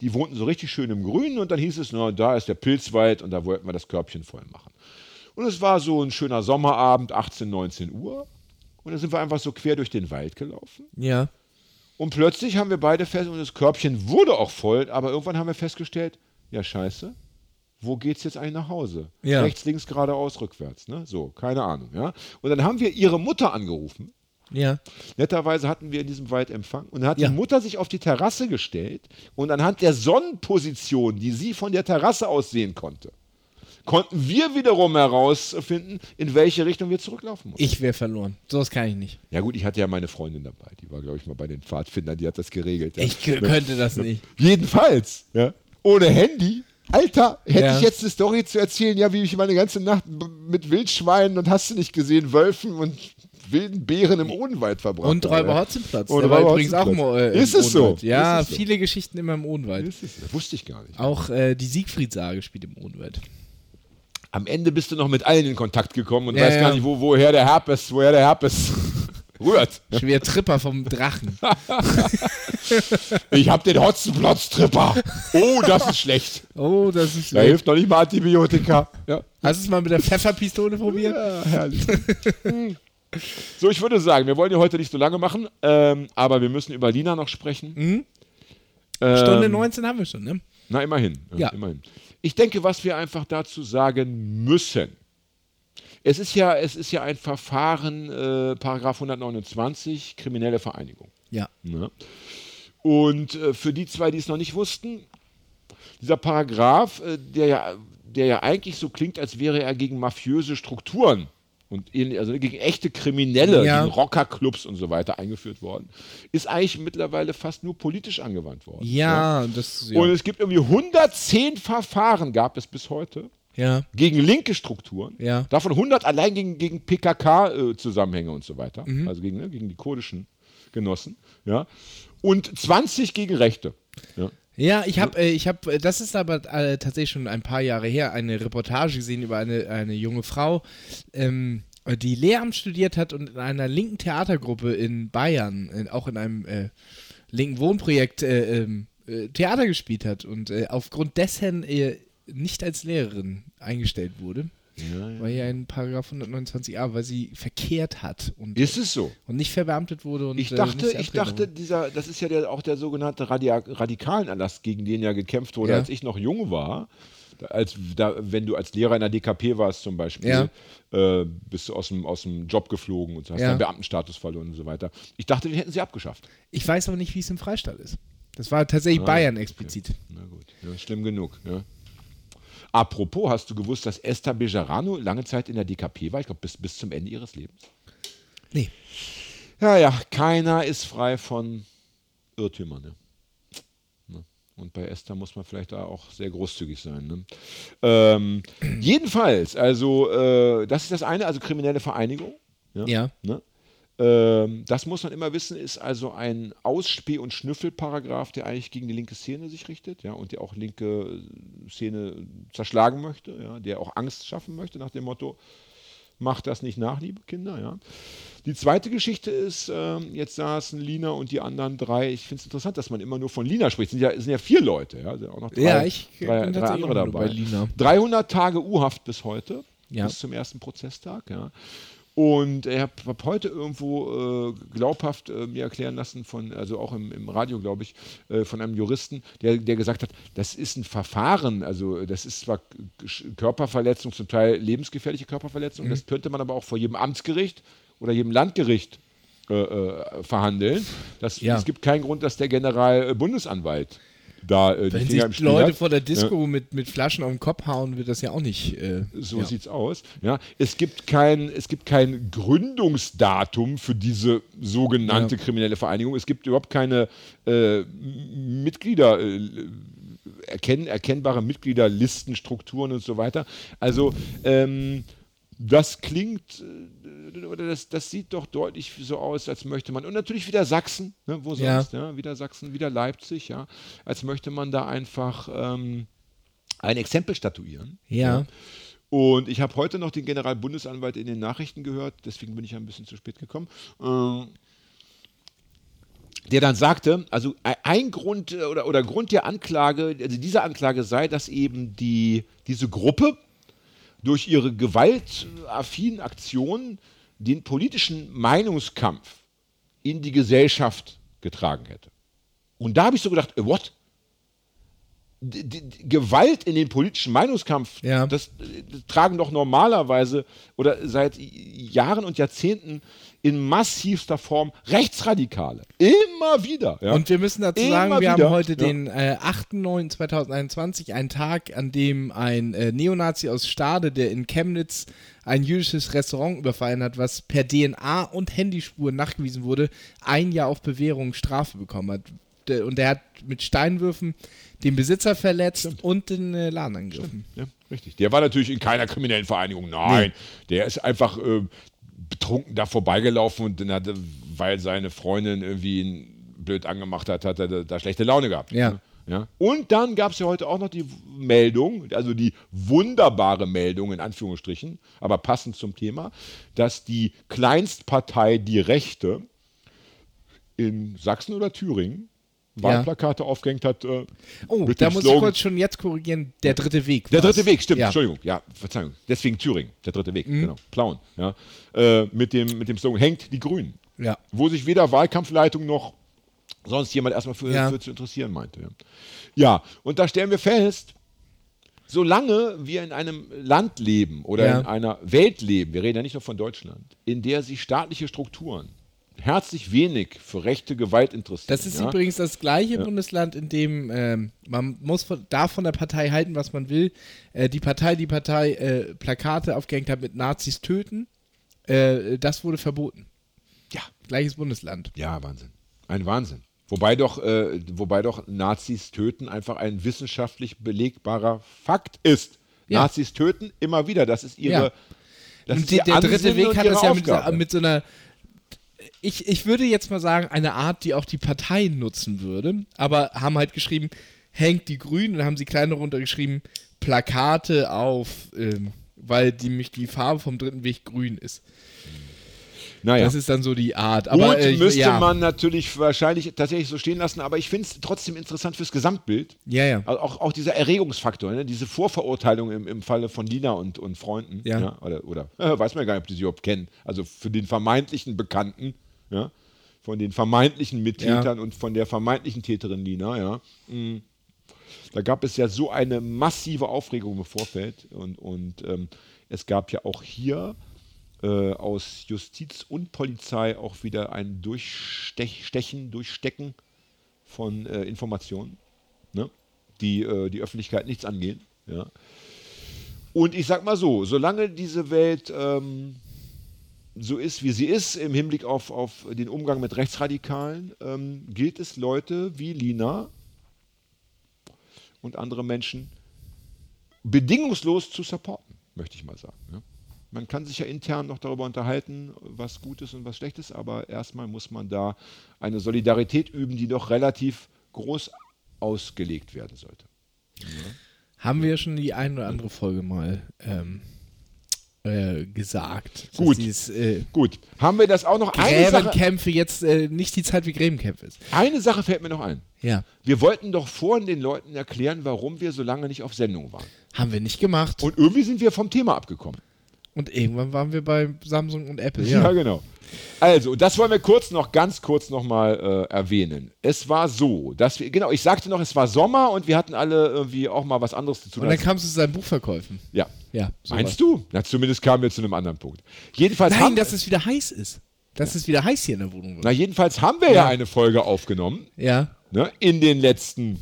Die wohnten so richtig schön im Grünen und dann hieß es, na, da ist der Pilzwald und da wollten wir das Körbchen voll machen. Und es war so ein schöner Sommerabend, 18, 19 Uhr. Und dann sind wir einfach so quer durch den Wald gelaufen. Ja. Und plötzlich haben wir beide fest, und das Körbchen wurde auch voll, aber irgendwann haben wir festgestellt, ja scheiße, wo geht's jetzt eigentlich nach Hause? Ja. Rechts, links, geradeaus, rückwärts. Ne? So, keine Ahnung. Ja? Und dann haben wir ihre Mutter angerufen. Ja. Netterweise hatten wir in diesem Wald Empfang und dann hat Ja. die Mutter sich auf die Terrasse gestellt und anhand der Sonnenposition, die sie von der Terrasse aus sehen konnte, konnten wir wiederum herausfinden, in welche Richtung wir zurücklaufen mussten. Ich wäre verloren. Sowas kann ich nicht. Ja gut, ich hatte ja meine Freundin dabei, die war glaube ich mal bei den Pfadfindern, die hat das geregelt. Ja. Ich k- könnte das nicht. Jedenfalls, ja, ohne Handy. Alter, hätte Ja. ich jetzt eine Story zu erzählen, ja, wie ich meine ganze Nacht mit Wildschweinen und hast du nicht gesehen, Wölfen und wilden Bären im Odenwald verbracht Und. Räuber Hotzenplatz. Und der war übrigens auch im, äh, Ist es so? Odenwald. Ja, Ist es so? viele Geschichten immer im Odenwald. Ist, das wusste ich gar nicht. Auch äh, die Siegfried-Sage spielt im Odenwald. Am Ende bist du noch mit allen in Kontakt gekommen und Ja, weißt ja. gar nicht, wo, woher der Herpes, woher der Herpes rührt. Schwer Tripper vom Drachen. Ich hab den Hotzenplotz-Tripper. Oh, das ist schlecht. Oh, das ist Da schlecht. hilft noch nicht mal Antibiotika. Ja. Hast du es mal mit der Pfefferpistole probiert? Ja, herrlich. so, ich würde sagen, wir wollen ja heute nicht so lange machen, ähm, aber wir müssen über Lina noch sprechen. Mhm. Ähm, Stunde 19 haben wir schon, ne? Na, immerhin. Ja. immerhin. Ich denke, was wir einfach dazu sagen müssen. Es ist ja, es ist ja ein Verfahren, äh, Paragraph 129, kriminelle Vereinigung. Ja. Ne? Und äh, für die zwei, die es noch nicht wussten, dieser Paragraph, äh, der, ja, der ja eigentlich so klingt, als wäre er gegen mafiöse Strukturen und ähnlich- also gegen echte Kriminelle, Ja. gegen Rockerclubs und so weiter eingeführt worden, ist eigentlich mittlerweile fast nur politisch angewandt worden. Ja, das Und ja. es gibt irgendwie 110 Verfahren, gab es bis heute, ja. gegen linke Strukturen. Ja. Davon 100 allein gegen, gegen PKK-Zusammenhänge und so weiter. Mhm. Also gegen, ne, gegen die kurdischen Genossen. Ja. Und 20 gegen Rechte. Ja. Ja, ich habe, äh, ich habe, äh, das ist aber äh, tatsächlich schon ein paar Jahre her, eine Reportage gesehen über eine, eine junge Frau, ähm, die Lehramt studiert hat und in einer linken Theatergruppe in Bayern, äh, auch in einem äh, linken Wohnprojekt, äh, ähm, äh, Theater gespielt hat und aufgrund dessen nicht als Lehrerin eingestellt wurde. Weil ja in Paragraph 129a, weil sie verkehrt hat und, Ist es so? und nicht verbeamtet wurde. Und, Ich äh, dachte, nicht ich dachte, dieser, das ist ja der, auch der sogenannte Radia radikalen Erlass, gegen den ja gekämpft wurde, Ja. als ich noch jung war. Als, da, wenn du als Lehrer in der DKP warst zum Beispiel, Ja. äh, bist du aus dem, aus dem Job geflogen und hast Ja. deinen Beamtenstatus verloren und so weiter. Ich dachte, den hätten sie abgeschafft. Ich weiß aber nicht, wie es im Freistaat ist. Das war tatsächlich Ah, Bayern explizit. Na gut, ja, schlimm genug. Ja. Apropos, hast du gewusst, dass Esther Bejarano lange Zeit in der DKP war? Ich glaube, bis, bis zum Ende ihres Lebens. Nee. Ja, ja, keiner ist frei von Irrtümern. Ne? Und bei Esther muss man vielleicht da auch sehr großzügig sein. Ne? Ähm, jedenfalls, also äh, das ist das eine, also kriminelle Vereinigung. Ja. Ne? Ähm, das muss man immer wissen, ist also ein Ausspäh- und Schnüffelparagraph, der eigentlich gegen die linke Szene sich richtet, ja, und der auch linke Szene zerschlagen möchte, ja, der auch Angst schaffen möchte, nach dem Motto, macht das nicht nach, liebe Kinder, ja. Die zweite Geschichte ist, ähm, jetzt saßen Lina und die anderen drei, ich finde es interessant, dass man immer nur von Lina spricht, es sind ja, sind ja vier Leute, ja, sind auch noch drei, Ja, ich drei, bin drei andere nur dabei. bei Lina. 300 Tage U-Haft bis heute, Ja. bis zum ersten Prozesstag, ja. Und ich habe hab heute irgendwo äh, glaubhaft äh, mir erklären lassen, von, also auch im, im Radio, glaube ich, äh, von einem Juristen, der, der gesagt hat, das ist ein Verfahren, also das ist zwar Körperverletzung, zum Teil lebensgefährliche Körperverletzung, Mhm. das könnte man aber auch vor jedem Amtsgericht oder jedem Landgericht äh, äh, verhandeln. Das, Ja. Es gibt keinen Grund, dass der General-Bundesanwalt da äh, die Wenn Finger sich Leute hat. vor der Disco mit, mit Flaschen auf den Kopf hauen, wird das ja auch nicht. Äh, So ja. sieht's aus. Ja, es gibt kein, es gibt kein Gründungsdatum für diese sogenannte kriminelle Vereinigung. Es gibt überhaupt keine äh, Mitglieder. Äh, erkenn, erkennbare Mitgliederlisten, Strukturen und so weiter. Also ähm, das klingt äh, oder das, das sieht doch deutlich so aus, als möchte man und natürlich wieder Sachsen, ne, wo Ja. sonst, ja. wieder Sachsen, wieder Leipzig, ja, als möchte man da einfach ähm, ein Exempel statuieren. Ja. Und ich habe heute noch den Generalbundesanwalt in den Nachrichten gehört, deswegen bin ich ein bisschen zu spät gekommen. Äh, der dann sagte, also ein Grund äh, oder, oder Grund der Anklage, also dieser Anklage sei, dass eben die, diese Gruppe durch ihre gewaltaffinen Aktionen den politischen Meinungskampf in die Gesellschaft getragen hätte. Und da habe ich so gedacht, äh, what? Die, die Gewalt in den politischen Meinungskampf, Ja. das, äh, tragen doch normalerweise oder seit Jahren und Jahrzehnten in massivster Form Rechtsradikale. Immer wieder. Ja. Und wir müssen dazu Immer sagen, wir wieder. haben heute Ja. den äh, 8.9.2021, einen Tag, an dem ein äh, Neonazi aus Stade, der in Chemnitz ein jüdisches Restaurant überfallen hat, was per DNA und Handyspuren nachgewiesen wurde, ein Jahr auf Bewährung Strafe bekommen hat. Und der hat mit Steinwürfen den Besitzer verletzt und den äh, Laden angegriffen. Ja, richtig. Der war natürlich in keiner kriminellen Vereinigung. Nein, der ist einfach äh, betrunken da vorbeigelaufen und dann hatte, weil seine Freundin irgendwie ihn blöd angemacht hat, hat er da, da schlechte Laune gehabt. Ja. Ja. Und dann gab es ja heute auch noch die Meldung, also die wunderbare Meldung in Anführungsstrichen, aber passend zum Thema, dass die Kleinstpartei Die Rechte in Sachsen oder Thüringen Wahlplakate aufgehängt hat. Äh, Oh, da muss ich Slogan- kurz schon jetzt korrigieren, der dritte Weg. der dritte Weg, stimmt, Ja. Entschuldigung, ja, Verzeihung. Deswegen Thüringen, der dritte Weg, genau. Plauen, ja. Äh, mit, dem, mit dem Slogan hängt die Grünen. Ja. Wo sich weder Wahlkampfleitung noch sonst jemand erstmal für, Ja. für zu interessieren meinte. Ja. ja, und da stellen wir fest, solange wir in einem Land leben oder Ja. in einer Welt leben, wir reden ja nicht nur von Deutschland, in der sich staatliche Strukturen herzlich wenig für rechte Gewalt interessieren. Das ist ja, übrigens das gleiche Bundesland, in dem ähm, man muss von, darf von der Partei halten, was man will. Äh, die Partei, die Partei äh, Plakate aufgehängt hat mit Nazis töten, äh, das wurde verboten. Ja. Gleiches Bundesland. Ja, Wahnsinn. Ein Wahnsinn. Wobei doch, äh, wobei doch Nazis töten einfach ein wissenschaftlich belegbarer Fakt ist. Ja. Nazis töten immer wieder. Das ist ihre. Ja. Das Und ist die, ihr der dritte Weg hat das ja mit, mit so einer. Ich, ich würde jetzt mal sagen, eine Art, die auch die Partei nutzen würde, aber haben halt geschrieben, hängt die Grünen, und haben sie kleiner runtergeschrieben, Plakate auf, ähm, weil die, mich die Farbe vom dritten Weg grün ist. Naja. Das ist dann so die Art. Aber Gut, äh, müsste ja. man natürlich wahrscheinlich tatsächlich so stehen lassen, aber ich finde es trotzdem interessant fürs Gesamtbild. Ja, ja. Also auch, auch dieser Erregungsfaktor, ne? diese Vorverurteilung im, im Falle von Lina und, und Freunden. Ja. Oder, oder äh, weiß man gar nicht, ob die sie überhaupt kennen. Also für den vermeintlichen Bekannten, ja, von den vermeintlichen Mittätern und von der vermeintlichen Täterin Lina, ja. Mm. Da gab es ja so eine massive Aufregung im Vorfeld und, und ähm, es gab ja auch hier äh, aus Justiz und Polizei auch wieder ein Durchstechen, Durchstecken von äh, Informationen, ne? die äh, die Öffentlichkeit nichts angehen. Ja. Und ich sag mal so, solange diese Welt ähm, so ist, wie sie ist, im Hinblick auf, auf den Umgang mit Rechtsradikalen, ähm, gilt es Leute wie Lina und andere Menschen bedingungslos zu supporten, möchte ich mal sagen. Ja. Man kann sich ja intern noch darüber unterhalten, was gut ist und was schlecht ist, aber erstmal muss man da eine Solidarität üben, die doch relativ groß ausgelegt werden sollte. Haben wir ja schon die ein oder andere Folge mal ähm, äh, gesagt. Gut. Dieses, äh, Gut, haben wir das auch noch? Eine Gräbenkämpfe jetzt äh, nicht die Zeit wie Gräbenkämpfe ist. eine Sache fällt mir noch ein. Ja. Wir wollten doch vorhin den Leuten erklären, warum wir so lange nicht auf Sendung waren. Haben wir nicht gemacht. Und irgendwie sind wir vom Thema abgekommen. Und irgendwann waren wir bei Samsung und Apple. Ja, Ja. genau. Also, das wollen wir kurz noch, ganz kurz noch mal äh, erwähnen. Es war so, dass wir, genau, ich sagte noch, es war Sommer und wir hatten alle irgendwie auch mal was anderes zu tun. Und dann kamst du zu seinen Buchverkäufen. ja. Ja. Meinst du? Na, zumindest kamen wir zu einem anderen Punkt. Jedenfalls Nein, haben, dass es wieder heiß ist. Dass es wieder heiß hier in der Wohnung wird. na, jedenfalls haben wir ja. Ja. eine Folge aufgenommen Ja. ne, in den letzten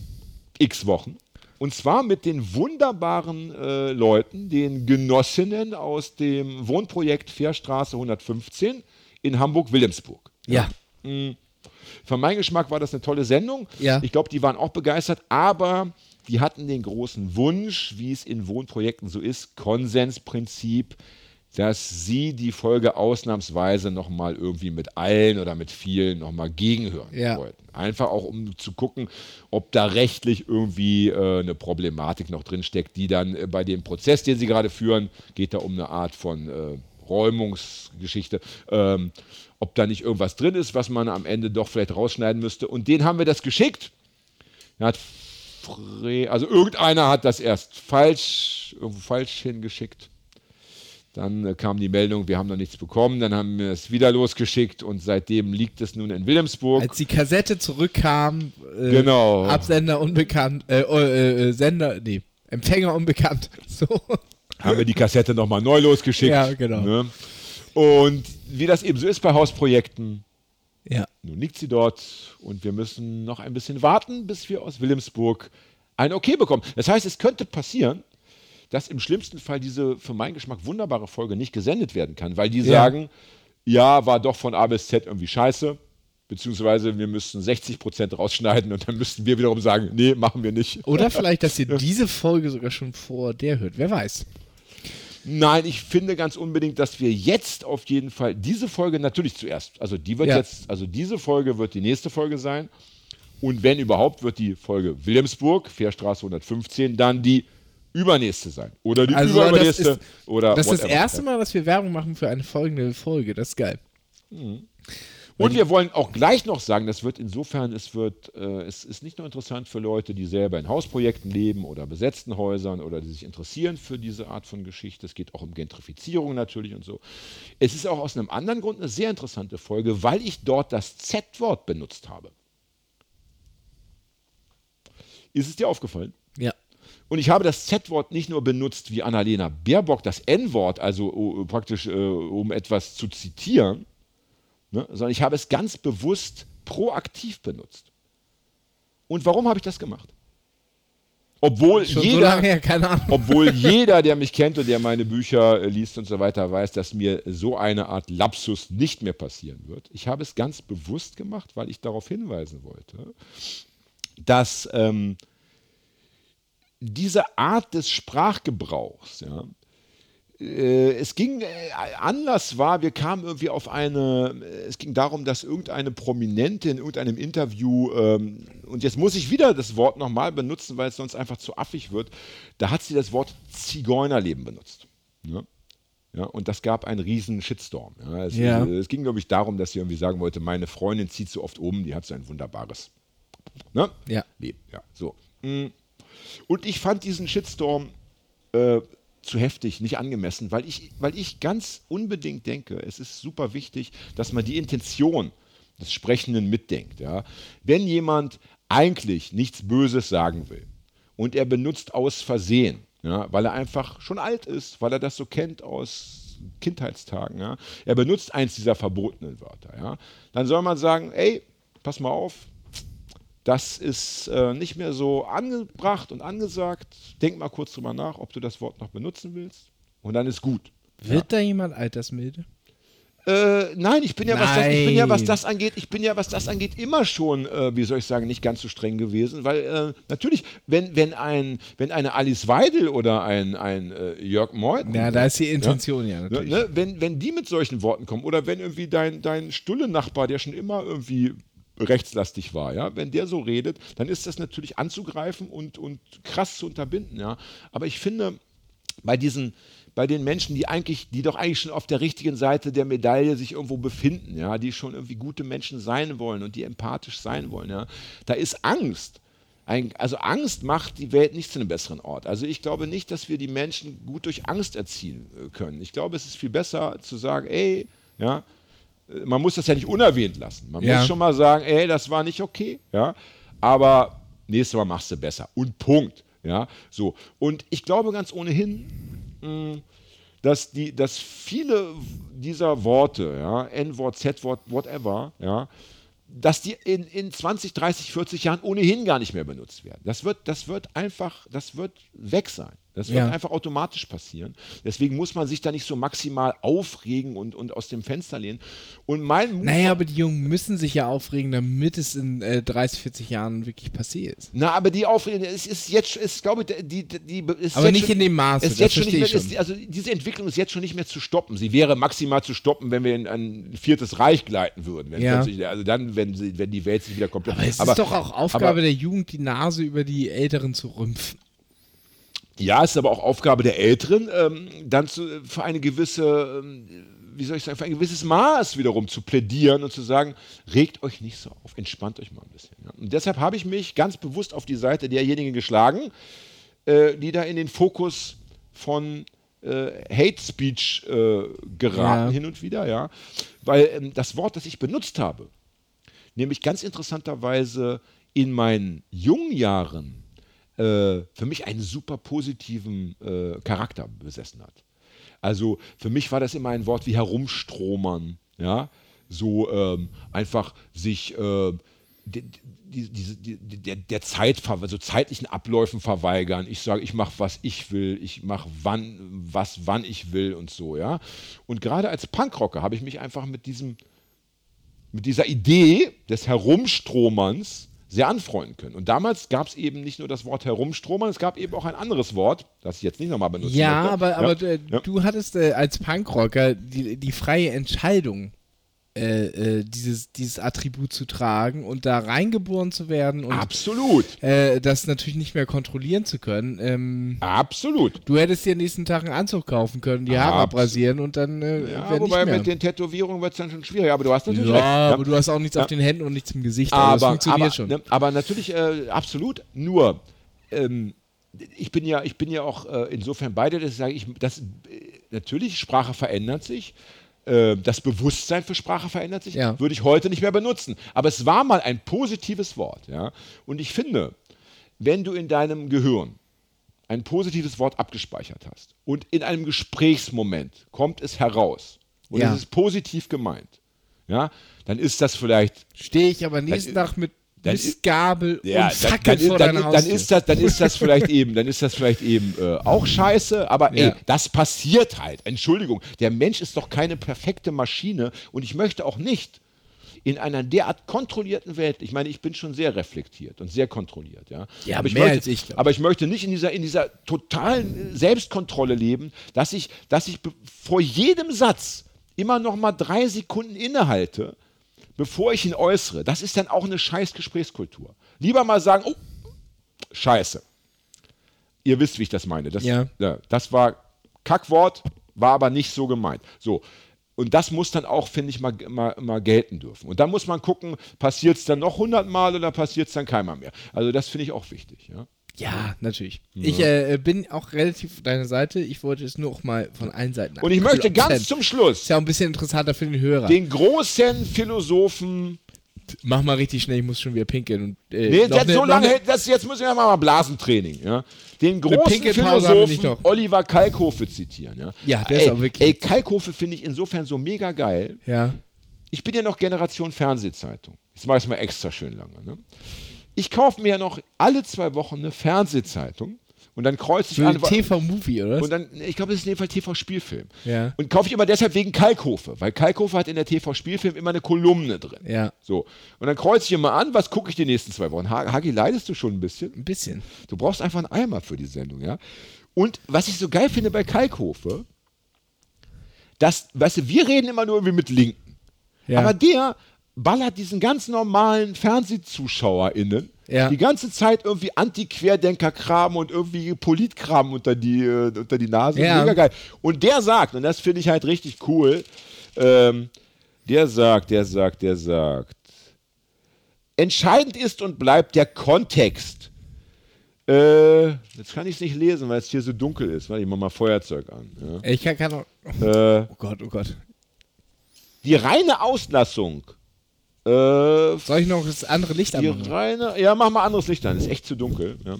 x Wochen. Und zwar mit den wunderbaren äh, Leuten, den Genossinnen aus dem Wohnprojekt Fährstraße 115 in Hamburg-Wilhelmsburg. Ja. Für meinen Geschmack war das eine tolle Sendung. Ja. Ich glaube, die waren auch begeistert, aber die hatten den großen Wunsch, wie es in Wohnprojekten so ist, Konsensprinzip, dass sie die Folge ausnahmsweise nochmal irgendwie mit allen oder mit vielen nochmal gegenhören Ja. wollten. Einfach auch, um zu gucken, ob da rechtlich irgendwie äh, eine Problematik noch drinsteckt, die dann äh, bei dem Prozess, den sie gerade führen, geht da um eine Art von äh, Räumungsgeschichte, ähm, ob da nicht irgendwas drin ist, was man am Ende doch vielleicht rausschneiden müsste. Und den haben wir das geschickt. Er hat also irgendeiner hat das erst falsch, irgendwo falsch hingeschickt. Dann äh, kam die Meldung, wir haben noch nichts bekommen. Dann haben wir es wieder losgeschickt und seitdem liegt es nun in Wilhelmsburg. Als die Kassette zurückkam, äh, Genau. Absender unbekannt, äh, äh, äh, Sender, nee, Empfänger unbekannt. So. haben wir die Kassette nochmal neu losgeschickt. Ja, genau. Ne? Und wie das eben so ist bei Hausprojekten, Ja. nun liegt sie dort und wir müssen noch ein bisschen warten, bis wir aus Wilhelmsburg ein Okay bekommen. Das heißt, es könnte passieren, dass im schlimmsten Fall diese für meinen Geschmack wunderbare Folge nicht gesendet werden kann, weil die Ja. sagen, ja, war doch von A bis Z irgendwie scheiße, beziehungsweise wir müssten 60 Prozent rausschneiden und dann müssten wir wiederum sagen, nee, machen wir nicht. Oder vielleicht, dass ihr diese Folge sogar schon vor der hört. Wer weiß. Nein, ich finde ganz unbedingt, dass wir jetzt auf jeden Fall diese Folge natürlich zuerst, also die wird Ja. jetzt, also diese Folge wird die nächste Folge sein. Und wenn überhaupt, wird die Folge Wilhelmsburg, Fährstraße 115, dann die übernächste sein. Oder die Also, das überübernächste. ist- oder Das ist das erste Mal, dass wir Werbung machen für eine folgende Folge. Das ist geil. Und wir wollen auch gleich noch sagen, das wird insofern, es wird, äh, es ist nicht nur interessant für Leute, die selber in Hausprojekten leben oder besetzten Häusern oder die sich interessieren für diese Art von Geschichte. Es geht auch um Gentrifizierung natürlich und so. Es ist auch aus einem anderen Grund eine sehr interessante Folge, weil ich dort das Z-Wort benutzt habe. Ist es dir aufgefallen? Und ich habe das Z-Wort nicht nur benutzt wie Annalena Baerbock, das N-Wort, also uh, praktisch äh, um etwas zu zitieren, ne, sondern ich habe es ganz bewusst proaktiv benutzt. Und warum habe ich das gemacht? Obwohl Schon so jeder, lange her, obwohl jeder, der mich kennt und der meine Bücher äh, liest und so weiter, weiß, dass mir so eine Art Lapsus nicht mehr passieren wird. Ich habe es ganz bewusst gemacht, weil ich darauf hinweisen wollte, dass ähm, diese Art des Sprachgebrauchs, ja, äh, es ging, äh, Anlass war, wir kamen irgendwie auf eine, äh, es ging darum, dass irgendeine Prominente in irgendeinem Interview, ähm, und jetzt muss ich wieder das Wort nochmal benutzen, weil es sonst einfach zu affig wird, da hat sie das Wort Zigeunerleben benutzt. Ne? Ja, und das gab einen riesen Shitstorm. Ja, es, Ja. es ging, glaube ich, darum, dass sie irgendwie sagen wollte, meine Freundin zieht so oft um, die hat so ein wunderbares ne? Ja. Leben. Ja, so. Mm. Und ich fand diesen Shitstorm äh, zu heftig, nicht angemessen, weil ich, weil ich ganz unbedingt denke, es ist super wichtig, dass man die Intention des Sprechenden mitdenkt. Ja? Wenn jemand eigentlich nichts Böses sagen will und er benutzt aus Versehen, ja, weil er einfach schon alt ist, weil er das so kennt aus Kindheitstagen, ja, er benutzt eins dieser verbotenen Wörter, ja, dann soll man sagen, ey, pass mal auf, das ist äh, nicht mehr so angebracht und angesagt. Denk mal kurz drüber nach, ob du das Wort noch benutzen willst. Und dann ist gut. Wird da jemand altersmilde? Äh, nein, ich bin ja, was das, ich bin ja, was Nein. das angeht, ich bin ja, was das angeht, immer schon, äh, wie soll ich sagen, nicht ganz so streng gewesen, weil äh, natürlich, wenn, wenn ein, wenn eine Alice Weidel oder ein, ein äh, Jörg Meuthen, Ja, da ist die Intention ja, Ne, natürlich. ne, wenn, wenn die mit solchen Worten kommen oder wenn irgendwie dein, dein Stulle-Nachbar, der schon immer irgendwie rechtslastig war, ja, wenn der so redet, dann ist das natürlich anzugreifen und, und krass zu unterbinden, ja. Aber ich finde, bei diesen, bei den Menschen, die eigentlich, die doch eigentlich schon auf der richtigen Seite der Medaille sich irgendwo befinden, ja, die schon irgendwie gute Menschen sein wollen und die empathisch sein wollen, ja, da ist Angst. Ein, also Angst macht die Welt nicht zu einem besseren Ort. Also ich glaube nicht, dass wir die Menschen gut durch Angst erziehen äh, können. Ich glaube, es ist viel besser zu sagen, ey, ja, man muss das ja nicht unerwähnt lassen. Man Ja. muss schon mal sagen, ey, das war nicht okay, ja, aber nächstes Mal machst du besser. Und Punkt, ja, so. Und ich glaube ganz ohnehin, mh, dass, die, dass viele dieser Worte, ja, N-Wort, Z-Wort, whatever, ja, dass die in, in 20, 30, 40 Jahren ohnehin gar nicht mehr benutzt werden. Das wird, das wird einfach, das wird weg sein. Das wird Ja. einfach automatisch passieren. Deswegen muss man sich da nicht so maximal aufregen und, und aus dem Fenster lehnen. Und mein Move Naja, aber die Jungen müssen sich ja aufregen, damit es in äh, 30, 40 Jahren wirklich passiert. Na, aber die Aufregung, es ist jetzt, ist, glaube ich, die, die, ist Aber jetzt nicht schon, in dem Maße, Ist das jetzt schon nicht mehr, ich ist, also diese Entwicklung ist jetzt schon nicht mehr zu stoppen. Sie wäre maximal zu stoppen, wenn wir in ein viertes Reich gleiten würden. Wenn Ja. also dann, wenn, sie, wenn die Welt sich wieder komplett. Aber es ist doch auch Aufgabe der Jugend, die Nase über die Älteren zu rümpfen. Ja, es ist aber auch Aufgabe der Älteren, ähm, dann zu, für eine gewisse, ähm, wie soll ich sagen, für ein gewisses Maß wiederum zu plädieren und zu sagen, regt euch nicht so auf, entspannt euch mal ein bisschen. Ja. Und deshalb habe ich mich ganz bewusst auf die Seite derjenigen geschlagen, äh, die da in den Fokus von äh, Hate Speech äh, geraten Ja. hin und wieder, ja. Weil ähm, das Wort, das ich benutzt habe, nämlich ganz interessanterweise in meinen jungen Jahren äh, für mich einen super positiven äh, Charakter besessen hat. Also für mich war das immer ein Wort wie herumstromern, ja, so ähm, einfach sich äh, die, die, die, der, der Zeit, also zeitlichen Abläufen verweigern. Ich sage, ich mache, was ich will, ich mache wann, was, wann ich will und so, ja. Und gerade als Punkrocker habe ich mich einfach mit diesem, mit dieser Idee des Herumstromerns sehr anfreunden können. Und damals gab es eben nicht nur das Wort Herumstromern, es gab eben auch ein anderes Wort, das ich jetzt nicht nochmal benutze. Ja, aber, aber äh, ja. du hattest äh, als Punkrocker die, die freie Entscheidung, äh, äh, dieses, dieses Attribut zu tragen und da reingeboren zu werden und Absolut, äh, das natürlich nicht mehr kontrollieren zu können. Ähm, absolut. du hättest dir nächsten Tag einen Anzug kaufen können, die Haare Abs- abrasieren und dann äh, Ja, wobei mit den Tätowierungen wird es dann schon schwierig. Aber du hast natürlich ja, recht. aber du hast auch nichts auf den Händen und nichts im Gesicht. also das aber, funktioniert aber, schon. Ne, aber natürlich äh, absolut. Nur, ähm, ich bin ja, ich bin ja auch äh, insofern beide, dass ich sage, ich, das, natürlich Sprache verändert sich. Äh, Das Bewusstsein für Sprache verändert sich, Ja. würde ich heute nicht mehr benutzen. Aber es war mal ein positives Wort. Ja? Und ich finde, wenn du in deinem Gehirn ein positives Wort abgespeichert hast und in einem Gesprächsmoment kommt es heraus und Ja. es ist positiv gemeint, ja, dann ist das vielleicht Stehe ich aber nächsten Tag mit dann- Mistgabel ja, und dann, Fackel dann, dann, dann, Haustür. ist das, dann ist das vielleicht eben, dann ist das vielleicht eben äh, auch scheiße, aber ey, Ja. das passiert halt. Entschuldigung, der Mensch ist doch keine perfekte Maschine und ich möchte auch nicht in einer derart kontrollierten Welt, ich meine, ich bin schon sehr reflektiert und sehr kontrolliert, ja. Ja, aber ich mehr möchte, als ich. Aber ich möchte nicht in dieser, in dieser totalen Selbstkontrolle leben, dass ich, dass ich vor jedem Satz immer noch mal drei Sekunden innehalte, bevor ich ihn äußere. Das ist dann auch eine scheiß Gesprächskultur. Lieber mal sagen, oh, scheiße. Ihr wisst, wie ich das meine. Das, Ja. das war Kackwort, war aber nicht so gemeint. So. Und das muss dann auch, finde ich, mal, mal, mal gelten dürfen. Und dann muss man gucken, passiert es dann noch hundertmal oder passiert es dann keinmal mehr. Also das finde ich auch wichtig. Ja? Ja, natürlich. Ich äh, bin auch relativ auf deiner Seite. Ich wollte es nur auch mal von allen Seiten Und ich möchte ganz zum Schluss Ist ja auch ein bisschen interessanter für den Hörer. den großen Philosophen Mach mal richtig schnell, ich muss schon wieder pinkeln. Und, äh, Nee, jetzt, ne- so lange, ne- das, jetzt müssen wir mal Blasentraining. Ja? Den großen Philosophen. Oliver Kalkofe zitieren. Ja, Ja, der ey, ist auch wirklich- Ey, Kalkofe finde ich insofern so mega geil. Ja. Ich bin ja noch Generation Fernsehzeitung. Jetzt mache ich es mal extra schön lange. Ne? Ich kaufe mir ja noch alle zwei Wochen eine Fernsehzeitung und dann kreuze ich an. TV-Movie, oder? Und dann, ich glaube, das ist in dem Fall TV-Spielfilm. Ja. Und kaufe ich immer deshalb wegen Kalkofe, weil Kalkofe hat in der TV-Spielfilm immer eine Kolumne drin. Ja. So. Und dann kreuze ich immer an, was gucke ich die nächsten zwei Wochen. Ha- Hagi, leidest du schon ein bisschen? Ein bisschen. Du brauchst einfach einen Eimer für die Sendung, ja. Und was ich so geil finde bei Kalkofe, dass, weißt du, wir reden immer nur irgendwie mit Linken. Ja. Aber der ballert diesen ganz normalen FernsehzuschauerInnen Ja. die ganze Zeit irgendwie Anti-Querdenker-Kram und irgendwie Politkram unter die, äh, unter die Nase. Ja. Mega geil. Und der sagt, und das finde ich halt richtig cool, ähm, der sagt, der sagt, der sagt, entscheidend ist und bleibt der Kontext. Äh, jetzt kann ich es nicht lesen, weil es hier so dunkel ist. Warte, ich mach mal Feuerzeug an. Ja. Ich kann, kann auch. Äh, Oh Gott, oh Gott. die reine Auslassung. Äh, Soll ich noch das andere Licht anmachen? reine, ja, mach mal anderes Licht an, ist echt zu dunkel. Ja.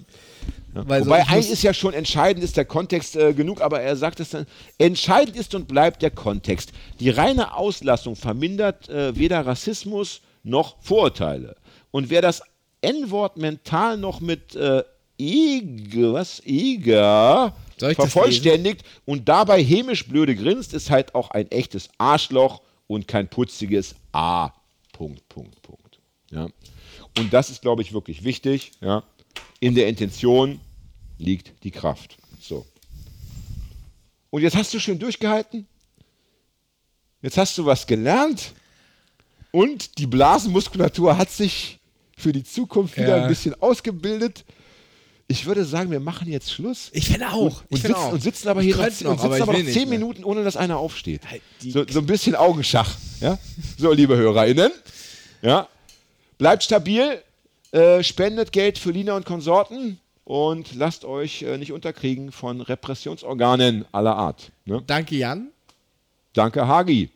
Weil Wobei eigentlich ist ja schon entscheidend ist der Kontext äh, genug, aber er sagt es dann, entscheidend ist und bleibt der Kontext. Die reine Auslassung vermindert äh, weder Rassismus noch Vorurteile. Und wer das N-Wort mental noch mit äh, Eger, was Eger vervollständigt und dabei hämisch blöde grinst, ist halt auch ein echtes Arschloch und kein putziges A. Punkt, Punkt, Punkt. Ja. Und das ist, glaube ich, wirklich wichtig. Ja. In der Intention liegt die Kraft. So. Und jetzt hast du schön durchgehalten. Jetzt hast du was gelernt. Und die Blasenmuskulatur hat sich für die Zukunft wieder Ja. ein bisschen ausgebildet. Ich würde sagen, wir machen jetzt Schluss. Ich finde auch. Und, ich sitzen, auch. und sitzen aber hier noch, und sitzen aber noch zehn. Minuten, ohne dass einer aufsteht. Halt So, so ein bisschen Augenschach. Ja? So, liebe HörerInnen. Ja? Bleibt stabil, äh, spendet Geld für Lina und Konsorten und lasst euch äh, nicht unterkriegen von Repressionsorganen aller Art. Ne? Danke, Jan. Danke, Hagi.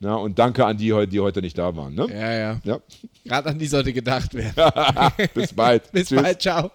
Ja, und danke an die, die heute nicht da waren. Ne? Ja, ja. Ja. Gerade an die sollte gedacht werden. Bis bald. Bis Tschüss. bald, ciao.